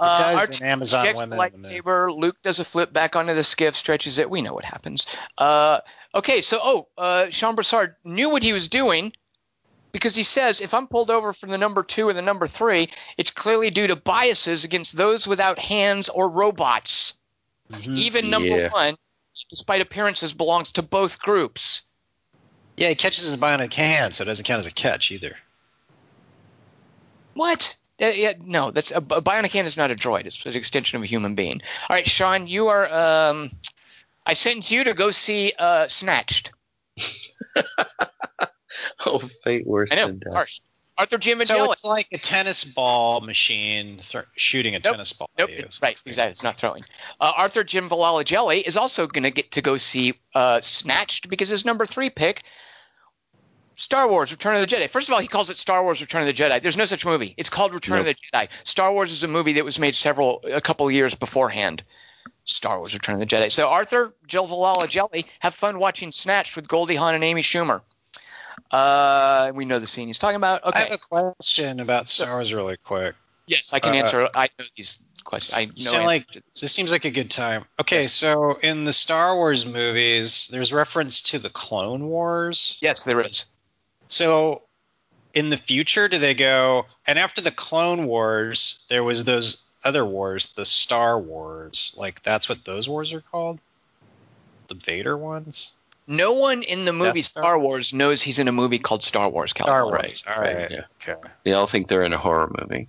eject.
Uh,
does
R2
in Amazon
ejects
Women
the
in the Moon.
lightsaber. Luke does a flip back onto the skiff, stretches it. We know what happens. Uh, okay, so oh, uh, Sean Broussard knew what he was doing because he says if I'm pulled over from the number two or the number three, it's clearly due to biases against those without hands or robots.
Mhm.
Even number
Yeah.
one, despite appearances, belongs to both groups.
Yeah, he catches his bionic hand, so it doesn't count as a catch either.
What? Uh, yeah, no, that's a, a bionic hand is not a droid. It's an extension of a human being. All right, Sean, you are. Um, I sent you to go see uh, Snatched.
Oh, fate worse
I know,
than death.
harsh. Arthur Jim
So it's like a tennis ball machine th- shooting a
Nope.
tennis ball.
Nope,
at you.
it's- right, exactly. It's not throwing. Uh, Arthur Jim Jelly is also going to get to go see uh, Snatched because his number three pick, Star Wars: Return of the Jedi. First of all, he calls it Star Wars: Return of the Jedi. There's no such movie. It's called Return of the Jedi. Star Wars is a movie that was made several, a couple of years beforehand. Star Wars: Return of the Jedi. So Arthur Jill Valhalla Jelly, have fun watching Snatched with Goldie Hawn and Amy Schumer. Uh, we know the scene he's talking about.
I have a question about Star Wars really quick.
yes, I can
uh,
answer. I know these questions. I know.
Like,
this.
This seems like a good time. Okay, so in the Star Wars movies, there's reference to the Clone Wars.
yes, there is.
So in the future, do they go and after the Clone Wars, there was those other wars, the Star Wars. Like that's what those wars are called? The Vader ones?
No one in the movie Star,
Star-
Wars knows he's in a movie called Star Wars.
Star
California.
Wars. All
right,
right.
yeah.
Okay.
They all think they're in a horror movie.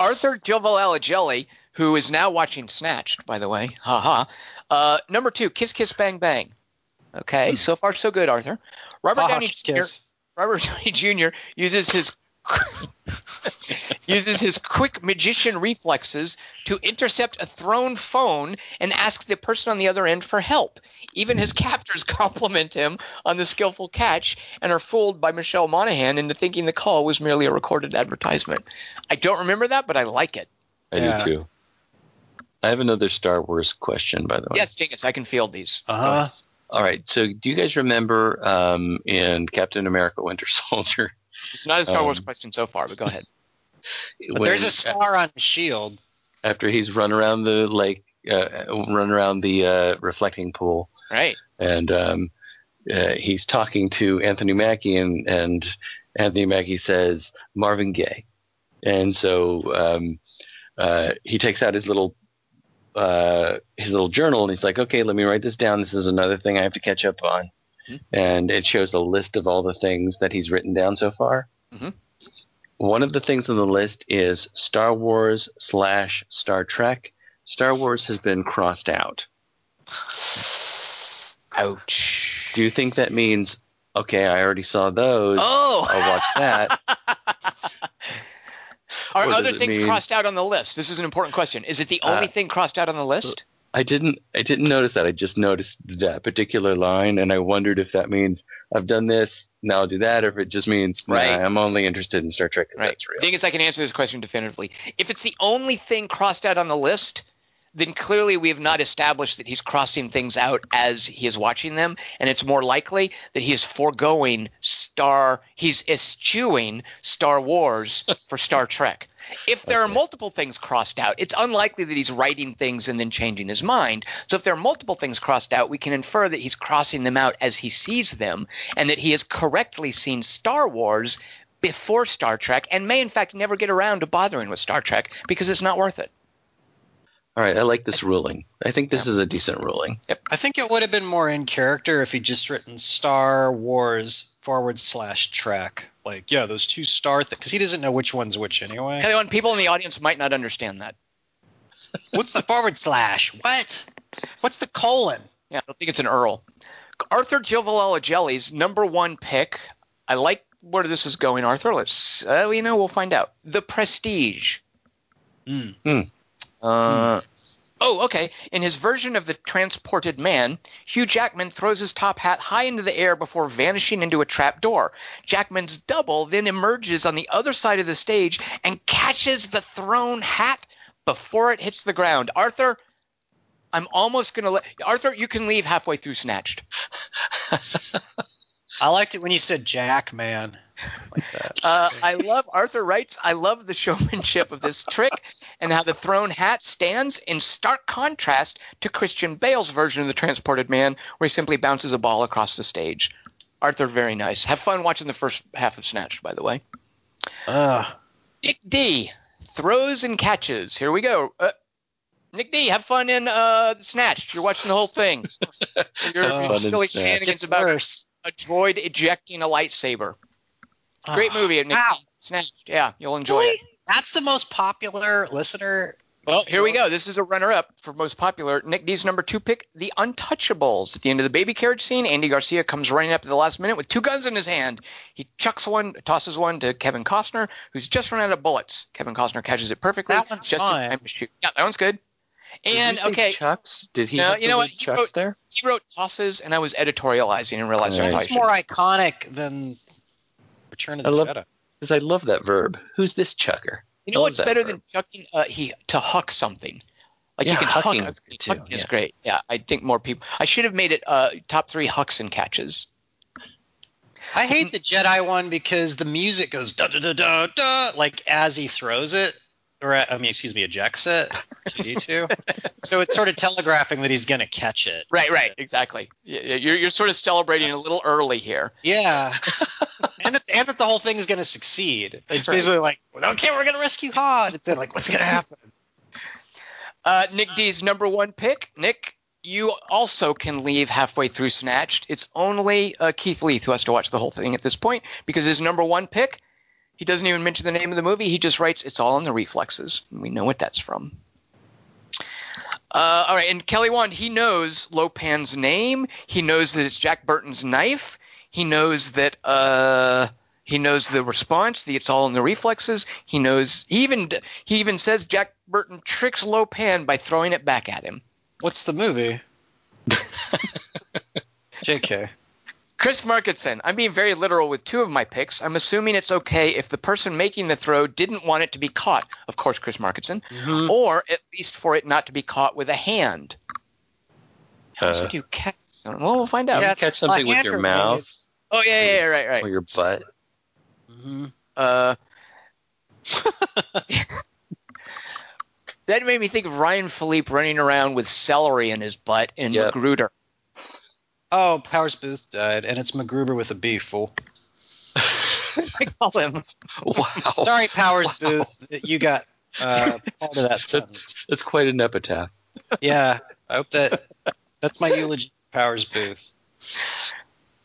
Arthur Gilvalagelli, who is now watching Snatched, by the way. Ha ha. Uh, number two, Kiss Kiss Bang Bang. Okay, so far so good, Arthur. Robert Downey Jr.
kiss.
Robert Downey Jr. uses his uses his quick magician reflexes to intercept a thrown phone and ask the person on the other end for help. Even his captors compliment him on the skillful catch and are fooled by Michelle Monaghan into thinking the call was merely a recorded advertisement. I don't remember that, but I like it.
I
Yeah.
do too. I have another Star Wars question, by the way.
Yes, Dingus, I can field these.
Uh-huh.
All right. So, do you guys remember um, in Captain America: Winter Soldier?
It's not a Star Wars
Um,
question so far, but go ahead.
But there's a star on the shield.
after he's run around the lake, uh, run around the uh, reflecting pool,
Right.
and um, uh, he's talking to Anthony Mackie, and, and Anthony Mackie says Marvin Gaye, and so um, uh, he takes out his little uh, his little journal, and he's like, "Okay, let me write this down. This is another thing I have to catch up on."
Mhm.
And it shows a list of all the things that he's written down so far.
Mhm.
One of the things on the list is Star Wars slash Star Trek. Star Wars has been crossed out.
Ouch.
Do you think that means okay? I already saw those.
Oh.
I'll watch that.
Are other things
mean-
crossed out on the list? This is an important question. Is it the only
Uh,
thing crossed out on the list?
I didn't. I didn't notice that. I just noticed that particular line, and I wondered if that means I've done this. Now I'll do that, or if it just means nah, I'm only interested in Star Trek
Right.
that's real.
Thing is, I can answer this question definitively. If it's the only thing crossed out on the list, then clearly we have not established that he's crossing things out as he is watching them, and it's more likely that he is foregoing Star. He's eschewing Star Wars for Star Trek. If there are multiple things crossed out, it's unlikely that he's writing things and then changing his mind. So if there are multiple things crossed out, we can infer that he's crossing them out as he sees them, and that he has correctly seen Star Wars before Star Trek, and may in fact never get around to bothering with Star Trek because it's not worth it.
All right, I like this ruling. I think this is a decent ruling.
I think it would have been more in character if he'd just written Star Wars forward slash track. Like, yeah, those two star things. Because he doesn't know which one's which anyway.
Tell you what, people in the audience might not understand that.
What's the forward slash? What? What's the colon?
Yeah, I don't think it's an Earl. Arthur Giovalella Jelly's number one pick. I like where this is going, Arthur. Let's, uh, you know, we'll find out. The Prestige.
Mm.
Uh, Oh, okay. In his version of the transported man, Hugh Jackman throws his top hat high into the air before vanishing into a trap door. Jackman's double then emerges on the other side of the stage and catches the thrown hat before it hits the ground. Arthur, I'm almost going to let Arthur, you can leave halfway through Snatched.
I liked it when you said Jack, man. Like.
Uh, I love Arthur writes. I love the showmanship of this trick and how the thrown hat stands in stark contrast to Christian Bale's version of the transported man, where he simply bounces a ball across the stage. Arthur, very nice. Have fun watching the first half of Snatched, by the way.
Ugh.
Nick D throws and catches. Here we go. Uh, Nick D, have fun in uh, Snatched. You're watching the whole thing. Your
Uh,
Fun in
silly
Snatched.
shenanigans about
worse.
a droid ejecting a lightsaber. Great movie, Nick.
Ow.
D. Snatched. Yeah, you'll enjoy
Really?
it.
That's the most popular listener.
Well, here we go. This is a runner-up for most popular. Nick D's number two pick, The Untouchables. At the end of the baby carriage scene, Andy Garcia comes running up at the last minute with two guns in his hand. He chucks one, tosses one to Kevin Costner, who's just run out of bullets. Kevin Costner catches it perfectly.
That one's
just in
fine.
time to shoot. Yeah, that one's good. And
you say
okay,
Chucks. Did he?
No, you know what? He wrote-
there.
he wrote tosses, and I was editorializing and realized
All right.
It's more iconic than Return of
I love-
Jedi.
Because I love that verb. Who's this chucker?
You know
love
what's better
verb.
than chucking? Uh, he to huck something. Like
Yeah,
you can
hucking
huck.
is good too,
Hucking is
yeah.
great. Yeah, I think more people. I should have made it uh, top three hucks and catches.
I hate the Jedi one because the music goes da da da da da like as he throws it, or I mean, excuse me, ejects it to two. so it's sort of telegraphing that he's gonna catch it.
Right, right, exactly. Y- y- You're you're sort of celebrating a little early here.
Yeah, and that, and that the whole thing is gonna succeed. It's
Right.
basically like, okay, we're gonna rescue Han. It's like, what's gonna happen?
Uh, Nick D's number one pick. Nick, you also can leave halfway through Snatched. It's only uh, Keith Leith who has to watch the whole thing at this point because his number one pick, he doesn't even mention the name of the movie. He just writes, "It's all in the reflexes." And we know what that's from. Uh, all right, and Kelly Wand, he knows Lo Pan's name. He knows that it's Jack Burton's knife. He knows that uh, he knows the response. The it's all in the reflexes. He knows. He even he even says Jack Burton tricks Lopan by throwing it back at him.
What's the movie? Jk.
Chris Marketson, I'm being very literal with two of my picks. I'm assuming it's okay if the person making the throw didn't want it to be caught. Of course, Chris Marketson,
Mhm.
or at least for it not to be caught with a hand. How
Uh,
should you catch? Well, we'll find out.
you
Yeah, it's
catch something with your mouth
Oh yeah, yeah, yeah, right, right.
or your butt.
Mhm.
Uh, that made me think of Ryan Phillippe running around with celery in his butt in
Yep.
MacGruber.
Oh, Powers Boothe died, and it's MacGruber with a B, fool.
I call him.
Wow,
Sorry, Powers Boothe, you got uh, part of that sentence.
that's quite an epitaph.
Yeah, I hope that that's my eulogy, Powers Boothe.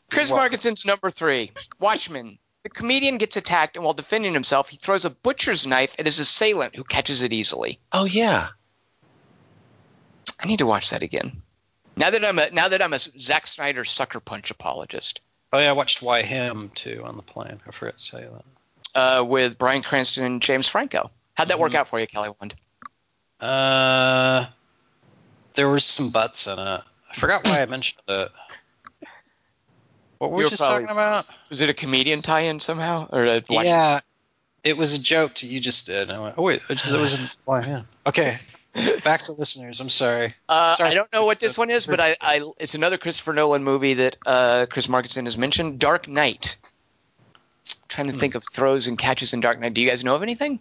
Chris
Wow.
Markinson's number three. Watchmen. The comedian gets attacked, and while defending himself, he throws a butcher's knife at his assailant, who catches it easily.
Oh yeah,
I need to watch that again. Now that I'm a now that I'm a Zack Snyder sucker punch apologist,
Oh yeah, I watched Why Him too on the plane. I forgot to tell you that.
uh, with Bryan Cranston and James Franco. How'd that work
Mhm.
out for you, Kelly Wand?
Uh, there were some butts in it. I forgot why I mentioned it. What were we just
probably-
talking about?
Was it a comedian tie-in somehow, or a
Yeah, it was a joke to you just did. I went, oh wait, it was in Why Him. Okay, back to listeners. I'm sorry.
Uh,
Sorry.
I don't know what this one is, but I, I it's another Christopher Nolan movie that uh, Chris Markinson has mentioned, Dark Knight. trying to
Hmm.
think of throws and catches in Dark Knight. Do you guys know of anything?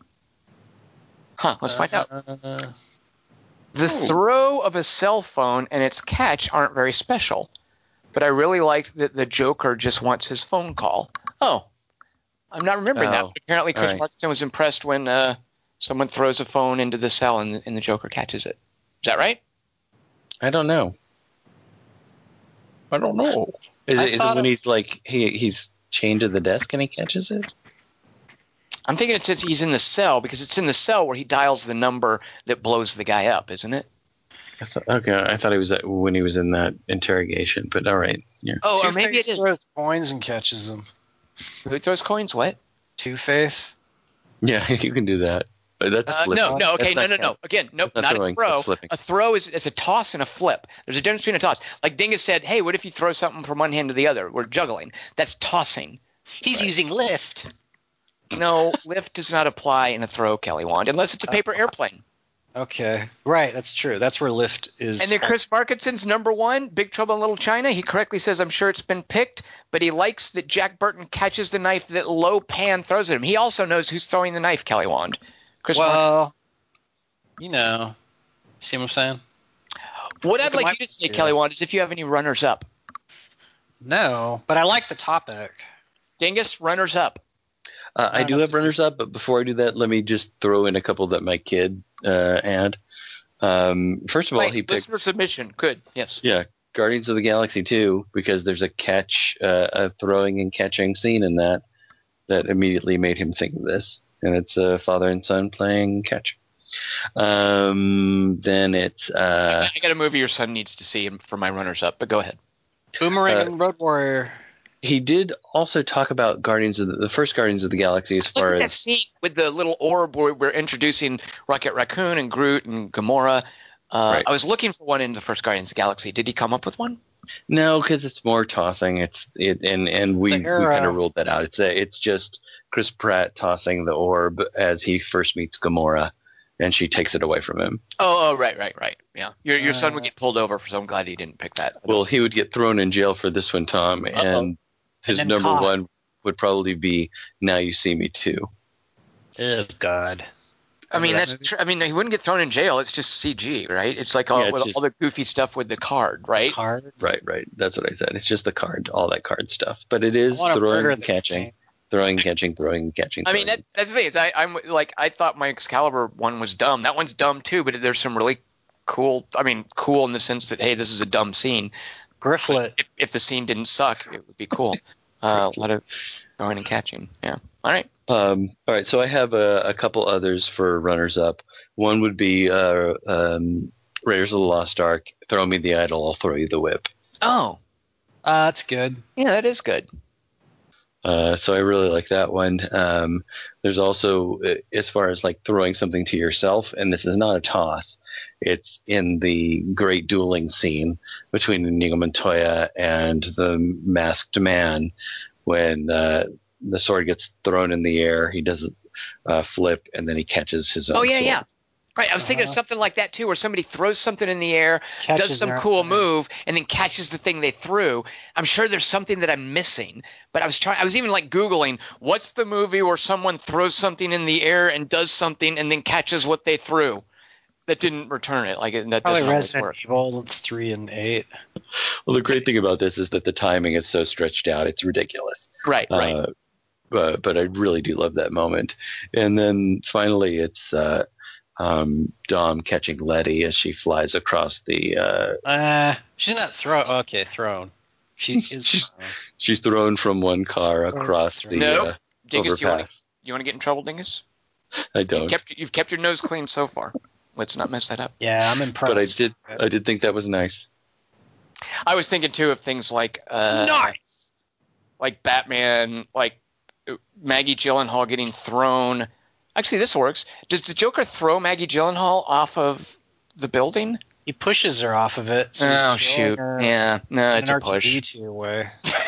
Huh, let's find out.
Uh,
The throw of a cell phone and its catch aren't very special, but I really liked that the Joker just wants his phone call. Oh, I'm not remembering that.
Oh,
But apparently, Chris
right.
Markinson was impressed when uh, someone throws a phone into the cell and the, and the Joker catches it. Is that right?
I don't know. I don't know. Is
I
it, is it when
it-
he's like he he's chained to the desk and he catches it?
I'm thinking it's, it's he's in the cell because it's in the cell where he dials the number that blows the guy up, isn't it?
I thought, okay, I thought he was at, when he was in that interrogation, but all right. Yeah.
Oh, or maybe it
throws coins and catches them.
Who throws coins? What?
Two Face.
Yeah, you can do that. But that's
Uh, no, no, okay,
That's
no, no, no.
count.
Again, nope, not,
not
a throw. A throw is it's a toss and a flip. There's a difference between a toss. Like Dingus said, hey, what if you throw something from one hand to the other? We're juggling. That's tossing.
He's
Right.
using lift.
No, lift does not apply in a throw, Kelly Wand, unless it's a paper airplane.
Okay, right. That's true. That's where lift is.
And then Chris Markinson's number one, Big Trouble in Little China. He correctly says, I'm sure it's been picked, but he likes that Jack Burton catches the knife that Lo Pan throws at him. He also knows who's throwing the knife, Kelly Wand. Chris Markinson.
well, you know, see what I'm saying?
What I'd like
my-
you to say,
yeah.
Kelly Wand, is if you have any runners up.
No, but I like the topic.
Dingus, runners up.
Uh, I
don't
do
have
have
to do-
runners up, but before I do that, let me just throw in a couple that my kid uh, had. Um, first of all,
Wait,
he picked
listener submission. Good. Yes.
yeah Guardians of the Galaxy 2 because there's a catch, uh, a throwing and catching scene in that that immediately made him think of this, and it's a father and son playing catch. Um, then it's uh,
I got a movie your son needs to see for my runners up, but go ahead.
Boomerang
Uh,
and Road Warrior.
he did also talk about Guardians of the, the first Guardians of the Galaxy as
Look
far
at that
as
scene with the little orb where we're introducing Rocket Raccoon and Groot and Gamora. Uh,
Right.
I was looking for one in the first Guardians of the Galaxy. Did he come up with one?
No, because it's more tossing. It's it and and we, we kind of ruled that out. It's a, it's just Chris Pratt tossing the orb as he first meets Gamora, and she takes it away from him.
Oh, oh right, right, right. Yeah, your your son would
Uh,
get pulled over, for so I'm glad he didn't pick that.
Well, he would get thrown in jail for this one, Tom, and his
then
number
caught.
one would probably be "Now You See Me Too."
Oh God.
I mean,
that
that's
movie?
true. I mean, he wouldn't get thrown in jail. It's just CG, right? It's like all,
Yeah, it's
with
just-
all the goofy stuff with the card, right?
Card.
Right, right. That's what I said. It's just the card, all that card stuff. But it is
I want to
throwing and catching, throwing and catching, throwing and catching.
I mean, that, that's the thing is, I, I'm like, I thought my Excalibur one was dumb. That one's dumb too, but there's some really cool. I mean, cool in the sense that hey, this is a dumb scene.
Grifflet.
If, if the scene didn't suck, it would be cool. Uh, a lot of throwing and catching. Yeah. All right.
Um, all right, so I have a, a couple others for runners up. One would be uh, um, Raiders of the Lost Ark. Throw me the idol, I'll throw you the whip.
Oh,
Uh, that's good.
yeah, that is good.
Uh, so I really like that one. Um, there's also, uh, as far as like throwing something to yourself, and this is not a toss. It's in the great dueling scene between Inigo Montoya and the masked man when uh, the sword gets thrown in the air. He does a uh, flip, and then he catches his own.
Oh yeah,
sword.
yeah. Right. I was thinking of
Uh-huh.
something like that too, where somebody throws something in the air,
Catches
does some
their-
cool move, and then catches the thing they threw. I'm sure there's something that I'm missing, but I was trying. I was even like googling, what's the movie where someone throws something in the air and does something and then catches what they threw that didn't return it? Like that
Probably
doesn't
Resident
work.
Evil three and eight.
Well, the great thing about this is that the timing is so stretched out; it's ridiculous.
Right. Right.
Uh, but but I really do love that moment. And then finally, it's uh, um, Dom catching Letty as she flies across the. Uh,
Uh, she's not thrown. Okay, thrown. She is.
She's-
thrown.
she's thrown from one car across the
Nope.
uh,
Dingus, do you want to
overpass.
you want to get in trouble, Dingus?
I
You've
don't,
kept you've kept your nose clean so far. Let's not mess that up.
Yeah, I'm impressed.
but I did. I did think that was nice.
I was thinking too of things like uh,
nice.
like Batman, like Maggie Gyllenhaal getting thrown. Actually, this works. Does the Joker throw Maggie Gyllenhaal off of the building?
He pushes her off of it. So
oh shoot! Yeah, no, it's a push.
R2D2 way.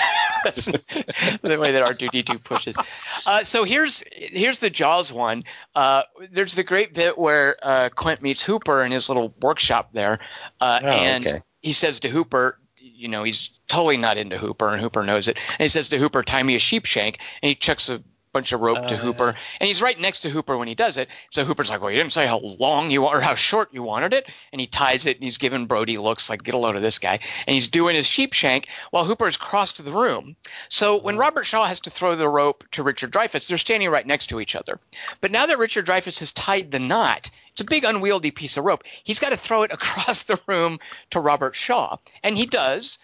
The way that R2D2 pushes. Uh, so here's here's the Jaws one. Uh, there's the great bit where uh, Quint meets Hooper in his little workshop there, uh,
Oh,
and
okay.
he says to Hooper, you know, he's totally not into Hooper, and Hooper knows it. And he says to Hooper, "Tie me a sheep shank," and he chucks a bunch of rope to
Uh.
Hooper, and he's right next to Hooper when he does it. So Hooper's like, "Well, you didn't say how long you or how short you wanted it," and he ties it, and he's giving Brody looks like, "Get a load of this guy," and he's doing his sheep shank while Hooper's crossed the room. So when Robert Shaw has to throw the rope to Richard Dreyfuss, they're standing right next to each other. But now that Richard Dreyfuss has tied the knot, it's a big unwieldy piece of rope. He's got to throw it across the room to Robert Shaw, and he does.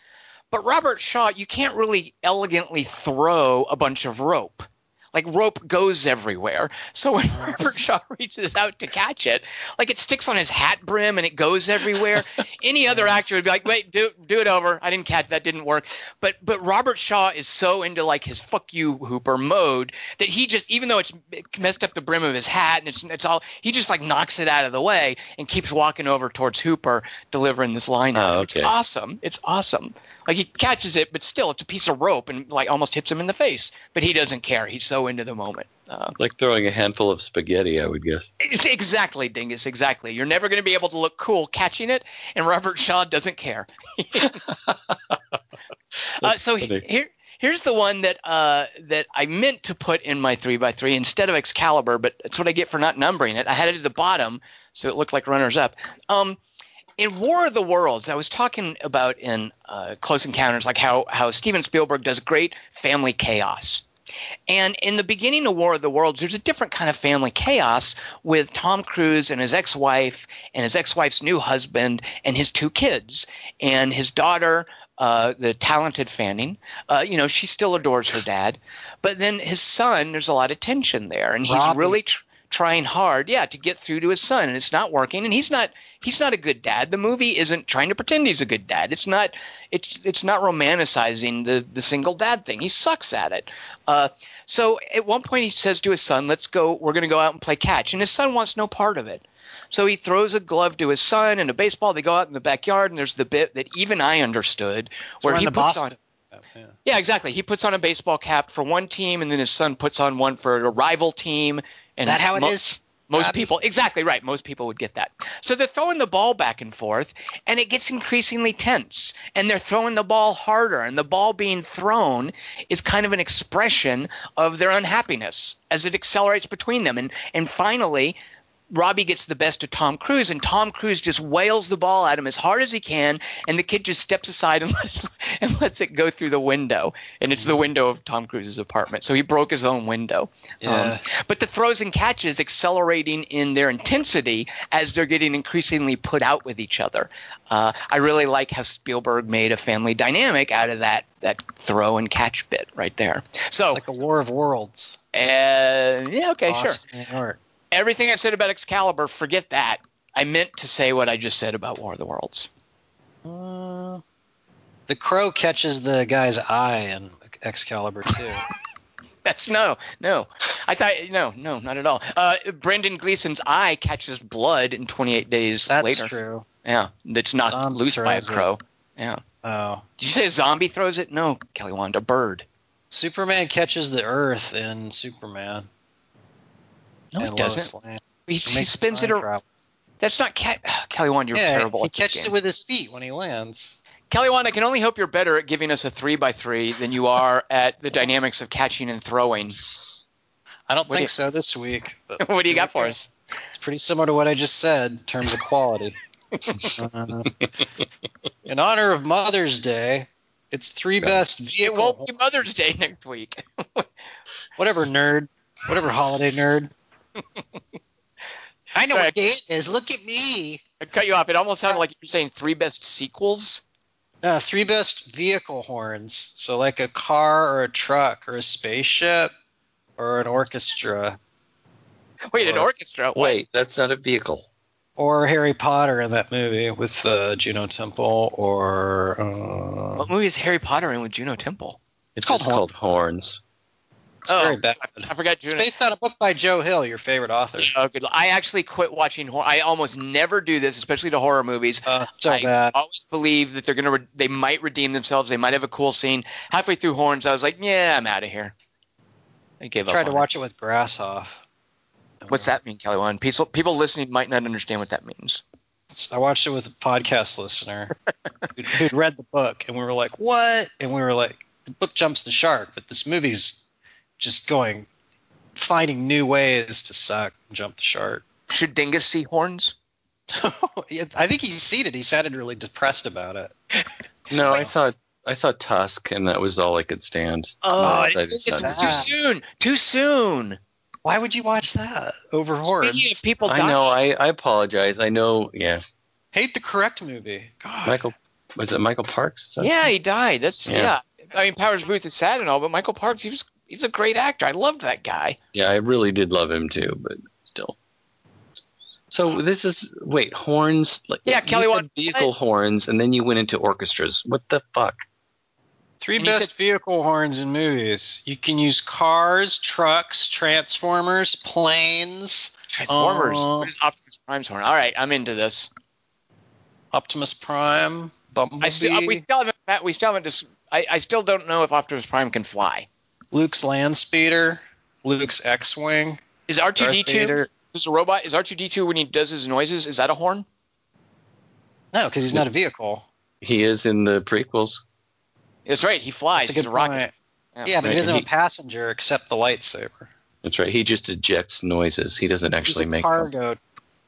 But Robert Shaw, you can't really elegantly throw a bunch of rope. Like rope goes everywhere. So when Robert Shaw reaches out to catch it, like it sticks on his hat brim and it goes everywhere. Any other actor would be like, "Wait, do do it over. I didn't catch that. Didn't work." But but Robert Shaw is so into like his "fuck you, Hooper" mode that he just, even though it's messed up the brim of his hat and it's it's all, he just like knocks it out of the way and keeps walking over towards Hooper, delivering this line.
Oh,
It's awesome. It's awesome. Like he catches it, but still, it's a piece of rope and like almost hits him in the face. But he doesn't care. He's so into the moment. Uh,
Like throwing a handful of spaghetti, I would guess.
it's exactly, Dingus. Exactly. You're never going to be able to look cool catching it, and Robert Shaw doesn't care. uh, so
funny.
here, here's the one that uh, that I meant to put in my three by three instead of Excalibur, but that's what I get for not numbering it. I had it at the bottom, so it looked like runners up. Um, in War of the Worlds, I was talking about in uh, Close Encounters, like how how Steven Spielberg does great family chaos. And in the beginning of War of the Worlds, there's a different kind of family chaos with Tom Cruise and his ex wife and his ex wife's new husband and his two kids. And his daughter uh, the talented Fanning. Uh, you know, she still adores her dad, but then his son, there's a lot of tension there, and he's
Robbie.
really tr- trying hard, yeah, to get through to his son, and it's not working. And he's not he's not a good dad. The movie isn't trying to pretend he's a good dad. It's not it's it's not romanticizing the the single dad thing. He sucks at it. Uh, so at one point he says to his son, "Let's go. We're going to go out and play catch," and his son wants no part of it. So he throws a glove to his son and a baseball. They go out in the backyard, and there's the bit that even I understood where he puts
Boston.
on.
Yeah.
Yeah, exactly. He puts on a baseball cap for one team, and then his son puts on one for a rival team. And
Is that how it
mo-
is?
most people, exactly right. Most people would get that. So they're throwing the ball back and forth, and it gets increasingly tense. And they're throwing the ball harder, and the ball being thrown is kind of an expression of their unhappiness as it accelerates between them. And and finally, Robbie gets the best of Tom Cruise, and Tom Cruise just wails the ball at him as hard as he can, and the kid just steps aside and lets, and lets it go through the window, and it's the window of Tom Cruise's apartment. So he broke his own window.
Yeah.
Um, but the throws and catches accelerating in their intensity as they're getting increasingly put out with each other. Uh, I really like how Spielberg made a family dynamic out of that that throw and catch bit right there. So,
like a War of Worlds.
uh, yeah, okay, sure
New York.
Everything I said about Excalibur, forget that. I meant to say what I just said about War of the Worlds.
Uh, the crow catches the guy's eye in Excalibur too.
That's no, no. I thought no, no, not at all. Uh, Brendan Gleeson's eye catches blood in 28 days
That's
later.
That's true.
Yeah, that's not
Zombie
loose by a
throws it.
crow. Yeah.
Oh.
Did you say a zombie throws it? No, Kelly Wand, a bird.
Superman catches the Earth in Superman.
No, he doesn't. He, he spins it.
around.
That's not cat. Kelly Wand, you're
yeah,
terrible
he
at this
catches
game.
it with his feet when he lands.
Kelly Wand, I can only hope you're better at giving us a three by three than you are at the dynamics of catching and throwing.
I don't
What do
think
you-
so this week.
What do you got for us?
It's pretty similar to what I just said in terms of quality. Uh, in honor of Mother's Day, it's three best
It won't be Mother's Day next week.
Whatever, nerd. Whatever, holiday nerd. I know
Sorry.
what day it is. Look at me.
I cut you off. It almost sounded like you were saying three best sequels.
Uh, three best vehicle horns. So, like a car or a truck or a spaceship or an orchestra
Wait, an orchestra. What?
Wait, that's not a vehicle.
or Harry Potter in that movie with uh, Juno Temple or. Uh,
What movie is Harry Potter in with Juno Temple?
It's,
called
just called Horns.
It's
Oh,
very bad.
I forgot
It's based on a book by Joe Hill, your favorite author.
Oh, good. I actually quit watching horror. I almost never do this, especially to horror movies.
Uh, so
I
bad.
always believe that they're gonna re- they might redeem themselves. They might have a cool scene. Halfway through Horns, I was like, yeah, I'm out of here. I gave up.
tried to
on it.
watch it with Grasshoff.
What's that mean, Kelly? One people people listening might not understand what that means.
I watched it with a podcast listener who'd, who'd read the book, and we were like, "What?" And we were like, "The book jumps the shark, but this movie's just going, finding new ways to suck and jump the shark."
Should Dingus see horns?
I think he's seen it. He sounded really depressed about it.
No, I saw I saw Tusk, and that was all I could stand.
Oh,
I
it's,
decided
it's
not
too soon. Too soon.
Why would you watch that over horror?
Speaking of people
I
dying,
know. I, I apologize. I know. Yeah,
Hate the correct movie. God.
Michael was it Michael Parks?
Yeah, he died. That's yeah.
Yeah.
I mean, Powers Boothe is sad and all, but Michael Parks, he was he was a great actor. I loved that guy.
Yeah, I really did love him too, but still. So this is wait horns like
Yeah,
you
Kelly,
said
what-
vehicle horns, and then you went into orchestras. What the fuck?
Three
And
best
said-
vehicle horns in movies. You can use cars, trucks, transformers, planes,
Transformers.
Uh,
what is Optimus Prime's horn? All right, I'm into this.
Optimus Prime, Bumblebee,
I still we still haven't Matt, we still haven't just I, I still don't know if Optimus Prime can fly.
Luke's land speeder, Luke's X-wing.
Is R two D two? Is a robot? Is R two D two when he does his noises? Is that a horn?
No, because he's not a vehicle.
He is in the prequels.
That's right. He flies.
That's a
He's
good
a rocket.
point.
Yeah.
Yeah, but
Right,
he doesn't have a passenger except the lightsaber.
That's right. He just ejects noises. He doesn't
He's
actually
a
make them.
cargo.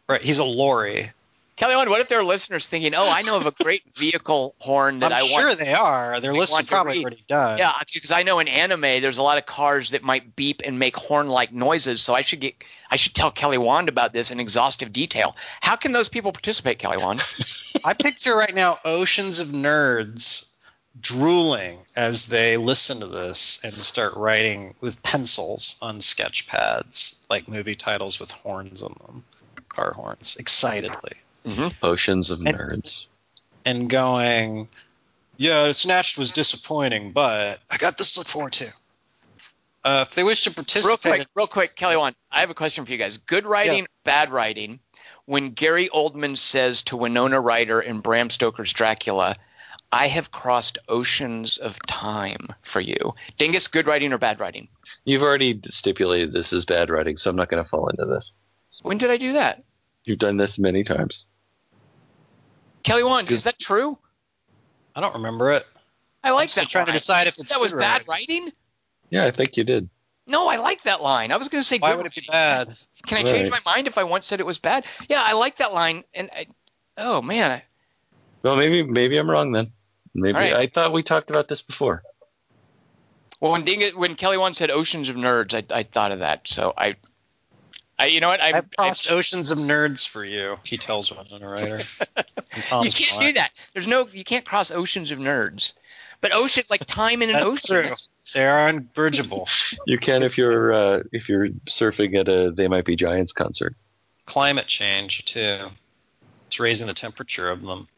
Right, he's a lorry.
Kelly, Wand, what if there are listeners thinking, "Oh, I know of a great vehicle horn that
I'm
I
sure
want."
they are. Their list is probably
read.
already done.
Yeah, because I know in anime there's a lot of cars that might beep and make horn-like noises. So I should get, I should tell Kelly Wand about this in exhaustive detail. How can those people participate, Kelly Wand?
I picture right now oceans of nerds drooling as they listen to this and start writing with pencils on sketch pads, like movie titles with horns on them, car horns, excitedly.
Oceans of
And-
nerds.
and going, yeah, Snatched was disappointing, but I got this to look forward to. Uh, if they wish to
Real
participate,
quick,
in-
real quick, Kelly Wand, I have a question for you guys. Good writing, bad writing. When Gary Oldman says to Winona Ryder in Bram Stoker's Dracula, I have crossed oceans of time for you. Dingus, good writing or bad writing?
You've already stipulated this is bad writing, so I'm not going to fall into this.
When did I do that?
You've done this many times.
Kelly
Wand,
is that true?
I don't remember it.
I like
still
that.
trying to decide if it's
that was bad writing.
Yeah, I think you did.
No, I like that line. I was going to say
Why
good
would it be bad?
Can I change my mind if I once said it was bad? Yeah, I like that line. And I, oh man,
Well, maybe maybe I'm wrong then. Maybe
All right.
I thought we talked about this before.
Well, when Ding, when Kelly Wand said "Oceans of Nerds," I, I thought of that. So I, I you know what? I,
I've crossed oceans of nerds for you. He tells Winona Ryder. And
you can't
blind.
do that. There's no, you can't cross oceans of nerds. But ocean, like time in an
That's
ocean.
true. They are unbridgeable.
You can if you're uh, if you're surfing at a They Might Be Giants concert.
Climate change too. It's raising the temperature of them.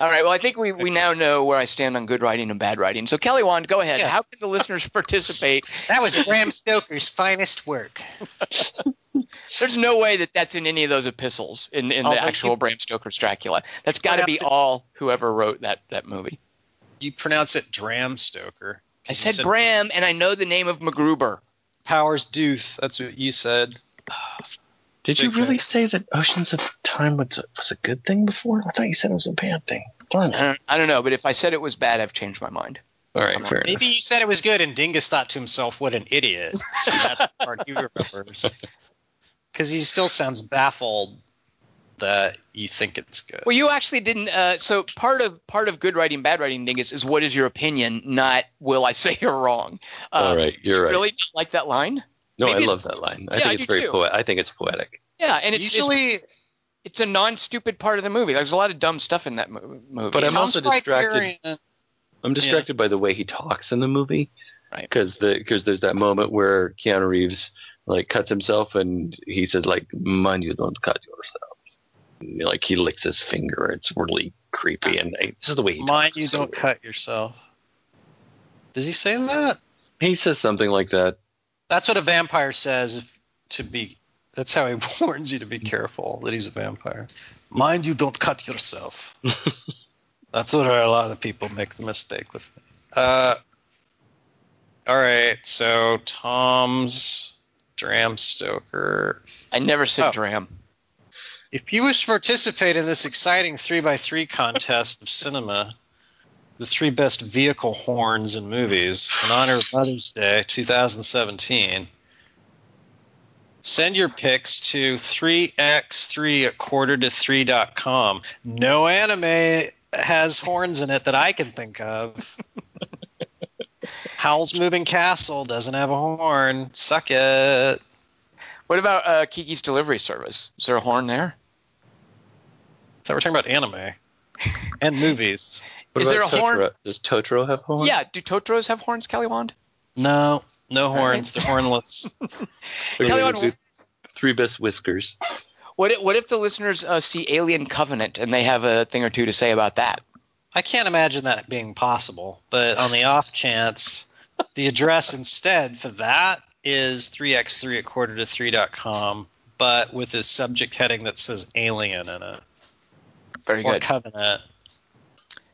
All right. Well, I think we, we now know where I stand on good writing and bad writing. So Kelly Wand, go ahead.
Yeah.
How can the listeners participate?
That was Bram Stoker's finest work.
There's no way that that's in any of those epistles in, in
Oh,
the actual
you-
Bram Stoker's Dracula. That's got to be all whoever wrote that that movie.
You pronounce it Dram Stoker.
I
You
said, Bram, and I know the name of MacGruber.
Powers Duth. That's what you said.
Oh, Did you really
fan.
say that Oceans of Time was a, was a good thing before? I thought you said it was a bad thing. Darn
I
it.
don't, I don't know, but if I said it was bad, I've changed my mind.
All right, fair
Maybe you said it was good, and Dingus thought to himself, "What an idiot!" And that's the part he remembers, because he still sounds baffled that you think it's good.
Well, you actually didn't. Uh, so part of part of good writing, bad writing, Dingus, is what is your opinion, not will I say you're wrong. Uh,
All right, you're right.
Really like that line?
No,
maybe
I love that line. I
Yeah, I
think
do
it's very
too.
poetic. I think it's poetic.
Yeah, and it's
Usually,
it's, it's a non-stupid part of the movie. There's a lot of dumb stuff in that movie.
But I'm also distracted.
Criterion-
I'm distracted by the way he talks in the movie.
Right.
Because the because there's that moment where Keanu Reeves like cuts himself and he says like, "Mind you, don't cut yourselves." And, like he licks his finger. It's really creepy, and I, this is the way he
Mind
talks.
you,
so
don't
weird.
cut yourself. Does he say that?
He says something like that.
That's what a vampire says to be. That's how he warns you to be careful that he's a vampire. Mind you, don't cut yourself. That's what a lot of people make the mistake with me. Uh, all right, so Tom's Dram Stoker.
I never said
Oh.
dram.
If you wish to participate in this exciting 3x3 contest of cinema, the three best vehicle horns in movies, in honor of Mother's Day 2017, send your picks to 3x3 at quarter to 3.com. No anime has horns in it that I can think of. Howl's Moving Castle doesn't have a horn. Suck it.
What about uh, Kiki's Delivery Service? Is there a horn there?
I thought we were talking about anime and movies.
What
Is there a horn?
Does Totoro have horns?
Yeah. Do Totoros have horns, Kelly Wand?
No, no horns. They're hornless.
Okay,
Kelly
we
Wand,
Three best whiskers.
What if, what if the listeners uh, see Alien Covenant and they have a thing or two to say about that?
I can't imagine that being possible, but on the off chance, the address instead for that is 3x3 at quarter to 3.com, but with a subject heading that says alien in it.
Very
or
good.
covenant.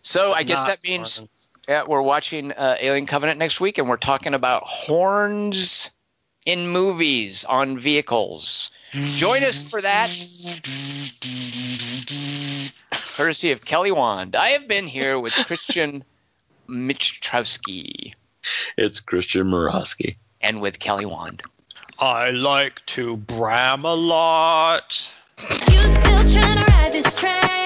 So I guess that means
horns.
yeah, we're watching uh, Alien Covenant next week, and we're talking about horns in movies on vehicles. Join us for that, courtesy of Kelly Wand. I have been here with Christian Michtrowski
It's Christian Morosky.
and with Kelly Wand.
I like to bram a lot.
You still trying to ride this train?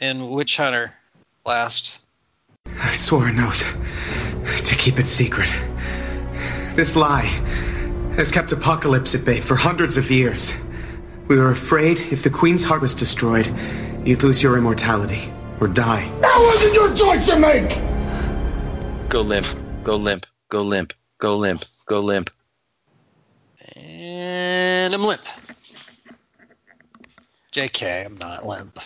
in Witch Hunter last?
I swore an oath to keep it secret. This lie has kept Apocalypse at bay for hundreds of years. We were afraid if the Queen's heart was destroyed, you'd lose your immortality or die.
That wasn't your choice to make!
Go limp. Go limp. Go limp. Go limp. Go limp.
And I'm limp. JK, I'm not limp.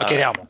Okay,
Uh,
Alma.